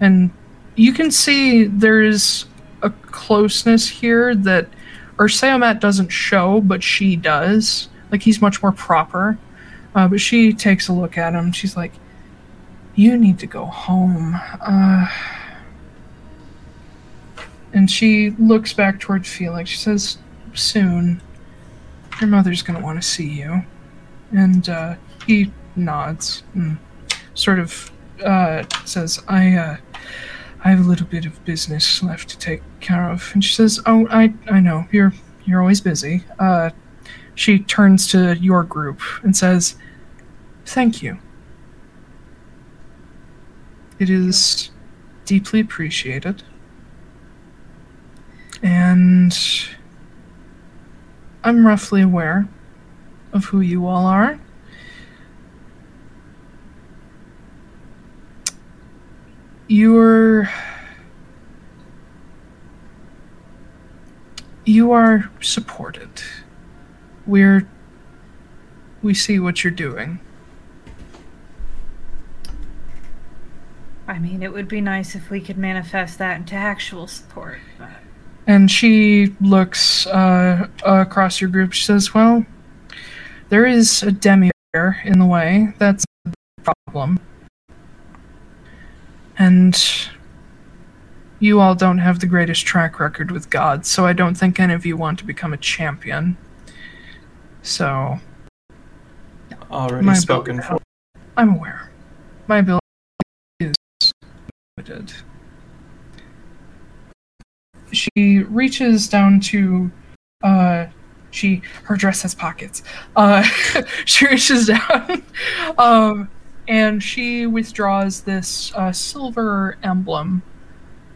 and you can see there's a closeness here that Urseomat doesn't show, but she does. Like he's much more proper. Uh, but she takes a look at him. She's like, "You need to go home." Uh, and she looks back toward Felix. She says, "Soon, your mother's gonna want to see you." And uh, he nods and sort of uh, says, "I, uh, I have a little bit of business left to take care of." And she says, "Oh, I, I know you're, you're always busy." Uh, she turns to your group and says, "Thank you. It is deeply appreciated." And I'm roughly aware of who you all are. You're. You are supported. We're. We see what you're doing. I mean, it would be nice if we could manifest that into actual support. And she looks uh, across your group. She says, Well, there is a demi in the way. That's the problem. And you all don't have the greatest track record with God, so I don't think any of you want to become a champion. So, Already My spoken for. I'm aware. My ability is limited. She reaches down to uh she her dress has pockets. Uh she reaches down um and she withdraws this uh, silver emblem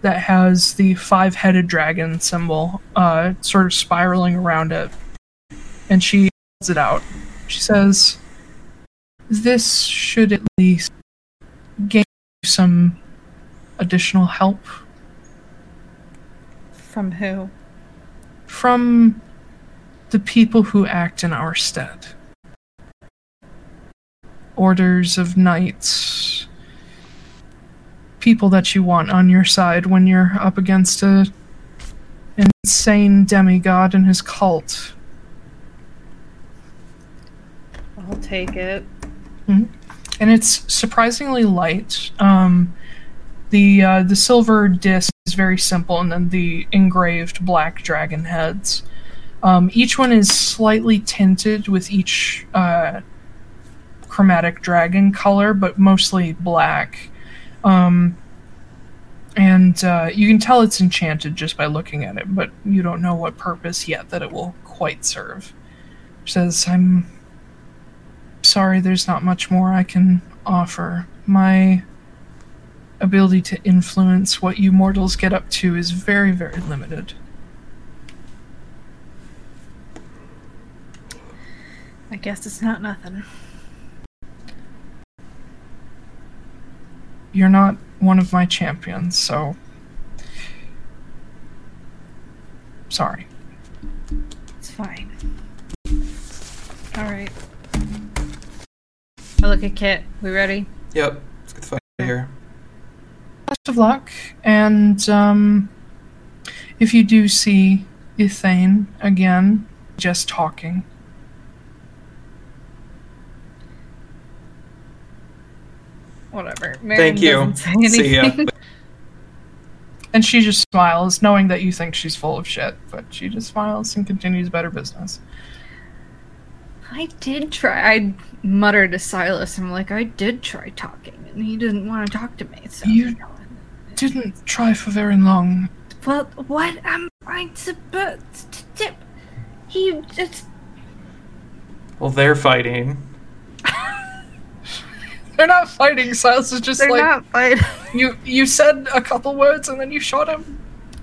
that has the five-headed dragon symbol uh sort of spiraling around it. And she holds it out. She says this should at least gain you some additional help From who? from the people who act in our stead. Orders of knights, people that you want on your side when you're up against a insane demigod and his cult. I'll take it. and it's surprisingly light. Um, the uh, the silver disc is very simple, and then the engraved black dragon heads. Um, each one is slightly tinted with each uh, chromatic dragon color, but mostly black. Um, and uh, you can tell it's enchanted just by looking at it, but you don't know what purpose yet that it will quite serve. It says, "I'm sorry, there's not much more I can offer. My ability to influence what you mortals get up to is very, very limited. I guess it's not nothing. You're not one of my champions, so. Sorry. It's fine. Alright. I look at Kit. We ready? Yep. Let's get the fuck out of here. Best of luck, and um, if you do see Ethane again, just talking. Whatever. Marion Thank you. doesn't say See ya. anything. And she just smiles, knowing that you think she's full of shit, but she just smiles and continues about her business. I did try. I muttered to Silas. I'm like, I did try talking, and he didn't want to talk to me. So You- Didn't try for very long. Well, what am I supposed to do? He just. Well, they're fighting. They're not fighting. Silas is just They're like not fighting. you. You said a couple words and then you shot him.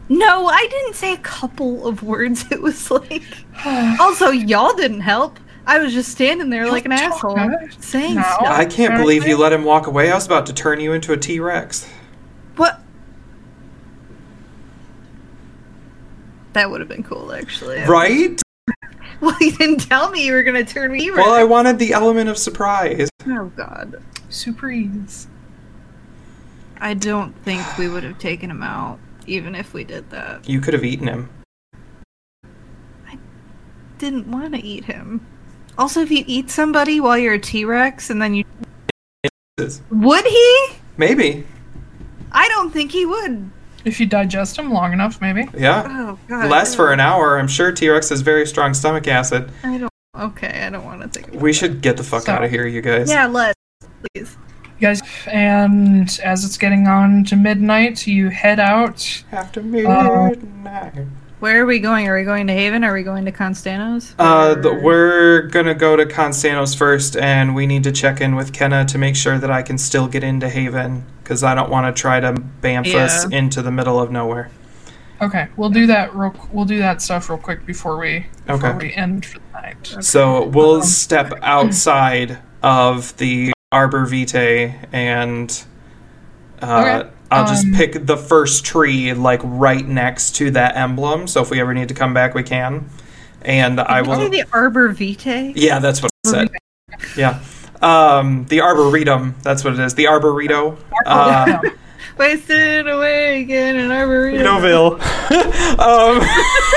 No, I didn't say a couple of words. It was like. Also, y'all didn't help. I was just standing there like an asshole, talk, saying No. stuff. I can't believe you let him walk away. I was about to turn you into a T Rex. What? That would have been cool, actually. Right? Well, you didn't tell me you were gonna turn me. Well, I wanted the element of surprise. Oh God. Super ease. I don't think we would have taken him out, even if we did that. You could have eaten him. I didn't want to eat him. Also, if you eat somebody while you're a T Rex and then you. Would he? Maybe. I don't think he would. If you digest them long enough, maybe. Yeah. Oh, God. Less for an hour. I'm sure T Rex has very strong stomach acid. I don't. Okay, I don't want to think about We should get the fuck So- out of here, you guys. Yeah, let's. Please. You guys, and as it's getting on to midnight, you head out. After midnight. Where are we going? Are we going to Haven? Are we going to Constanos? Uh, the, we're gonna go to Constanos first, and we need to check in with Kenna to make sure that I can still get into Haven, because I don't want to try to bamf us into the middle of nowhere. Okay, we'll do that real. We'll do that stuff real quick before we before Okay. we end for the night. So we'll Um, step outside of the Arbor Vitae, and uh, Okay, I'll just um, pick the first tree, like right next to that emblem. So if we ever need to come back, we can. And I Did you will. the Arbor Vitae? Yeah, that's what I said. Yeah. Um, the Arboretum. That's what it is. The Arboreto. Uh, Wasted away again in Arboretum. Noville. um,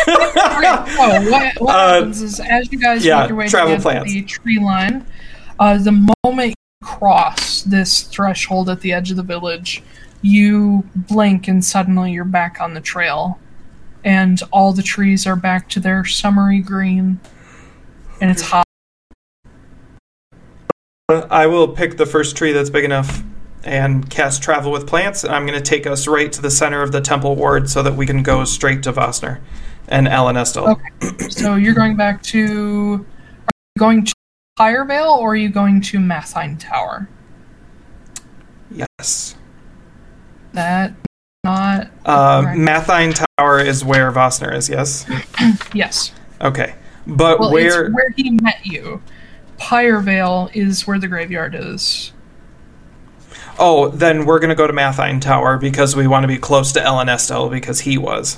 oh, what, what Uh, happens is as you guys yeah, make your way travel plans. the tree line, uh, the moment you cross this threshold at the edge of the village, you blink and suddenly you're back on the trail, and all the trees are back to their summery green, and it's hot. I will pick the first tree that's big enough and cast travel with plants, and I'm going to take us right to the center of the temple ward so that we can go straight to Vostner and Elenestal. Okay. So you're going back to. Are you going to Pyre Vale or are you going to Mathine Tower? Yes. That not Uh. Mathine Tower is where Vostner is, yes? yes. Okay. But Well, where. it's where he met you. Pyre Vale is where the graveyard is. Oh, then we're going to go to Mathine Tower because we want to be close to Elenestal because he was.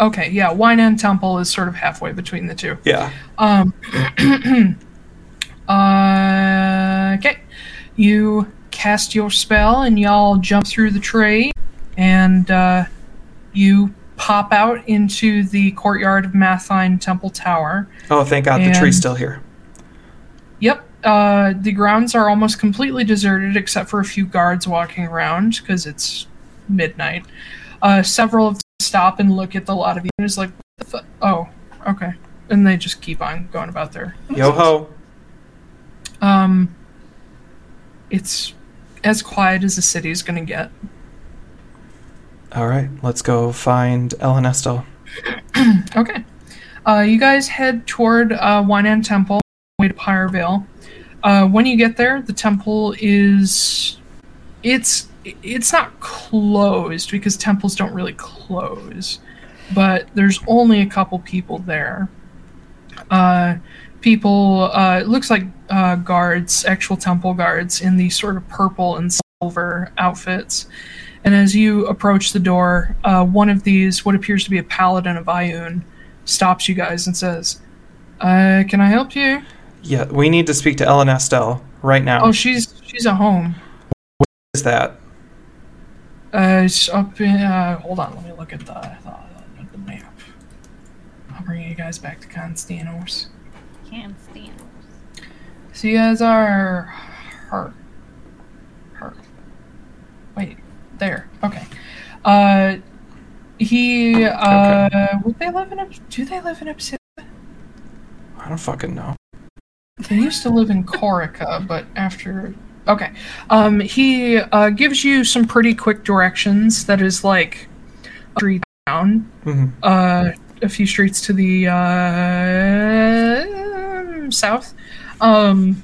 Okay, yeah, Wine and Temple is sort of halfway between the two. Yeah. Um, uh, okay, you cast your spell and y'all jump through the tree, and uh, you pop out into the courtyard of Mathine Temple Tower. Oh, thank God the tree's still here. Uh, the grounds are almost completely deserted except for a few guards walking around because it's midnight. Uh, several of them stop and look at the lot of you and is like, what the fu- oh, okay. And they just keep on going about their. Yo ho. Um, it's as quiet as the city is going to get. All right, let's go find Elenestal. Okay. Uh, you guys head toward uh, Wynand Temple, way to Pyrevale. Uh, when you get there, the temple is it's it's not closed because temples don't really close, but there's only a couple people there. Uh, people, uh, it looks like uh, guards, actual temple guards, in these sort of purple and silver outfits. And as you approach the door, uh, one of these, what appears to be a paladin of Ioun, stops you guys and says, uh, "Can I help you?" Yeah, we need to speak to Elenestal right now. Oh, she's she's at home. What is that? Uh, it's up in. Uh, hold on, let me look at the, the, the map. I'll bring you guys back to Constanos. Can't. So you guys are her. Her. Wait, there. Okay. Uh, he. Uh, would they live in? Ob- Do they live in Obsidian? I don't fucking know. They used to live in Corica, but after. Okay. Um, he uh, gives you some pretty quick directions that is like a street down, hmm uh, a few streets to the uh, south. Um,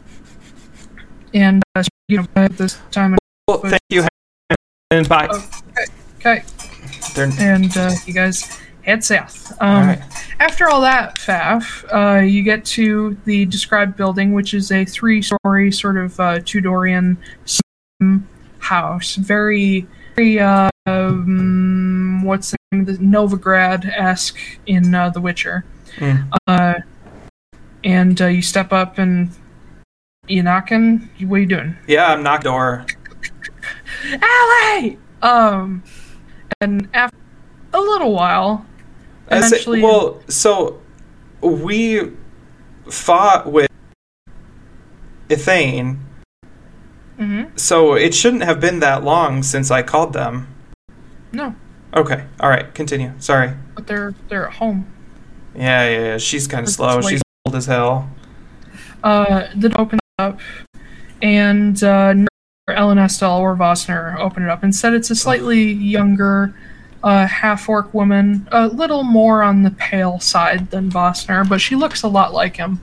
and, uh, you know, at this time. Well, thank you. And bye. Okay. They're- And uh, you guys head south. Um, all right. After all that, Faf, uh, you get to the described building, which is a three-story sort of uh, Tudorian house. Very, very, uh, um, what's the name? The Novigrad-esque in uh, The Witcher. Mm. Uh, and uh, you step up and you knocking. What are you doing? Yeah, I'm knocked door. Allie! Um, and after a little while, I say- well, so we fought with Ethane, Mhm. so it shouldn't have been that long since I called them. no, Okay, all right, continue. Sorry. but they're they're at home. Yeah, yeah, yeah. She's kind of slow. She's old as hell. Uh, the door opens up, and uh, Ellen Estelle or Vostner open it up. Instead, it's a slightly younger, uh, half orc woman, a little more on the pale side than Vostner, but she looks a lot like him.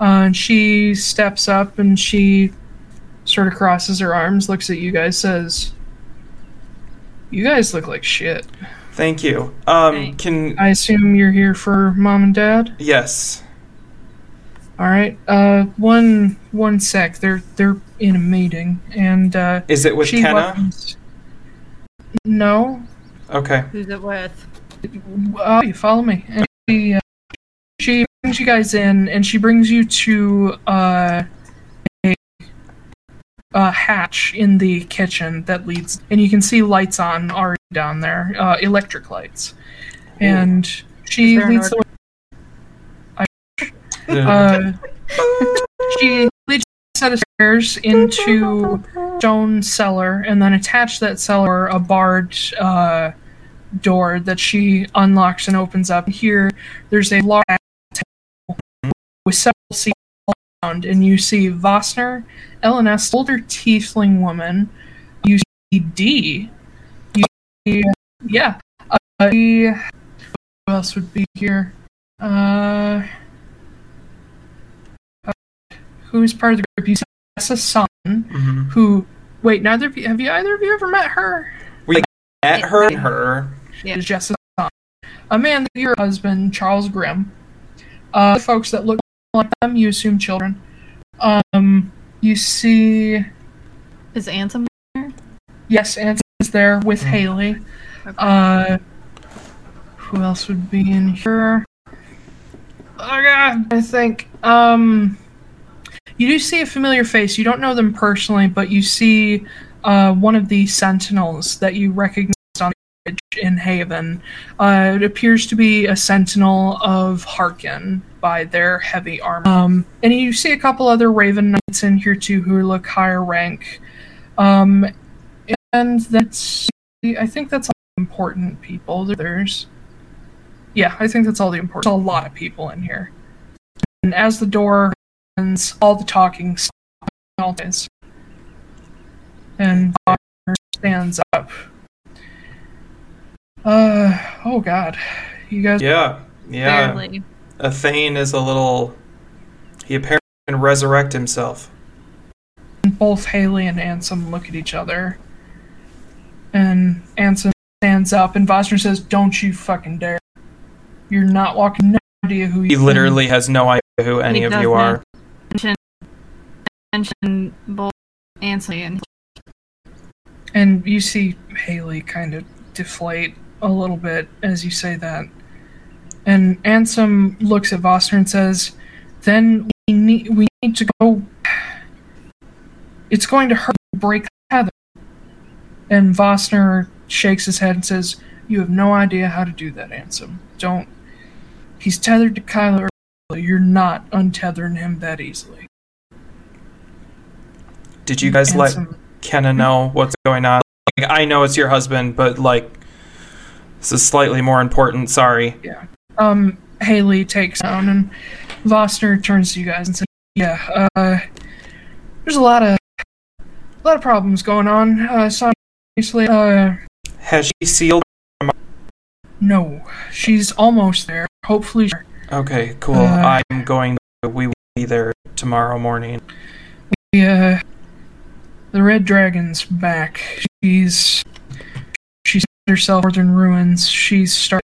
Uh, and she steps up and she sort of crosses her arms, looks at you guys, says, "You guys look like shit. Thank you. Um, can I assume you're here for mom and dad." yes. All right. Uh, one one sec. They're they're in a meeting, and uh, Is it with she Kenna? welcomes- No. Okay. Who's it with? Uh, you follow me. And she uh, she brings you guys in, and she brings you to uh, a, a hatch in the kitchen that leads, and you can see lights on already down there, uh, electric lights, and she Is an leads the way. Uh, she leads a set of stairs into stone cellar, and then attach that cellar a barred uh, door that she unlocks and opens up. Here, there's a large table with several seats around, and you see Vostner, LNS, older tiefling woman. You see D. You see, yeah. Uh, who else would be here? Uh who's part of the group. You see Tessa Son, hmm who wait, neither of you have you either of you ever met her? At her and her. Yeah. Is Jessa Son. A man that your husband, Charles Grimm. Uh the folks that look like them, you assume children. Um you see Is Ansem? There? Yes, Anson is there with Mm. Haley. Okay. Uh who else would be in here? Oh god, I think. Um you do see a familiar face. You don't know them personally, but you see uh, one of the sentinels that you recognized on the bridge in Haven. Uh, it appears to be a sentinel of Harkin by their heavy armor. Um, and you see a couple other Raven Knights in here too who look higher rank. Um, and that's, I think that's all important people. There's, yeah, I think that's all the important. There's a lot of people in here. And as the door all the talking stops. And Bonner stands up. Uh oh god. You guys Yeah. Yeah. Barely. Athane is a little. He apparently can resurrect himself. both Haley and Ansem look at each other. And Ansem stands up and Vostner says, Don't you fucking dare. You're not walking no idea who you He literally has no idea who any He of you are. Mention, both Ansley and And you see Haley kind of deflate a little bit as you say that. And Ansem looks at Vostner and says, Then we need we need to go It's going to hurt to break Heather. And Vostner shakes his head and says, You have no idea how to do that, Ansem. Don't He's tethered to Kylo. You're not untethering him that easily. Did you guys let Kenna know what's going on? Like, I know it's your husband, but like, this is slightly more important. Sorry. Yeah. Um Haley takes down and Vostner turns to you guys and says, "Yeah, uh there's a lot of a lot of problems going on. Uh simultaneously, uh Has she sealed? no, she's almost there. Hopefully Okay, cool. Uh, I'm going. To, we will be there tomorrow morning. she, uh the Red Dragon's back. She's she's herself northern ruins. She's started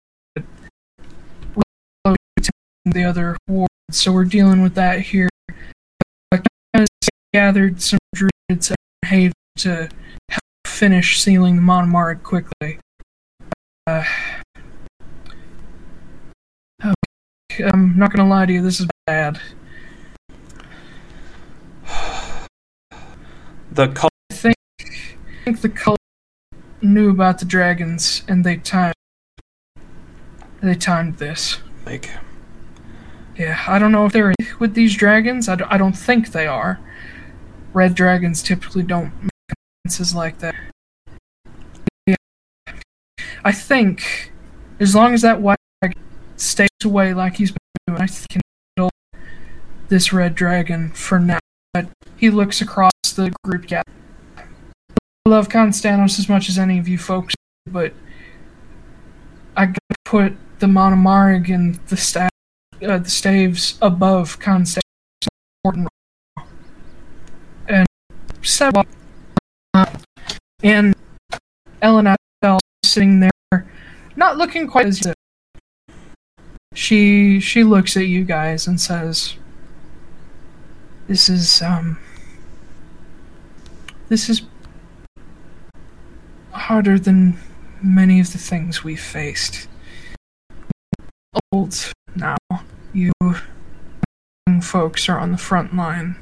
the other wards, so we're dealing with that here. Uh, Kenna's gathered some druids and Haven to help finish sealing the Monomaric quickly. Uh, okay, I'm not gonna lie to you, this is bad. The cult. I think, I think the cult knew about the dragons, and they timed. They timed this. Like, Yeah, I don't know if they're with these dragons. I, d- I don't think they are. Red dragons typically don't make alliances like that. Yeah. I think as long as that white dragon stays away like he's been doing, I can handle this red dragon for now. He looks across the group. Yeah, I love Constanos as much as any of you folks, but I gotta put the Monomarig and the staff uh, the staves above Constance important. And several uh, and Elena sitting there not looking quite as she she looks at you guys and says this is um this is harder than many of the things we've faced old now you young folks are on the front line.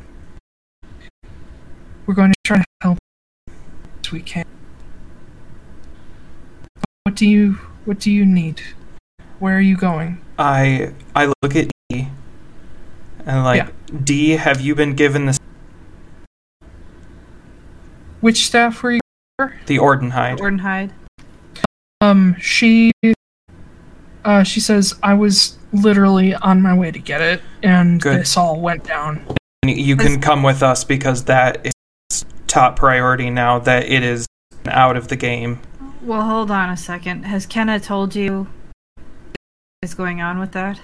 We're going to try to help as we can. What do you what do you need? Where are you going? I I look at D, and like, D, have you been given the Which staff were you? the Ordenhide? Ordenhide. Um, she uh she says I was literally on my way to get it and Good. this all went down. You can come with us because that is top priority now that it is out of the game. Well, hold on a second. Has Kenna told you what's going on with that?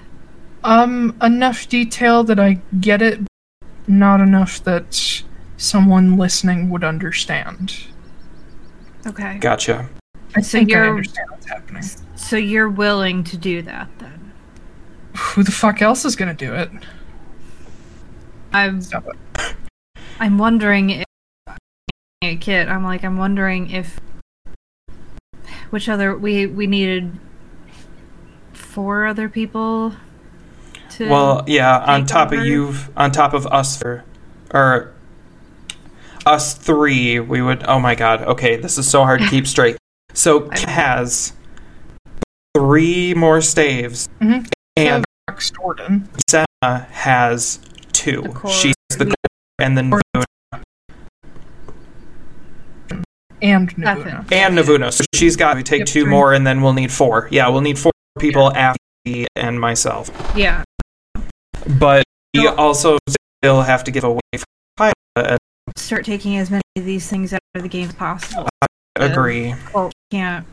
Um enough detail that I get it, but not enough that someone listening would understand. Okay. Gotcha. I So think I you're- understand what's happening. So you're willing to do that then? Who the fuck else is gonna do it? I'm Stop it. I'm wondering if a kid. I'm like I'm wondering if which other we we needed four other people to Well, yeah, on top over? of you, on top of us, for, or us three, we would. Oh my god. Okay, this is so hard to keep straight. So Kat has three more staves, Mhm. and Mark Storden. Senna has two. The core- She's the core, and then Navuna, and That's Navuna. and Navuna. So she's got to take Yep, two three. more, and then we'll need four. Yeah, we'll need four people after me and myself. Yeah. But we No. also still have to give away. Pilot. Start taking as many of these things out of the game as possible. I Agree. Well, can't.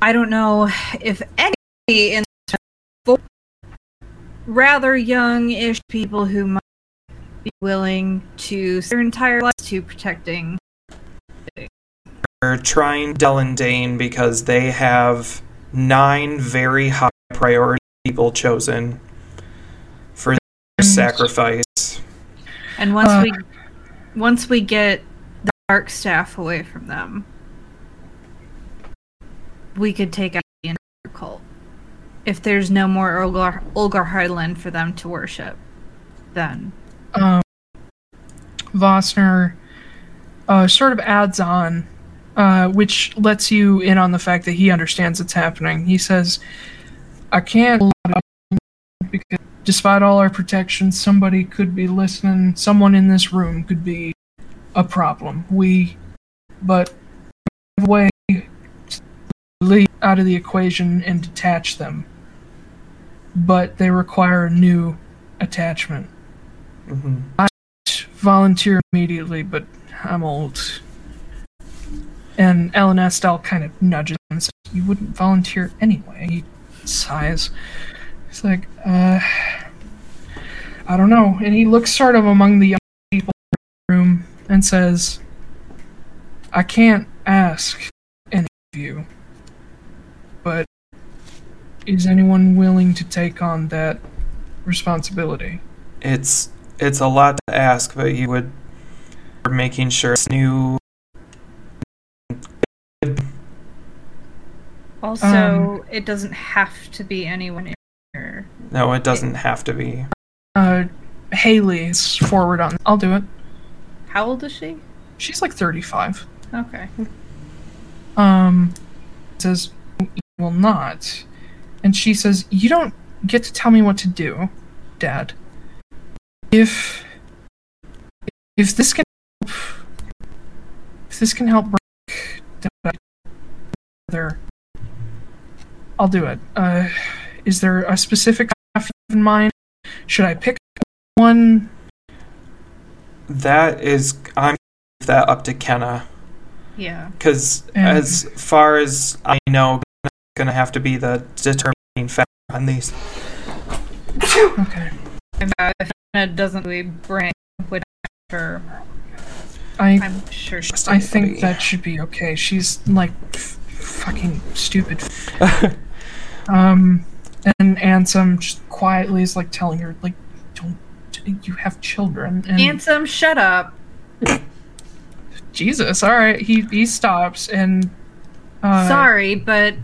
I don't know if any in rather young-ish people who might be willing to their entire lives to protecting. We're trying Dell and Dane because they have nine very high priority people chosen for their And- sacrifice. And once Uh. we once we get the dark staff away from them, we could take out the entire cult. If there's no more Olgar Highland for them to worship, then Um, Vostner uh, sort of adds on, uh, which lets you in on the fact that he understands it's happening. He says, I can't let it up because despite all our protections, somebody could be listening. Someone in this room could be a problem. We, but we have a way leave out of the equation and detach them. But they require a new attachment hmm volunteer immediately, but I'm old. And Alan Estelle kind of nudges and says, You wouldn't volunteer anyway. He sighs. He's like, uh, I don't know. And he looks sort of among the young people in the room and says, I can't ask any of you, but is anyone willing to take on that responsibility? It's it's a lot to ask, but you would for making sure it's new. also Um, it doesn't have to be anyone in here. No, it doesn't have to be. Uh, Haley's forward on. I'll do it. How old is she? She's like 35. Okay. Um, says, "You will not," and she says, "You don't get to tell me what to do, Dad. If if this can help, if this can help break together, I'll do it. Uh, is there a specific half in mind? Should I pick one? That is, I'm that up to Kenna Yeah. because as far as I know, going to have to be the determining factor on these. Okay. If it doesn't really bring with her, I I'm sure she I think that should be okay. She's like f- fucking stupid. um, and Ansem just quietly is like telling her like, "Don't you have children?" And Ansem, shut up. Jesus, all right. He he stops and. Uh, Sorry, but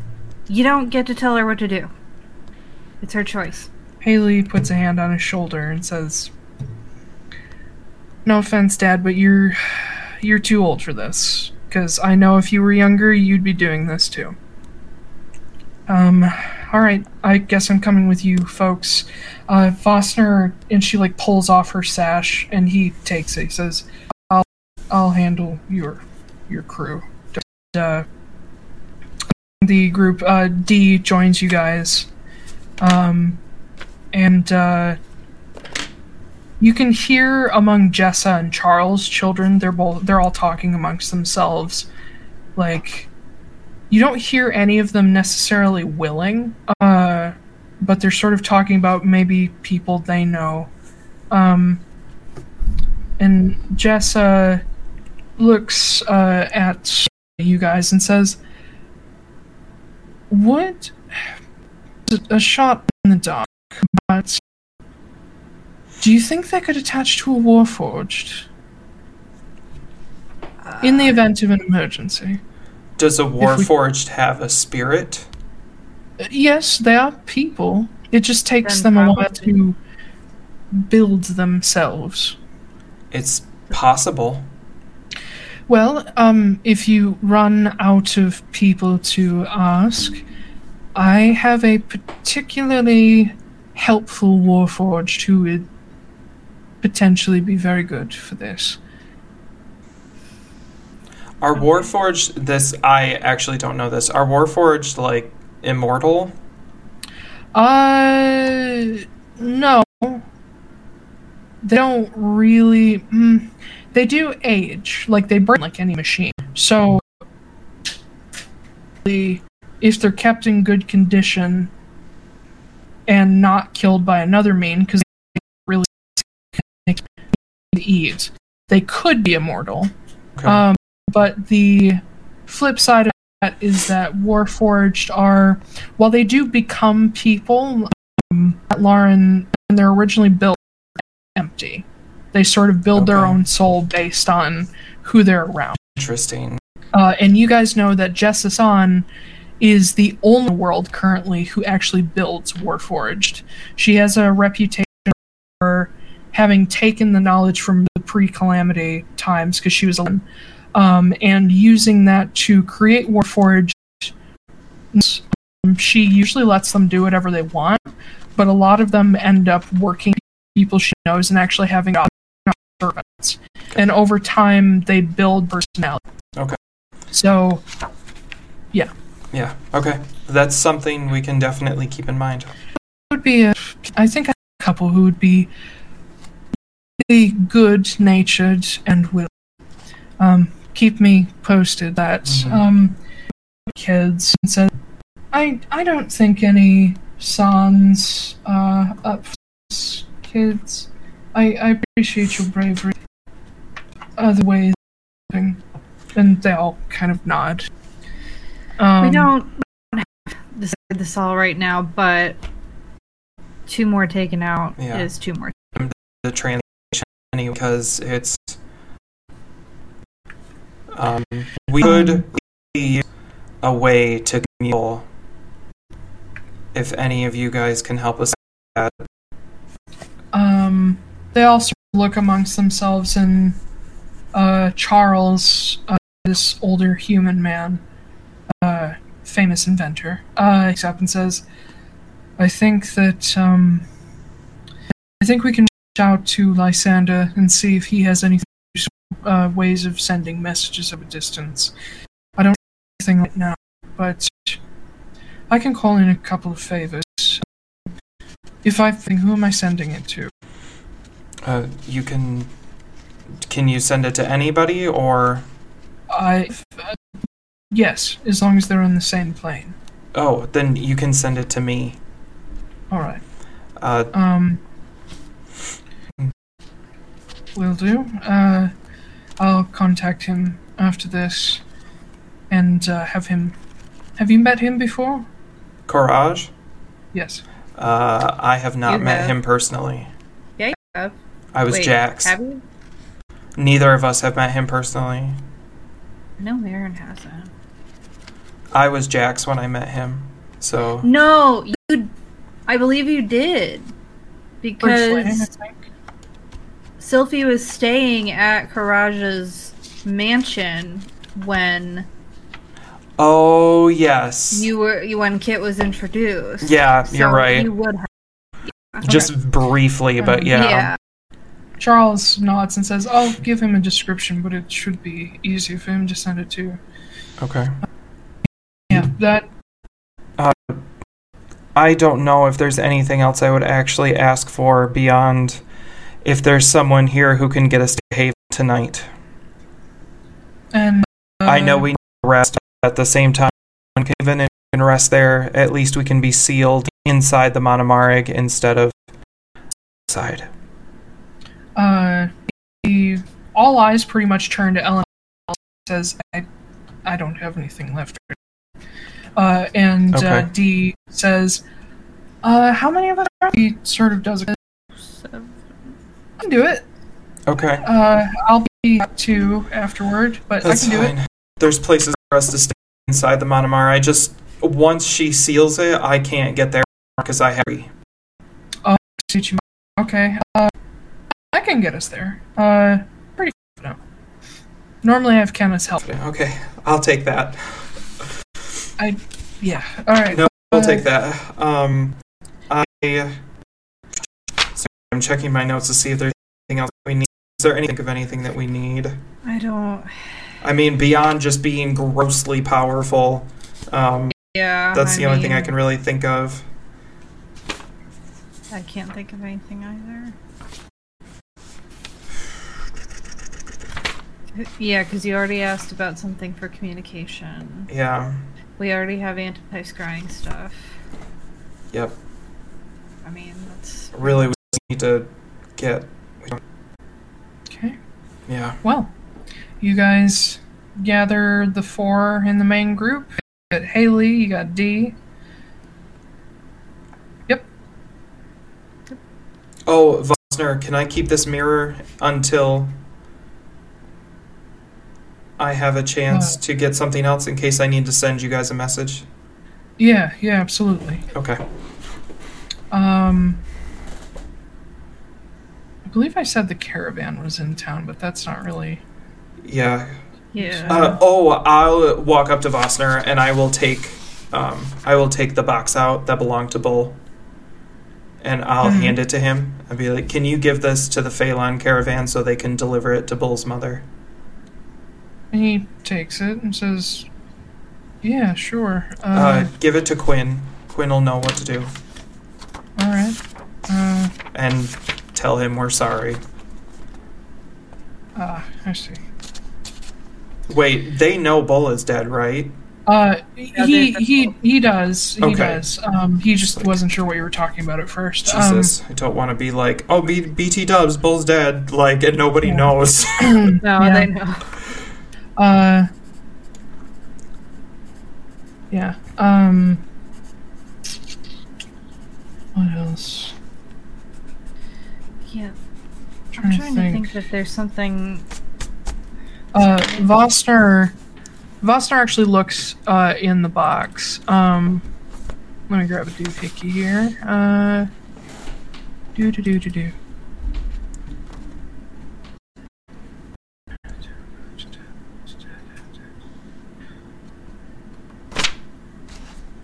you don't get to tell her what to do. It's her choice. Haley puts a hand on his shoulder and says, "No offense, Dad, but you're you're too old for this. Because I know if you were younger, you'd be doing this too." Um, all right. I guess I'm coming with you, folks. Uh, Vostner, and she like pulls off her sash, and he takes it. He says, "I'll I'll handle your your crew." Uh, the group uh, D joins you guys. Um, and uh, you can hear among Jessa and Charles' children. They're both they're all talking amongst themselves. Like you don't hear any of them necessarily willing, uh, but they're sort of talking about maybe people they know. Um, and Jessa looks uh, at you guys and says, "What?" A shot in the dark, but do you think they could attach to a warforged? In the event of an emergency. Does a we- Warforged have a spirit? Yes, they are people. It just takes Then them a while to build themselves. It's possible. Well, um, if you run out of people to ask, I have a particularly helpful warforged who would potentially be very good for this. Are Warforged this? I actually don't know this. Are Warforged like immortal? Uh, no. They don't really. Mm, they do age, like they burn like any machine. So, if they're kept in good condition and not killed by another mean, because they really eat, they could be immortal. Okay. Um, but the flip side of that is that Warforged are, while they do become people, um, at Lauren, when they're originally built, empty. They sort of build their own soul based on who they're around. Interesting. Uh, and you guys know that Jessasan is the only world currently who actually builds Warforged. She has a reputation for having taken the knowledge from the pre-calamity times because she was alone, um, and using that to create Warforged. Um, she usually lets them do whatever they want, but a lot of them end up working people she knows and actually having servants. And over time, they build personality. Okay. So, Yeah. Yeah. Okay. That's something we can definitely keep in mind. would be a, I think a couple who would be really good natured and will um, keep me posted that Mhm. um, kids and said I I don't think any sons uh, up for kids. I, I appreciate your bravery. Other ways, and they all kind of nod. Um, we don't have to decide this all right now, but two more taken out Yeah. is two more. The translation anyway, because it's um, we could be a way to communicate if any of you guys can help us. Um, they also look amongst themselves, and uh, Charles, uh, this older human man, famous inventor, uh, up and says, "I think that um, I think we can out to Lysander and see if he has any uh, ways of sending messages of a distance. I don't know anything right now, but I can call in a couple of favors. If I think, who am I sending it to? Uh, you can. Can you send it to anybody or? I, uh, yes, as long as they're on the same plane. Oh, then you can send it to me. All right. Uh, Um, will do. Uh, I'll contact him after this, and uh, have him. Have you met him before? Courage. Yes. Uh, I have not You met have. him personally. Yeah, you have. I was Wait, Jax. Have you? Neither of us have met him personally. No, Marin hasn't. I was Jax when I met him. So No, you. I believe you did. First lane, I Because think. Sylphie was staying at Karaja's mansion when Oh yes. you were you when Kit was introduced. yeah, So you're right. You would have. Just briefly, but Um, yeah. yeah. Charles nods and says, "I'll give him a description, but it should be easy for him to send it to." Okay. Yeah, that I don't know if there's anything else I would actually ask for beyond if there's someone here who can get us to Haven tonight. and uh, I know we need to rest at the same time. When Haven and we can rest there, at least we can be sealed inside the Monomarig instead of outside. Uh, the, all eyes pretty much turn to Ellen. Says, "I, I don't have anything left." Uh, and uh, D says, "Uh, how many of us?" Are? He sort of does. A, can do it. Okay. Uh, I'll be up two afterward, but That's I can do it. There's places for us to stay inside the Monomar. I just once she seals it, I can't get there because I have. Suit you. Okay. Uh, I can get us there. Uh, pretty no. Normally I have Kenneth's help. Okay, I'll take that. I, yeah. All right. No, I'll Uh, take that. Um, I. I'm checking my notes to see if there's anything else we need. Is there anything of anything that we need? I don't. I mean, beyond just being grossly powerful, um, Yeah. that's the only thing I can really think of. I can't think of anything either. Yeah, because you already asked about something for communication. Yeah. We already have anti scrying stuff. Yep. I mean, that's. Really, need to get. Okay. Yeah. Well, you guys gather the four in the main group. You got Haley, you got D. Yep. Oh, Vostner, can I keep this mirror until I have a chance Uh. to get something else in case I need to send you guys a message? Yeah, yeah, absolutely. Okay. Um, believe I said the caravan was in town, but that's not really. Yeah. Yeah. Uh, oh, I'll walk up to Vostner and I will take, um, I will take the box out that belonged to Bull, and I'll Mhm. hand it to him. I'll be like, "Can you give this to the Phelan caravan so they can deliver it to Bull's mother?" And he takes it and says, "Yeah, sure. Uh, Uh, give it to Quinn. Quinn will know what to do, all right. Uh, and tell him we're sorry. ah, I see. Wait, they know Bull is dead, right? Uh, he he he does. He Okay. does. Um, he just wasn't sure what you were talking about at first. Um, Jesus, I don't want to be like, oh, B- BT Dubs, Bull's dead, like, and nobody Yeah. knows. no, yeah. they know. Uh, yeah. Um, what else? Yeah. Trying, I'm to trying think. to think if there's something. Uh, Vostner, Vostner actually looks uh in the box. Um, let me grab a doohickey here. Uh, do do do do do.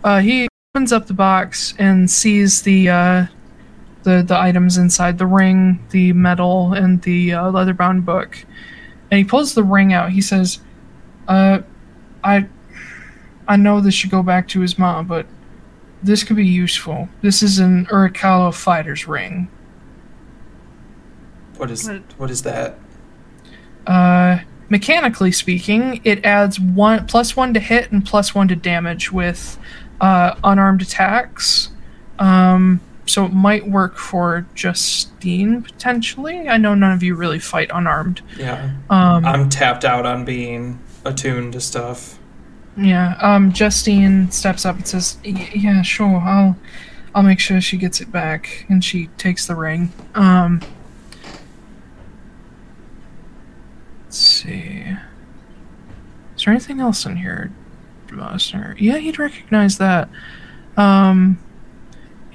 Uh, he opens up the box and sees the uh, the the items inside the ring, the medal, and the uh, leather bound book. And he pulls the ring out. He says, "Uh, I I know this should go back to his mom, but this could be useful. This is an Urikalo fighter's ring. What is What- what is that? Uh, mechanically speaking, it adds one plus one to hit and plus one to damage with uh, unarmed attacks. Um, so it might work for Justine potentially. I know none of you really fight unarmed. Yeah. Um, I'm tapped out on being attuned to stuff. yeah. Um, Justine steps up and says, "Yeah, sure. I'll, I'll make sure she gets it back." And she takes the ring. Um, let's see. Is there anything else in here, Vostner? Yeah, he'd recognize that. Um,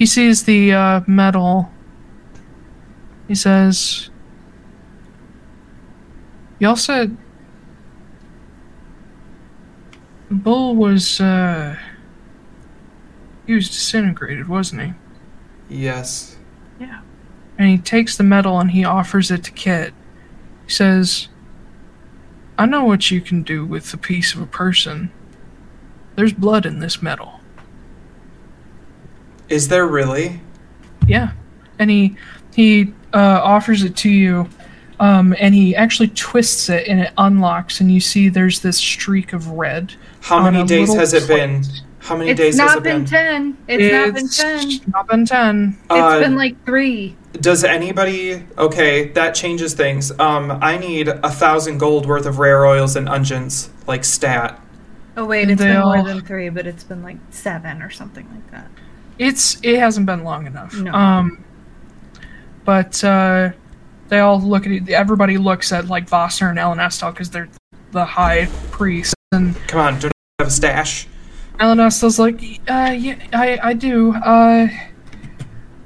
he sees the uh, medal. He says, "Y'all said Bull was uh, he was disintegrated, wasn't he?" Yes. Yeah. And he takes the medal and he offers it to Kit. He says, I know what you can do with the piece of a person. There's blood in this medal. Is there really? Yeah. And he he uh, offers it to you, um, and he actually twists it and it unlocks, and you see there's this streak of red. How many days has it plate. been? How many It's days has it been been? ten. It's, not been ten. It's Not been ten. Uh, it's been like three. Does anybody? Okay, that changes things. Um, I need a thousand gold worth of rare oils and unguents, like stat. Oh wait, it's They been more than three, but it's been like seven or something like that. It's it hasn't been long enough. No. Um, but uh, they all look at it. Everybody looks at like Vostner and Ellen Estel because they're the high priest, and Come on, do you have a stash? Ellen Estel's like, uh, yeah, I I do. Uh,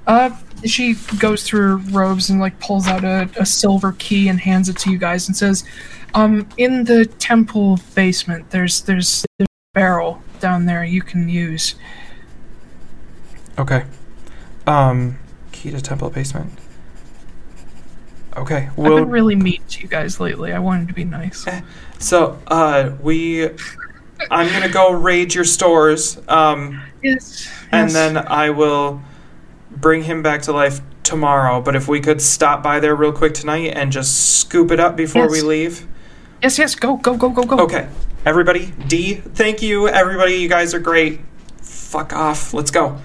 uh, she goes through her robes and like pulls out a, a silver key and hands it to you guys and says, um, in the temple basement, there's there's, there's a barrel down there you can use. Okay. Um, key to temple basement. Okay, I've been really mean to you guys lately. I wanted to be nice. so, uh, we. I'm gonna go raid your stores. Um, Yes. and then I will bring him back to life tomorrow. But if we could stop by there real quick tonight and just scoop it up before we leave. yes, yes, go, go, go, go, go. Okay, everybody. D, thank you, everybody. You guys are great. Fuck off. Let's go.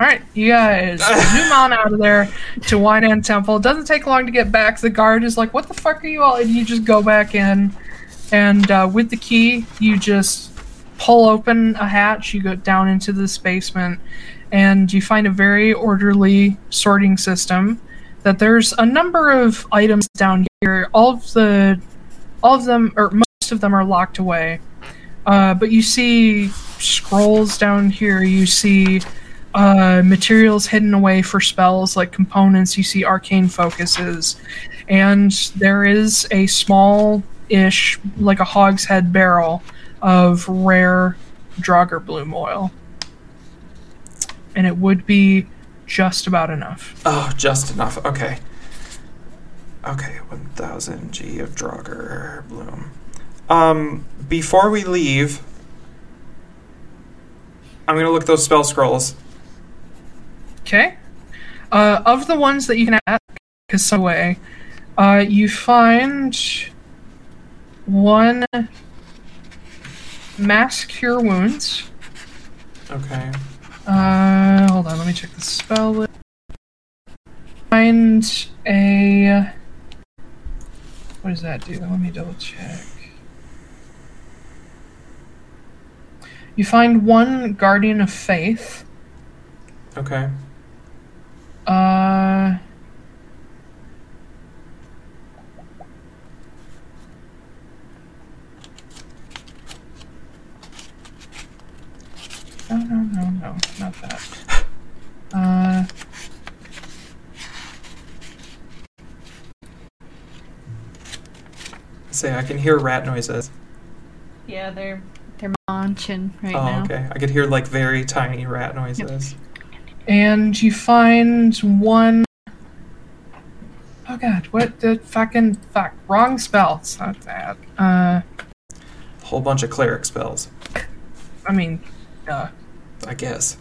All right, you guys zoom on out of there to Wineland Temple. It doesn't take long to get back. The guard is like, "What the fuck are you all?" And you just go back in, and uh, with the key, you just pull open a hatch. You go down into this basement, and you find a very orderly sorting system. That there's a number of items down here. All of the, all of them, or most of them, are locked away. Uh, but you see scrolls down here. You see uh, materials hidden away for spells like components. You see arcane focuses, and there is a small-ish, like a hogshead barrel of rare Draugr bloom oil, and it would be just about enough. Oh, just enough. Okay. Okay, 1000 G of Draugr Bloom. Um, before we leave, I'm gonna look at those spell scrolls. Okay. Uh, of the ones that you can add, because some uh, you find one mass cure wounds. Okay. Uh, hold on, let me check the spell list. Find a. What does that do? Let me double check. You find one Guardian of Faith. Okay. Uh. No, no, no, no, not that. Uh. Say, I can hear rat noises. Yeah, they're They're munching right oh, now. okay. I could hear like very tiny rat noises. And you find one Oh god, what the fucking fuck? Wrong spell. It's not that. Uh Whole bunch of cleric spells, I mean uh I guess.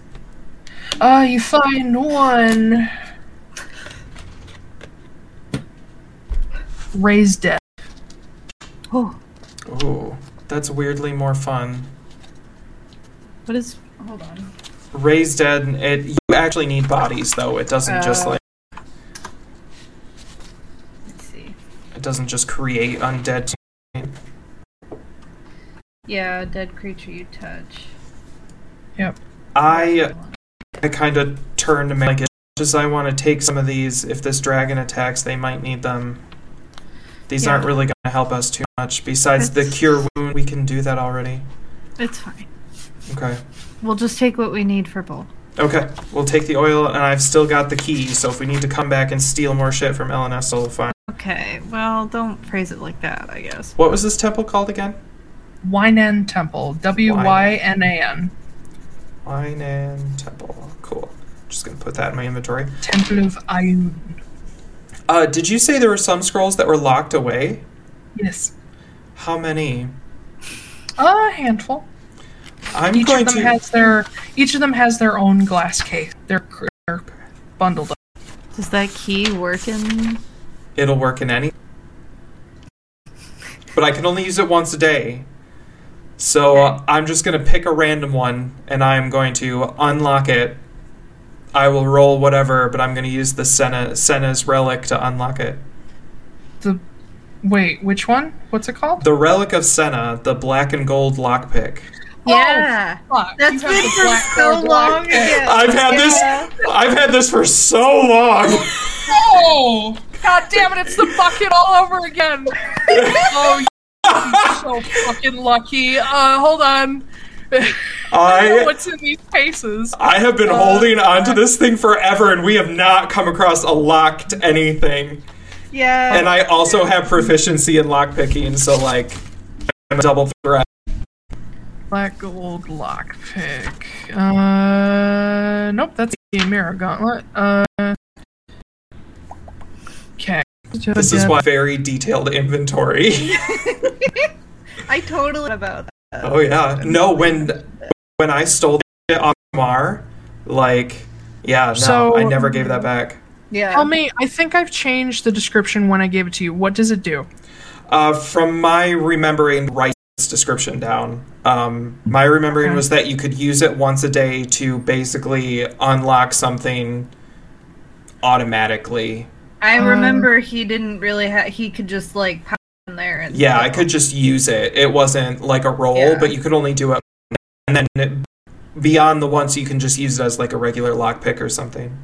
Uh, you find one raised dead. Oh, Oh, that's weirdly more fun. what is? Hold on. Raised dead. It you actually need bodies though. It doesn't just Uh. like Let's see. it doesn't just create undead. Yeah, dead creature you touch. I I kind of turned to make like as much as I want to take some of these. If this dragon attacks, they might need them. These Yeah. aren't really going to help us too much. Besides the cure wound, we can do that already. It's fine. Okay. We'll just take what we need for both. Okay. We'll take the oil, and I've still got the key. So if we need to come back and steal more shit from LNS, we'll find. Okay. Well, don't phrase it like that. I guess. What was this temple called again? Wynan Temple. W Y N A N. Wynan Temple. Cool. Just gonna put that in my inventory. Temple of Ayun. Uh, did you say there were some scrolls that were locked away? Yes. How many? A handful. I'm Each going of them to. has their each of them has their own glass case. They're, they're bundled up. Does that key work in? It'll work in any. But I can only use it once a day. So uh, I'm just going to pick a random one and I'm going to unlock it. I will roll whatever, but I'm going to use the Senna, Senna's relic to unlock it. The wait, which one? What's it called? The relic of Senna, the black and gold lockpick. Yeah. Fuck, That's you been for black so gold long. pick. Yeah. I've had Yeah. this. I've had this for so long. Oh, god damn it! It's the bucket all over again. oh, you're so fucking lucky. Uh, hold on. I know What's in these cases? I have been holding onto this thing forever, and we have not come across a locked anything. Yeah. And I also have proficiency in lockpicking, so like I'm a double threat. Black gold lockpick. Uh, nope, that's the mirror gauntlet. Uh, okay. This is why very detailed inventory. I totally about that. oh yeah. No, when when I stole it off Mar, like yeah, no, So- I never gave that back. Yeah. Tell me, I think I've changed the description when I gave it to you. What does it do? Uh, from my remembering, write this description down. Um, my remembering Okay. was that you could use it once a day to basically unlock something automatically. I Um, remember he didn't really have. He could just like pop in there and. Yeah, I could just use it. It wasn't like a roll, Yeah. but you could only do it, and then it, beyond the once, you can just use it as like a regular lockpick or something.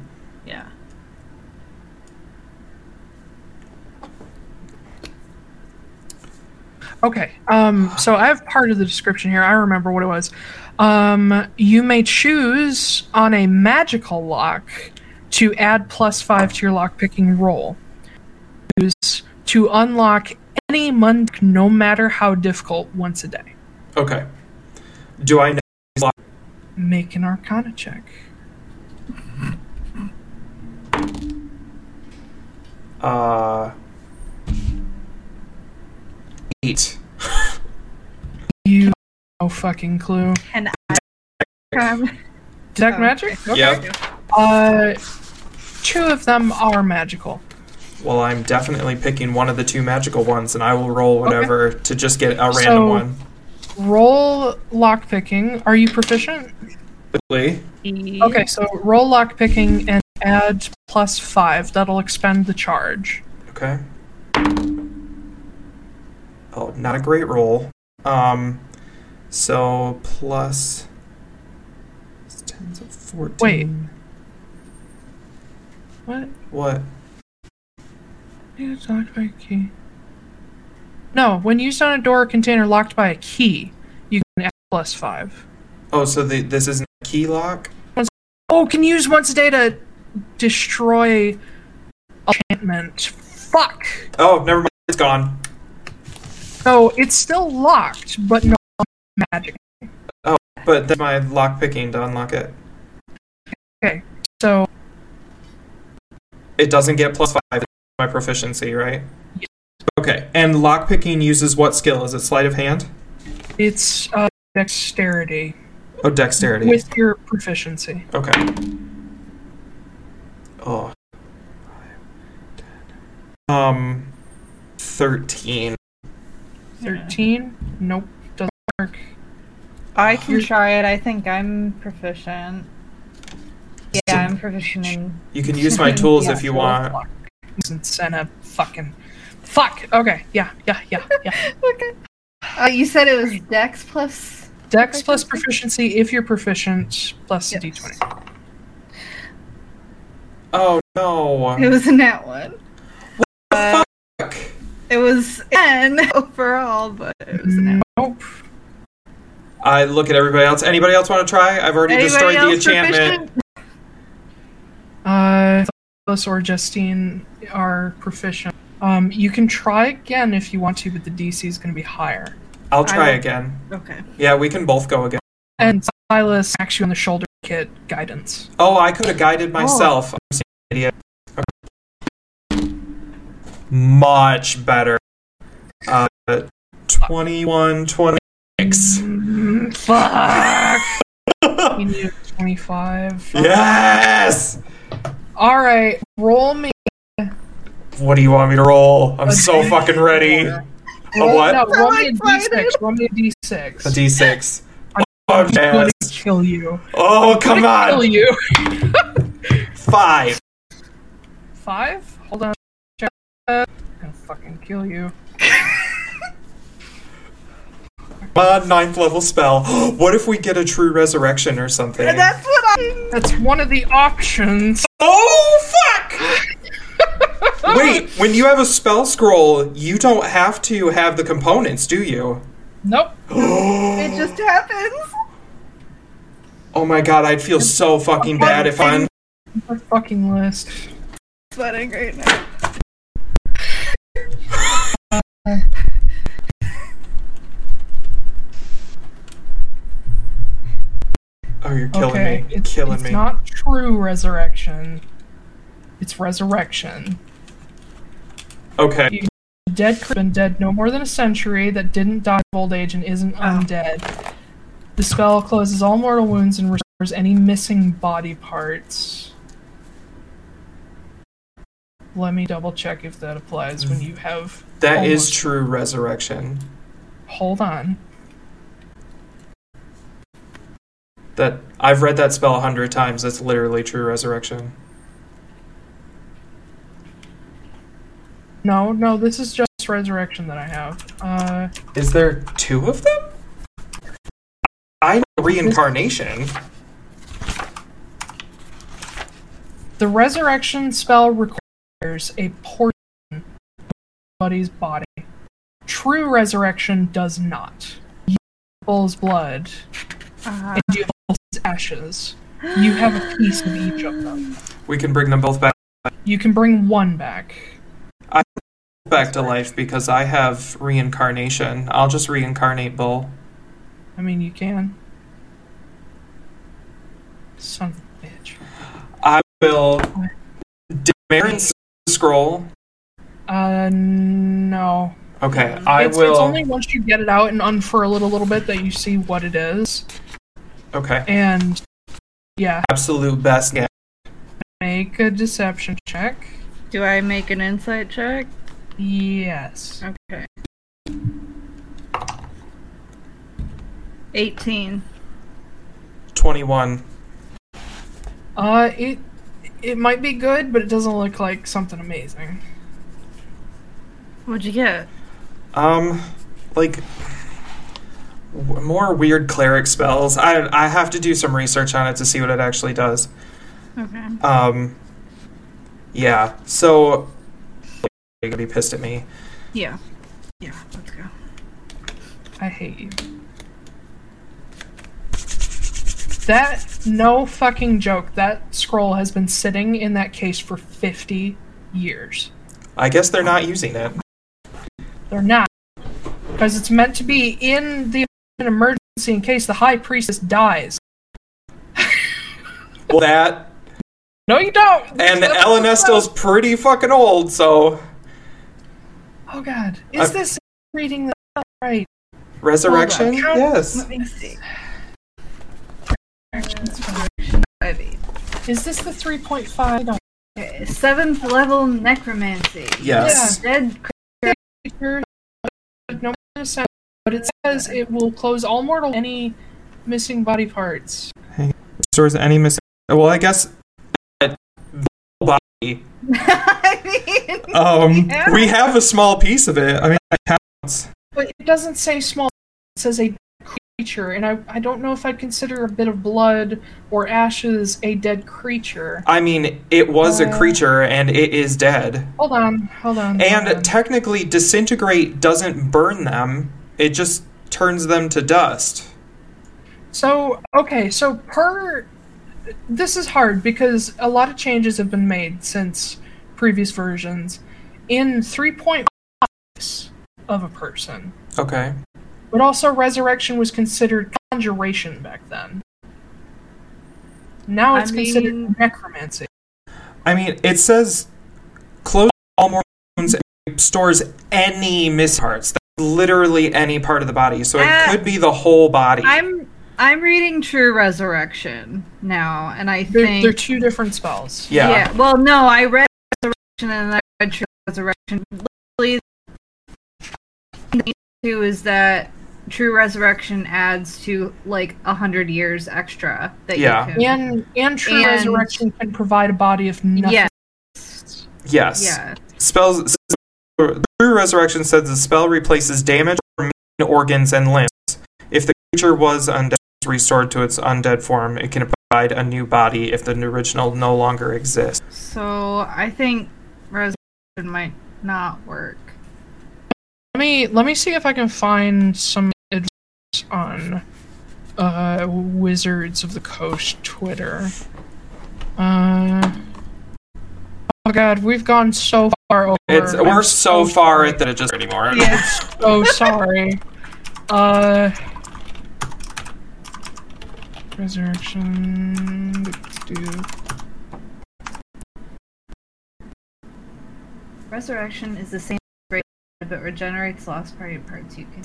Okay. Um, so I have part of the description here. I remember what it was. Um, you may choose on a magical lock to add plus five to your lockpicking roll. Use to unlock any month, no matter how difficult, once a day. Okay. Do I know? Make an Arcana check. Uh, eight. You no fucking clue. And I. Um, Detect Oh, magic? Okay. Yep. Uh, two of them are magical. Well, I'm definitely picking one of the two magical ones, and I will roll whatever to just get a random So- one. Roll lockpicking. Are you proficient? Lee? Okay, so roll lockpicking and add plus five. That'll expend the charge. Okay. Oh, not a great roll. Um, so plus. 10 so 14. Wait. What? What? It's locked by a key. No, when used on a door or container locked by a key, you can add plus five. Oh, so the, this isn't a key lock? Oh, can use once a day to destroy enchantment. Fuck. Oh, never mind. It's gone. So it's still locked, but no magic Oh, but then my lock picking to unlock it. Okay, so It doesn't get plus five. My proficiency, right? Yes. Okay. And lock picking uses what skill? Is it sleight of hand? it's uh, dexterity Oh, dexterity. with your proficiency. Okay. Oh. Um, thirteen. Thirteen. Nope, doesn't work. I can try it. I think I'm proficient. Yeah, I'm proficient in. You can use my tools Yeah, if you sure. want. And send a fucking fuck. Okay, yeah, yeah, yeah, yeah. okay. Uh, you said it was Dex plus. Dex plus proficiency if you're proficient plus a Yes. d20. Oh no. It was a nat one. What the uh, fuck. It was n overall, but it was a nat. Nope. I look at everybody else. Anybody else want to try? I've already Anybody destroyed the else enchantment. proficient? Uh, Thos or Justine are proficient. Um, you can try again if you want to, but the DC is going to be higher. I'll try I- again. Okay. Yeah, we can both go again. And Silas acts you on the shoulder kit guidance. Oh, I could have guided myself. I'm an idiot. Okay. Much better. Uh, 21, 26. Mm, fuck. you need 25. yes! All right, roll me. What do you want me to roll? I'm so fucking ready. Roll, what? No, roll me a I'm excited. d6. Roll me a d6. A d6. I'm Oh, I'm yes. kill you. Oh, come on. Kill you. Five. Five? Hold on. Check. I'm gonna fucking kill you. Uh, ninth level spell. what if we get a true resurrection or something? That's what I. That's one of the options. Oh, fuck! Wait, when you have a spell scroll, you don't have to have the components, do you? Nope. It just happens. Oh my god, I'd feel so fucking bad if I'm. My fucking list. Sweating right now. Oh, you're killing okay, me. it's, killing it's me. not true resurrection. It's resurrection. Okay. A dead creature been dead no more than a century that didn't die of old age and isn't undead. The spell closes all mortal wounds and restores any missing body parts. Let me double check if that applies when you have. That is true resurrection. Hold on. That I've read that spell a hundred times. That's literally true resurrection. No, no, this is just resurrection that I have. Uh, Is there two of them? I know reincarnation. the resurrection spell requires a portion of somebody's body. True resurrection does not. You have bull's blood Uh, and you have bull's ashes. You have a piece of each of them. We can bring them both back You can bring one back. I back to life because I have reincarnation. I'll just reincarnate Bull. I mean, you can. Son of a bitch. I will. Did Marin s- scroll? Uh, no. Okay, I it's, will. it's only once you get it out and unfurl it a little bit that you see what it is. Okay, And yeah, absolute best. Yeah. make a deception check. do I make an insight check? Yes. Okay. 18. Twenty-one. Uh, it it might be good, but it doesn't look like something amazing. What'd you get? Um, like w- more weird cleric spells. I I have to do some research on it to see what it actually does. Okay. Um, yeah. So you're gonna be pissed at me. Yeah. Yeah, let's go. I hate you. That no fucking joke. That scroll has been sitting in that case for fifty years. I guess they're not using it. They're not because it's meant to be in the emergency in case the high priestess dies. Well, that No, you don't. and That's- Elenesto's pretty fucking old, so Oh God, is I- this reading the right? resurrection. Yes. Let me see. Is this the three point five? Okay, Seventh level necromancy. Yes. Dead creature, no but it says it will close all mortal any missing body parts. Restores any missing. Well, I guess. uh, Body. I mean, Um, Yeah. we have a small piece of it. I mean, that counts. But it doesn't say small. It says a creature, and I I don't know if I'd consider a bit of blood or ashes a dead creature. I mean, it was a Uh, creature and it is dead. Hold on, hold on. hold And on. technically, disintegrate doesn't burn them, it just turns them to dust. So, okay, so per. This is hard because a lot of changes have been made since previous versions. In 3.5 of a person, Okay. But also resurrection was considered conjuration back then. Now I it's considered necromancy. I mean, it says close all mortal wounds and stores any missing parts. That's literally any part of the body. So it Ah. could be the whole body. I'm I'm reading True Resurrection now, and I They're, think they're two different spells. yeah. yeah. Well, no, I read Resurrection and then I read True Resurrection. Literally, the two is that True Resurrection adds to like a hundred years extra that Yeah. you can. And and true And- resurrection can provide a body of nothing. Yes. Yes. Yeah. Spells. True Resurrection says the spell replaces damaged or main organs and limbs. If the creature was undead, restored to its undead form, it can provide a new body if the original no longer exists. So I think Resurrection might not work. Let me let me see if I can find some advice on uh, Wizards of the Coast Twitter. Uh, oh god, we've gone so far over. It's I'm we're so far sorry. that it just anymore. Yes, so sorry. Uh, resurrection. do- Resurrection is the same as Raise Dead, but regenerates lost party parts. You can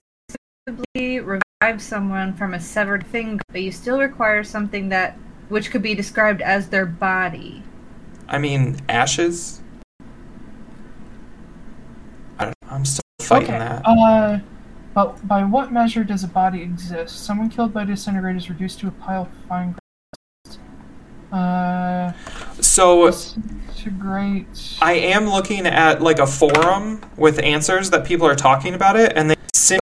simply revive someone from a severed finger, but you still require something that which could be described as their body. I mean, ashes. I don't know. I'm still fighting okay. that. Uh, but by what measure does a body exist? Someone killed by disintegrate is reduced to a pile of fine. crust. Uh, So disintegrate. I am looking at like a forum with answers that people are talking about it, and they simply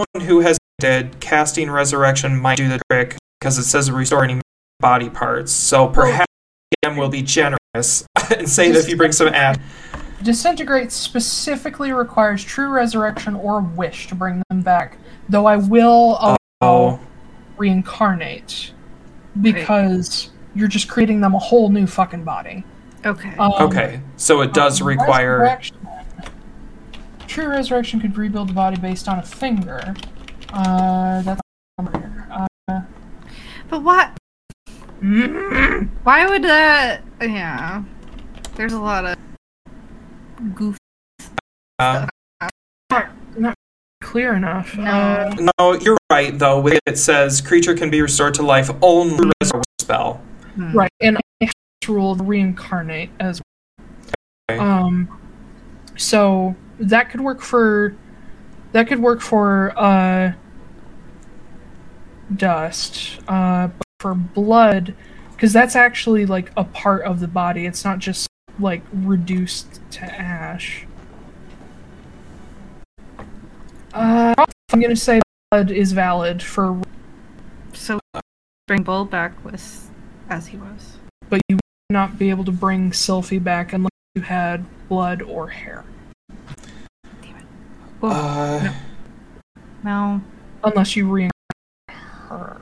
someone who has dead casting resurrection might do the trick because it says restore any body parts. So perhaps DM will be generous and say that if you bring some ash. Disintegrate specifically requires true resurrection or wish to bring them back, though I will allow Oh, reincarnate because you're just creating them a whole new fucking body. Okay. Um, okay. So it does um, require. resurrection. True resurrection could rebuild the body based on a finger. Uh, that's uh, but what? Why would that? Yeah. There's a lot of goof. Uh, clear enough. No. Uh, no, you're right though. With it, it says creature can be restored to life only with a spell. Hmm. Right, and I have to rule reincarnate as well. Okay. Um, so that could work for that could work for uh, dust, uh, but for blood, because that's actually like a part of the body. It's not just like reduced to ash. Uh, I'm gonna say blood is valid for, So bring Bull back with as he was. but you would not be able to bring Sylphie back unless you had blood or hair. Well, Uh, no, Unless you reincarnate her.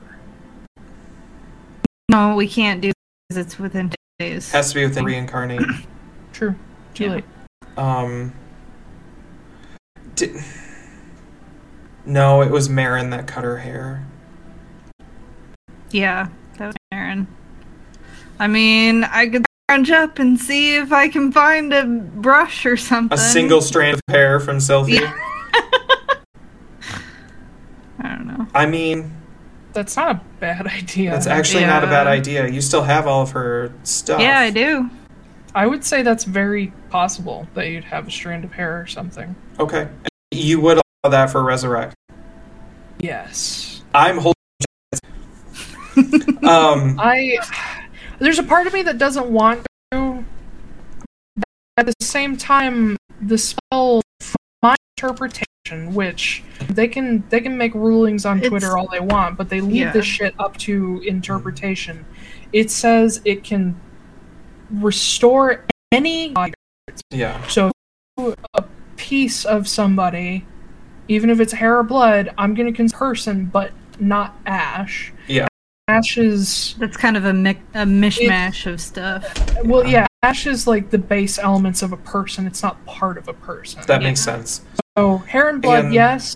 no, we can't do because it's within days. has to be within reincarnate. True. Too Yeah. late. Um. Di- no, it was Marin that cut her hair. Yeah, that was Marin. I mean, I could scrounge up and see if I can find a brush or something. A single strand of hair from Sylvie. Yeah. I don't know. I mean, That's not a bad idea. that's actually not a bad idea. You still have all of her stuff. Yeah, I do. I would say that's very possible that you'd have a strand of hair or something. Okay. You would allow that for resurrect. Yes. I'm holding. um. I there's a part of me that doesn't want to. but At the same time, the spell, from my interpretation, which they can they can make rulings on It's- Twitter all they want, but they leave Yeah. this shit up to interpretation. It says it can restore any Yeah. so a piece of somebody, even if it's hair or blood, I'm gonna consider person, but not Ash. Yeah. Ash is That's kind of a, mi- a mishmash of stuff. well, yeah. Ash is like the base elements of a person. It's not part of a person. That makes sense. so hair and blood, And- yes.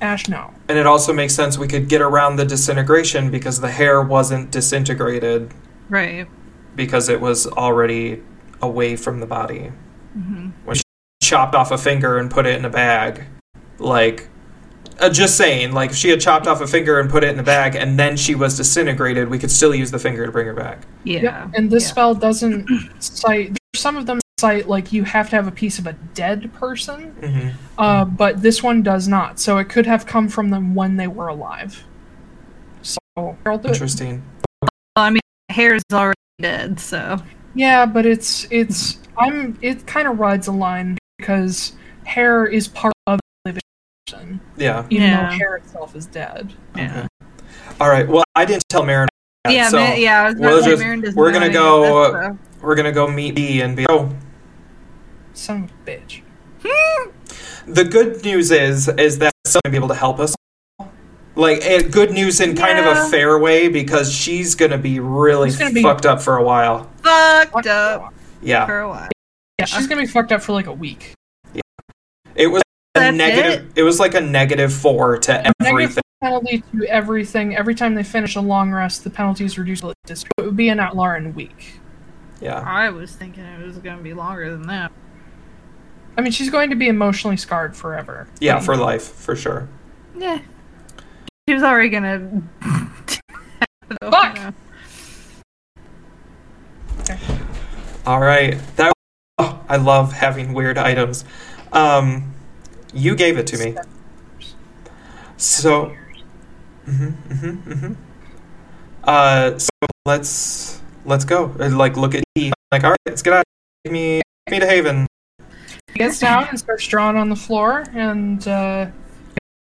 Ash, no. And it also makes sense we could get around the disintegration because the hair wasn't disintegrated Right. because it was already away from the body. Mm-hmm. When she chopped off a finger and put it in a bag, like, uh, just saying, like, if she had chopped off a finger and put it in a bag and then she was disintegrated, we could still use the finger to bring her back. Yeah. yeah. And this yeah. spell doesn't cite. Some of them cite like you have to have a piece of a dead person. hmm Uh, but this one does not. So it could have come from them when they were alive. So I'll do it. Interesting. Well, I mean, hair is already dead, so. Yeah, but it's it's I'm it kind of rides a line because hair is part of the living person, Yeah. even Yeah. though hair itself is dead. Yeah. All right. Well, I didn't tell Marin. that, Yeah, so ma- yeah, I was about we'll say just, Marin we're gonna go, of that we're gonna go meet B and be. Oh, Son of a bitch. the good news is is that someone will be able to help us. Like eh, good news in kind of a fair way because she's gonna be really gonna be- fucked up for a while. Fucked up Yeah, for a while. Yeah, she's gonna be fucked up for like a week. Yeah. It was a That's negative. It? was like a negative four to Negative everything. penalty to everything. Every time they finish a long rest, the penalty is reduced. to dis- It would be an Atlaran week. Yeah, I was thinking it was going to be longer than that. I mean, she's going to be emotionally scarred forever. yeah, for life for sure. Yeah. She was already going to. Fuck! All right, that. Oh, I love having weird items. Um, you gave it to me, so. hmm hmm hmm Uh, so let's let's go. Uh, Like, look at E. Like, all right, let's get out. Take me, take me to Haven. He gets down and starts drawing on the floor, and uh,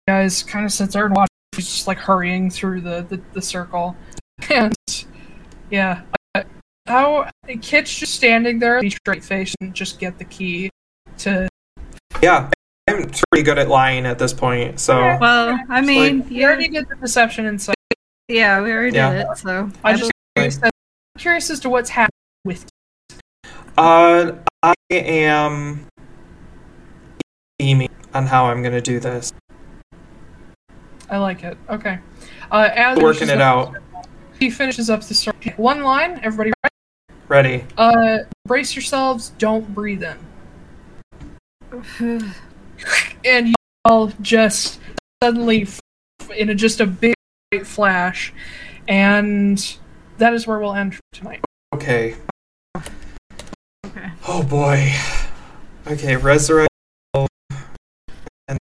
guys kind of sits there and watches. He's just like hurrying through the, the, the circle. And yeah, uh, how Kit's just standing there, straight face, and just get the key to. Yeah, I'm pretty good at lying at this point. So Well, I mean, You you already did the deception inside. yeah, we already Yeah. did it, so. I just Right. curious, I'm curious as to what's happening with. Uh, I am scheming on how I'm gonna do this. I like it. Okay. Uh, as Working it out. He finishes up the story. One line. Everybody, ready? Ready? Uh, brace yourselves. Don't breathe in. and you all just suddenly in a, just a big bright flash and that is where we'll end tonight Okay. Okay. Oh boy. Okay, resurrect. And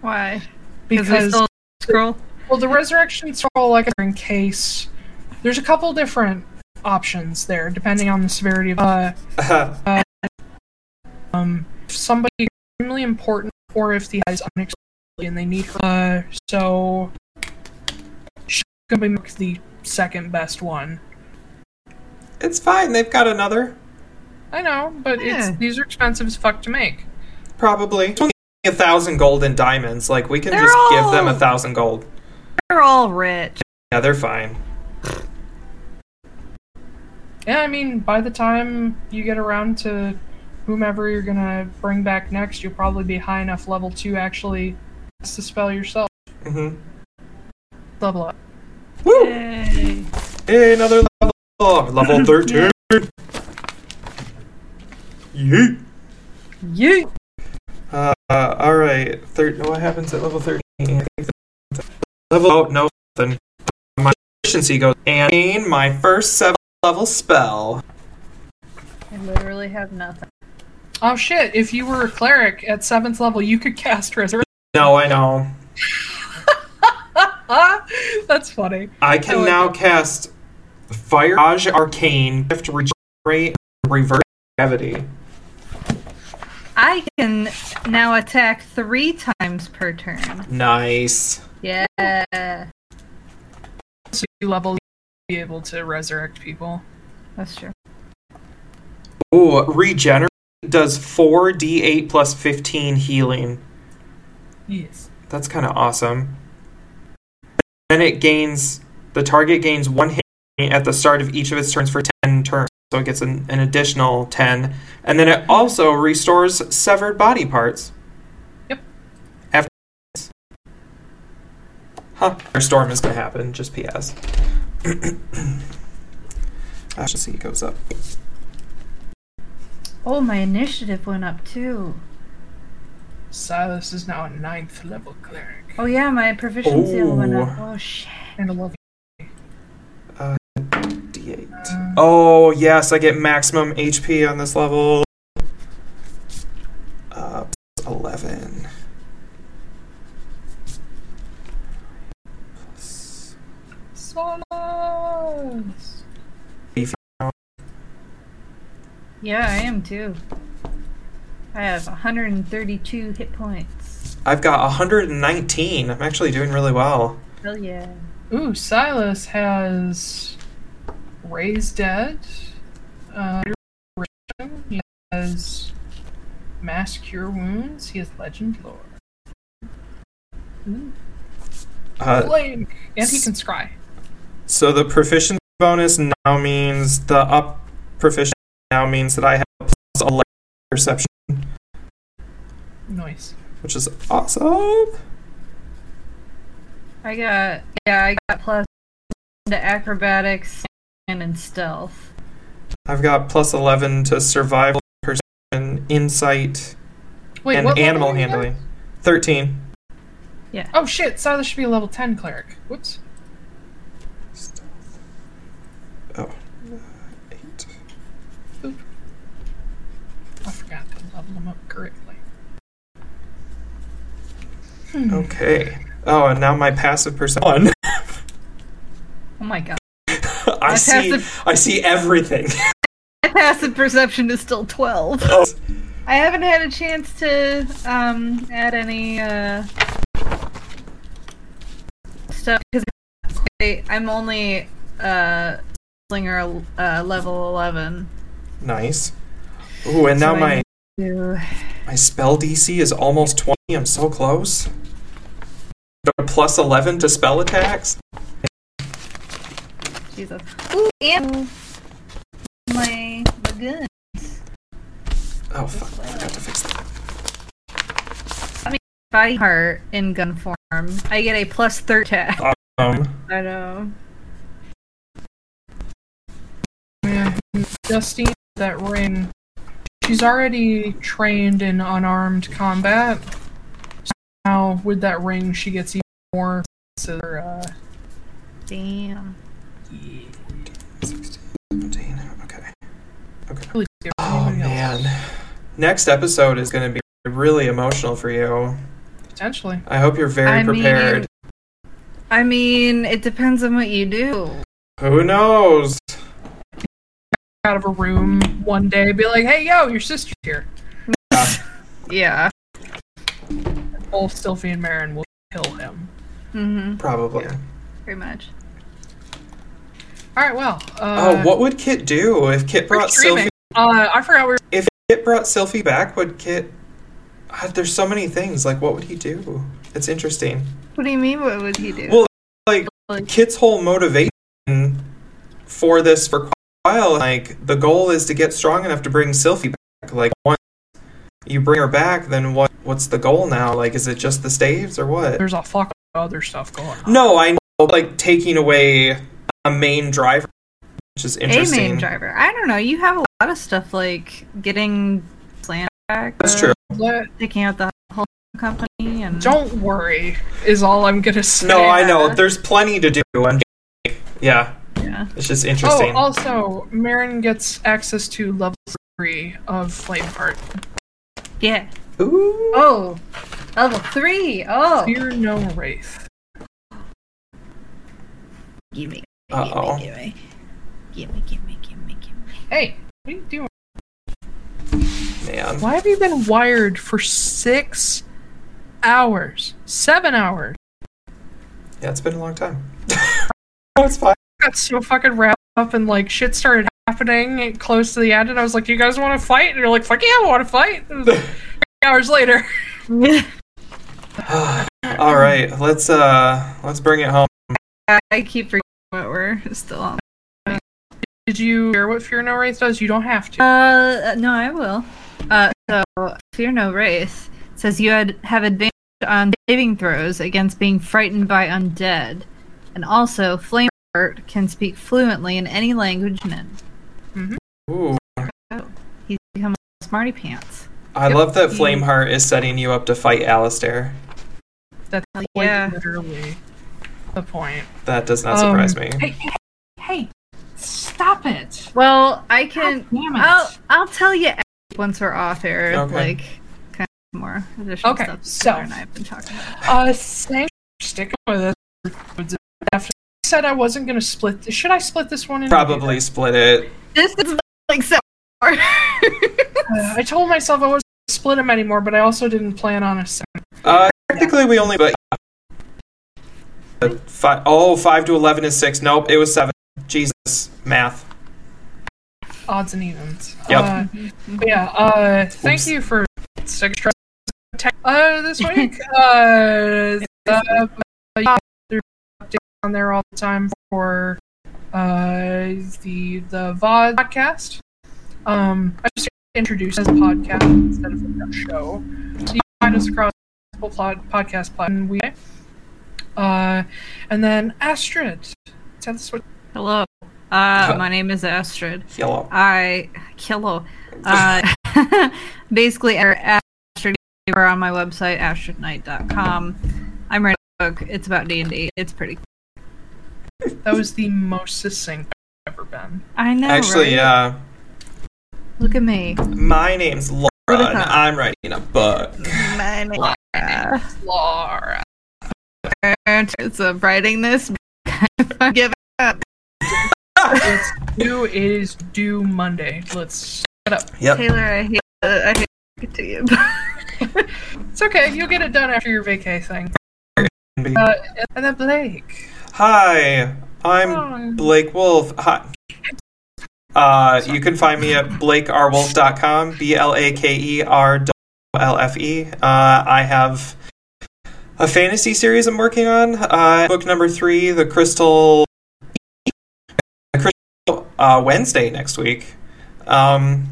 Why? Because we because still scroll. well the resurrection scroll like in case there's a couple different options there depending on the severity of uh if somebody extremely important or if the guy's unexpectedly and they need her uh so she's gonna be the second best one it's fine. They've got another. I know, but Yeah. it's these are expensive as fuck to make. Probably. It's only a thousand gold and diamonds. Like we can They're just give them a thousand gold. They're all rich. Yeah, they're fine. Yeah, I mean, by the time you get around to whomever you're gonna bring back next, you'll probably be high enough level to actually cast the spell yourself. hmm level up. Woo! Yay. Hey, another level. Level 13. Yeet. Yeet. Uh, all right. Thir- what happens at level 13? I think the- level. Oh, no. Then my efficiency goes. And my first seven level spell. I literally have nothing. Oh shit! If you were a cleric at seventh level, you could cast resurrection. No, I know. That's funny. I can Oh, now okay. cast Fire Mirage Arcane, Gift Regenerate, Reverse Gravity. I can now attack three times per turn. Nice. Yeah. So you level, you'll be able to resurrect people. That's true. Ooh, Regenerate does 4d8 plus 15 healing. Yes. That's kind of awesome. Then it gains, the target gains one hit at the start of each of its turns for 10 turns. So it gets an, an additional 10. And then it also restores severed body parts. Yep. After. Huh. Our storm is going to happen, just PS. I should see it goes up. Oh, my initiative went up too. Silas is now a ninth level cleric. Oh yeah, my proficiency went up. Oh shit. And a level. D8. Oh, yes, I get maximum HP on this level. Uh, 11. Plus- Silas. Yeah, I am too. I have 132 hit points. I've got 119. I'm actually doing really well. Hell yeah. Ooh, Silas has raised dead. Uh, he has mass cure wounds. He has legend lore. Ooh, Uh, Blink! And he can scry. so the proficiency bonus now means the up proficiency now means that I have a plus 11 perception, Nice. which is awesome. I got yeah, I got plus to acrobatics and in stealth. I've got plus 11 to survival, perception, insight, Wait, and what animal are you at? handling. 13. Yeah. Oh shit, Silas should be a level 10 cleric. Whoops. Oh. Eight. I forgot to level him up correctly. Okay. Oh, and now my passive perception. Oh my god. I My see. passive- I see everything. My passive perception is still 12. Oh, I haven't had a chance to um add any uh stuff because I'm only uh slinger uh, level 11. nice. Ooh, and now So I my need to- my spell DC is almost 20. I'm so close. plus 11 to spell attacks. Jesus. Ooh, and my my gun. Oh fuck! I forgot to fix that. Body part in gun form. I get a plus 3 attack. Um, I know. Yeah, Justine, that ring. She's already trained in unarmed combat. So now, with that ring, she gets even more. So, uh, Damn. 17. Okay. really Oh man. Next episode is going to be really emotional for you. Potentially. I hope you're very I mean- prepared. I mean, it depends on what you do. Who knows? Out of a room one day, be like, "Hey, yo, your sister's here." Yeah. Both Sylvie and Marin will kill him. Mm-hmm. Probably. Pretty much. All right, well. Uh, oh, what would Kit do if Kit brought streaming. Sylphie? Uh, I forgot we were. If Kit brought Sylphie back, would Kit? God, there's so many things. Like, what would he do? It's interesting. What do you mean? What would he do? Well, like Like- Kit's whole motivation for this for quite a while, like the goal is to get strong enough to bring Sylphie back. Like once you bring her back, then what? What's the goal now? Like, is it just the staves or what? There's a fuck of other stuff going on. No, I know, like taking away a main driver, which is interesting. A interesting. main driver. I don't know. You have a lot of stuff like getting slant back. That's true. Taking out the whole company and Don't worry, is all I'm gonna say. No, I know. There's plenty to do. I'm yeah, yeah. it's just interesting. Oh, also, Marin gets access to level three of Flameheart. Yeah. Ooh. Oh, level three. Oh, Fear no wraith. gimme, Uh-oh. gimme, gimme, gimme, gimme, gimme. Hey, what are you doing? Man. Why have you been wired for six hours? Seven hours? Yeah, it's been a long time. oh, it's fine. Got so fucking wrapped up and like shit started happening close to the end, and I was like, "Do you guys want to fight?" And you're like, "Fuck yeah, I want to fight." Like three hours later. All right, let's uh let's bring it home. I keep forgetting what we're still on. Did you hear what Fear No Wraith does? You don't have to. Uh, no, I will. Uh, so fear no wraith says you had have advantage on saving throws against being frightened by undead, and also Flameheart can speak fluently in any language known. Ooh, He's become a smarty pants. I Yep. love that He- Flameheart is setting you up to fight Alistair. That's like yeah. literally the point. That does not surprise Um, me. Hey, hey, hey, stop it! Well, I can. God damn it. I'll I'll tell you once we're off air, Okay. like kind of more additional Okay, stuff. so- and I have been talking about. Uh, thanks for sticking with it. After I said I wasn't gonna split. This. Should I split this one? into Probably split it. This is like so. Uh, I told myself I wasn't gonna split them anymore, but I also didn't plan on a second. Uh, technically we only but uh, five, oh, 5 to 11 is 6. Nope, it was 7. Jesus, math. odds and evens. Yep. Uh, yeah. Uh, thank Oops. you for extra tech uh, this week. uh, uh, yeah, there's updates on there all the time for uh, the the VOD podcast. Um, I just introduced as a podcast instead of a show. So you can find us across multiple pod- podcast platforms. We uh, and then Astrid. Tell us what Hello. Uh, my name is Astrid. Yellow. I hello. Uh, basically, Astrid are on my website astridnight.com. I'm writing a book. It's about D and D. It's pretty. cool. That was the most succinct I've ever been. I know. Actually, right? uh, Look at me. my name's Laura, and? I'm writing a book. My name. Laura. It's uh, writing this. Give up. It's due. It is due Monday. Let's shut up. Yep. Taylor, I hate. Uh, I hate it to you. It's okay. You'll get it done after your vacay thing. Uh, and then Blake. Hi, I'm Blake Wolf. Hi. Uh, you can find me at blakerwolf.com, B L A K E R L F E. Uh, I have a fantasy series I'm working on. Uh, book number three, The Crystal. Crystal uh, Wednesday next week. Um,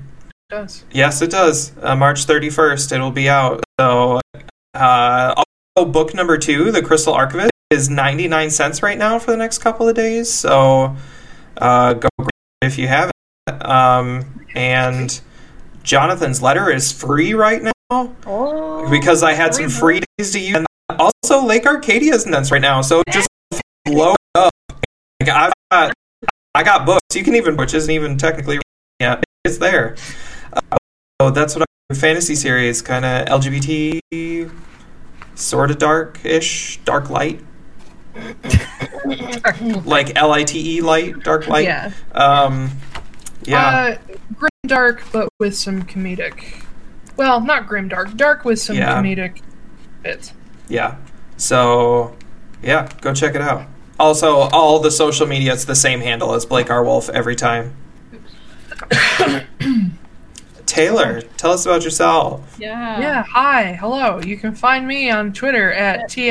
Does. Yes, it does. Uh, March 31st, it'll be out. So, uh, also, book number two, The Crystal Archivist, is 99 cents right now for the next couple of days. So, uh, go grab it if you have it. Um, and Jonathan's letter is free right now oh. because I had some free days to use. And also, Lake Arcadia is nuts right now. So, just blow it up. Like, I've got, I got books. You can even, which isn't even technically, yeah, it's there. Uh, so that's what I fantasy series, kind of LGBT, sort of dark-ish, dark light, like L I T E light, dark light. Yeah. Um, yeah. Uh, grim dark, but with some comedic. Well, not grim dark. Dark with some Yeah. comedic bits. Yeah. So, yeah, go check it out. Also, all the social media, it's the same handle as Blake R. Wolf every time. Taylor, tell us about yourself. Yeah. Yeah. Hi. Hello. You can find me on Twitter at t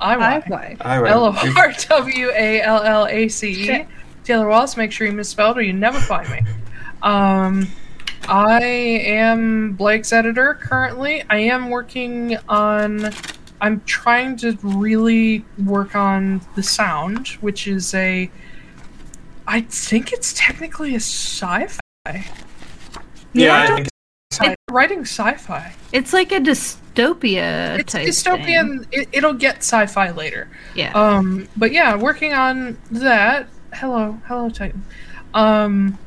a i y Hi. I l o r w a l l a c e. Shit. Taylor Wallace. Make sure you misspelled or you never find me. Um, I am Blake's editor currently. I am working on I'm trying to really work on the sound, which is a. I think it's technically a sci-fi. Yeah, Yeah. I think Sci- writing sci-fi. It's like a dystopia It's type dystopian. It, it'll get sci-fi later. Yeah. Um, but yeah, working on that. Hello, hello, Titan. Um,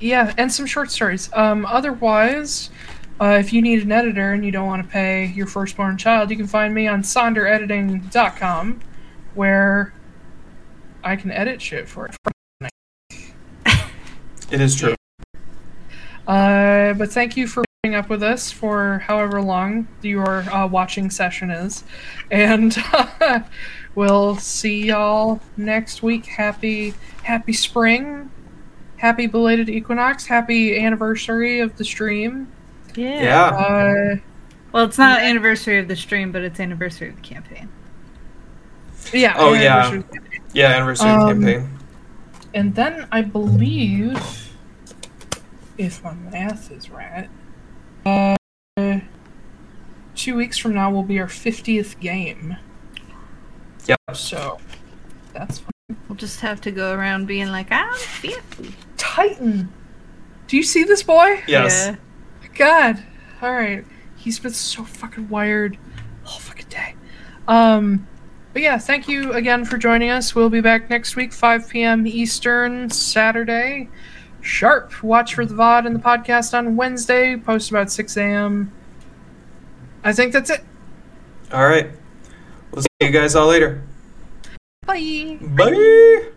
yeah, and some short stories. Um, otherwise, uh, if you need an editor and you don't want to pay your firstborn child, you can find me on sonderediting.com, where I can edit shit for it. it is true. Uh, but thank you for putting up with us for however long your uh, watching session is. And we'll see y'all next week. Happy, happy spring. Happy belated equinox. Happy anniversary of the stream. yeah. Yeah. Uh, Well, it's not anniversary of the stream, but it's anniversary of the campaign. yeah. Oh, yeah. anniversary. Yeah, anniversary of the Um, campaign. And then I believe, if my math is right, uh, two weeks from now will be our 50th game. Yep. So that's fun. We'll just have to go around being like, I'm 50. Titan. Do you see this boy? Yes. Yeah. God. All right. He's been so fucking wired all fucking day. Um, but yeah, thank you again for joining us. We'll be back next week, 5 p.m. Eastern, Saturday. Sharp. Watch for the VOD and the podcast on Wednesday. Post about 6 a.m. I think that's it. All right. We'll see you guys all later. Bye. Bye.